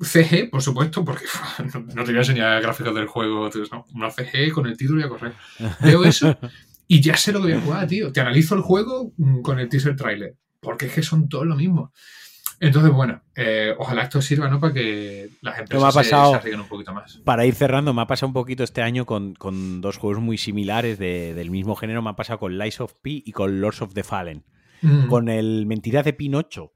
CG, por supuesto, porque no, te voy a enseñar gráficos del juego, no, una CG con el título y a correr. Veo eso y ya sé lo que voy a jugar, tío. Te analizo el juego mm, con el teaser tráiler, porque es que son todos lo mismo. Entonces, bueno, eh, ojalá esto sirva ¿no? para que las empresas se, se, un poquito más. Para ir cerrando, me ha pasado un poquito este año con, dos juegos muy similares del mismo género. Me ha pasado con Lies of P y con Lords of the Fallen. Mm. Con el Mentiras de Pinocho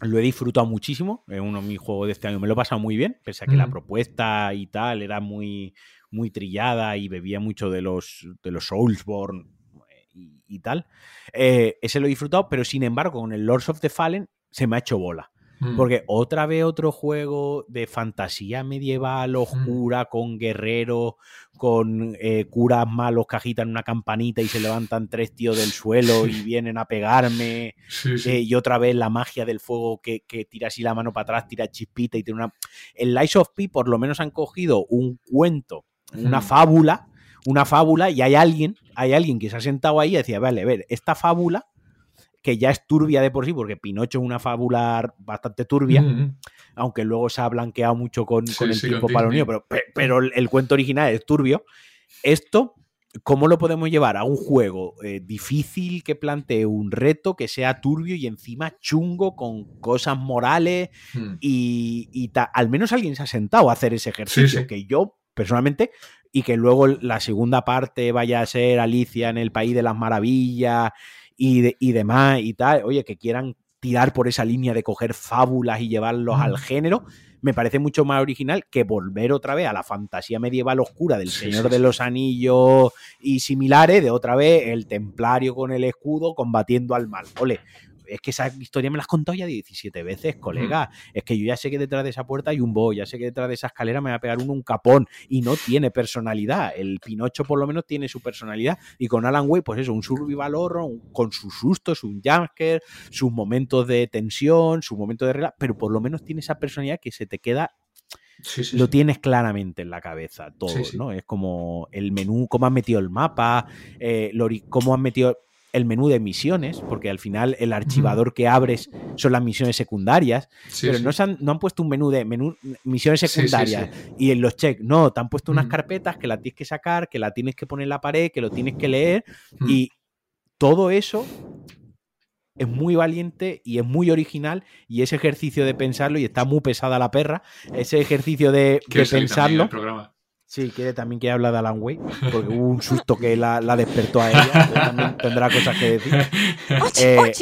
lo he disfrutado muchísimo. Es uno de mis juegos de este año. Me lo he pasado muy bien, pese a que la mm. propuesta y tal era muy, muy trillada y bebía mucho de los, de los Soulsborne y, tal. Eh, ese lo he disfrutado, pero sin embargo, con el Lords of the Fallen se me ha hecho bola. Mm. Porque otra vez otro juego de fantasía medieval mm. oscura, con guerreros, con eh, curas malos que agitan una campanita y se levantan tres tíos del suelo y vienen a pegarme. Eh, y otra vez la magia del fuego que, que, tira así la mano para atrás, tira chispita y tiene una. En Lies of P por lo menos han cogido un cuento, una fábula, una fábula, y hay alguien, hay alguien que se ha sentado ahí y decía, vale, a ver, esta fábula que ya es turbia de por sí, porque Pinocho es una fábula bastante turbia, aunque luego se ha blanqueado mucho con, el tiempo para pero, pero el, cuento original es turbio. Esto, ¿cómo lo podemos llevar a un juego eh, difícil que plantee un reto que sea turbio y encima chungo con cosas morales mm. y, al menos alguien se ha sentado a hacer ese ejercicio que yo personalmente y que luego la segunda parte vaya a ser Alicia en el País de las Maravillas y, demás y tal, oye, que quieran tirar por esa línea de coger fábulas y llevarlos al género, me parece mucho más original que volver otra vez a la fantasía medieval oscura del Señor de los Anillos y similares, de otra vez el templario con el escudo combatiendo al mal. Ole, es que esa historia me la has contado ya 17 veces, colega. Es que yo ya sé que detrás de esa puerta hay un boy, ya sé que detrás de esa escalera me va a pegar uno un capón y no tiene personalidad. El Pinocho por lo menos tiene su personalidad y con Alan Wake, pues eso, un survival horror, con sus sustos, un jumpscare, sus momentos de tensión, sus momentos de regla, pero por lo menos tiene esa personalidad que se te queda lo tienes claramente en la cabeza, todo, ¿no? Es como el menú, cómo han metido el mapa, eh, cómo han metido el menú de misiones, porque al final el archivador que abres son las misiones secundarias, pero no, han, no, han, puesto un menú de menú, misiones secundarias y en los checks, no, te han puesto unas carpetas que las tienes que sacar, que la tienes que poner en la pared, que lo tienes que leer y todo eso es muy valiente y es muy original y ese ejercicio de pensarlo y está muy pesada la perra, ese ejercicio de, de pensarlo. Sí, quiere también que habla de Alan Way, porque hubo un susto que la, despertó a ella. También tendrá cosas que decir. Eh,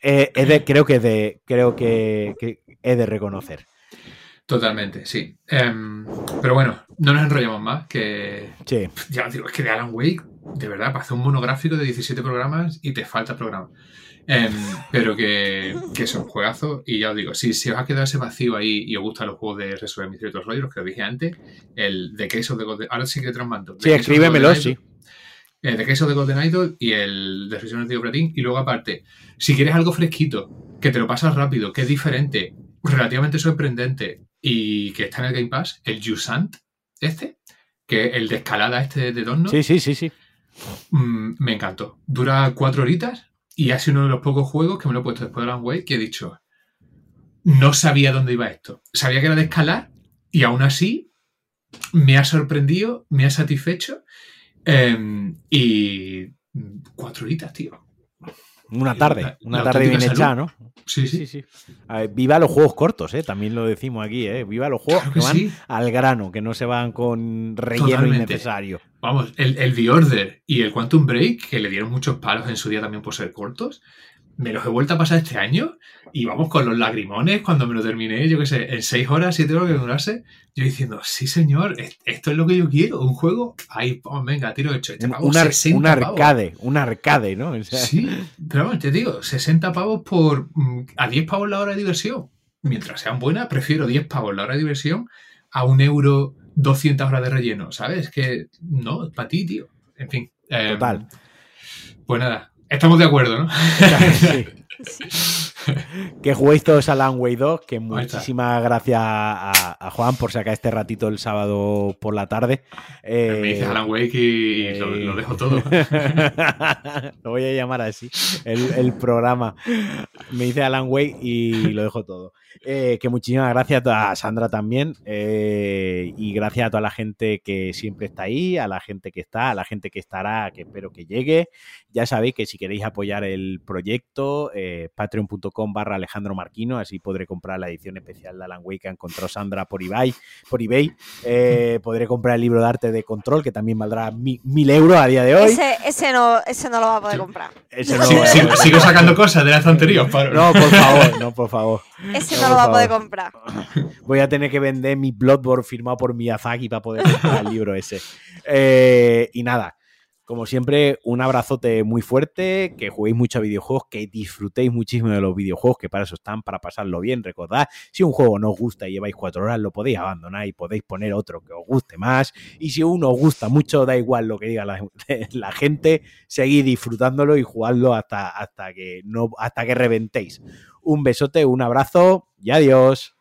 eh, es de, creo que de, creo que, que es de reconocer. Totalmente, sí. Em, pero bueno, no nos enrollamos más, que sí. ya digo, es que de Alan Wake, de verdad, para hacer un monográfico de 17 programas y te falta programa. Em, pero que, que es un juegazo. Y ya os digo, si, os ha quedado ese vacío ahí y os gustan los juegos de Resolver otros rollos, que os dije antes, el de Case of the Golden Ahora sí que te los mando. Sí, escríbemelo, sí. El de Case of the Golden Idol y el de Resolver de Platin. Y luego, aparte, si quieres algo fresquito, que te lo pasas rápido, que es diferente, relativamente sorprendente y que está en el Game Pass, el Jusant, este, que el de escalada este de Donno. Sí, sí, sí, sí. Mm, me encantó. Dura cuatro horitas y ha sido uno de los pocos juegos que me lo he puesto después de Alan Wake que he dicho, no sabía dónde iba esto. Sabía que era de escalar y aún así me ha sorprendido, me ha satisfecho. Em, y cuatro horitas, tío. Una tarde, una tarde bien hecha, ¿no? Sí, sí. sí, viva los juegos cortos, ¿eh? también lo decimos aquí, ¿eh? viva los juegos que, van al grano, que no se van con relleno innecesario. Vamos, el, el The Order y el Quantum Break, que le dieron muchos palos en su día también por ser cortos, me los he vuelto a pasar este año y vamos con los lagrimones cuando me lo terminé, yo qué sé, en seis horas, siete horas que durase, yo diciendo, sí señor, esto es lo que yo quiero, un juego, ahí, oh, venga, tiro hecho. Este un, un, arcade, un arcade, ¿no? Sí, pero vamos, te digo, 60 pavos por mm, a 10 pavos la hora de diversión. Mientras sean buenas, prefiero 10 pavos la hora de diversión a un euro 200 horas de relleno, ¿sabes? Que no, para ti, tío. En fin. Total. Em, pues nada, Estamos de acuerdo, ¿no? que juguéis todos a Alan Wake 2, que muchísimas gracias a, Juan por sacar este ratito el sábado por la tarde. me dice Alan Wake y, lo, dejo todo. lo voy a llamar así, el, programa. Me dice Alan Wake y lo dejo todo. Eh, que muchísimas gracias a Sandra también eh, y gracias a toda la gente que siempre está ahí, a la gente que está, a la gente que estará, que espero que llegue. Ya sabéis que si queréis apoyar el proyecto, eh, patreon.com barra Alejandro Marquino, así podré comprar la edición especial de Alan Wake que encontró Sandra por eBay. Por eBay. podré comprar el libro de arte de control, que también valdrá mil euros a día de hoy. Ese, no, ese no lo va a poder comprar. sigo, sacando cosas de la estantería. No, por favor, no, por favor. Ese no, lo va a poder comprar. Voy a tener que vender mi Bloodborne firmado por Miyazaki para poder comprar el libro ese. Eh, y nada, como siempre, un abrazote muy fuerte, que juguéis mucho a videojuegos, que disfrutéis muchísimo de los videojuegos, que para eso están, para pasarlo bien. Recordad, si un juego no os gusta y lleváis cuatro horas, lo podéis abandonar y podéis poner otro que os guste más. Y si uno os gusta mucho, da igual lo que diga la, la gente, seguid disfrutándolo y jugadlo hasta, hasta, que, no, hasta que reventéis. Un besote, un abrazo y adiós.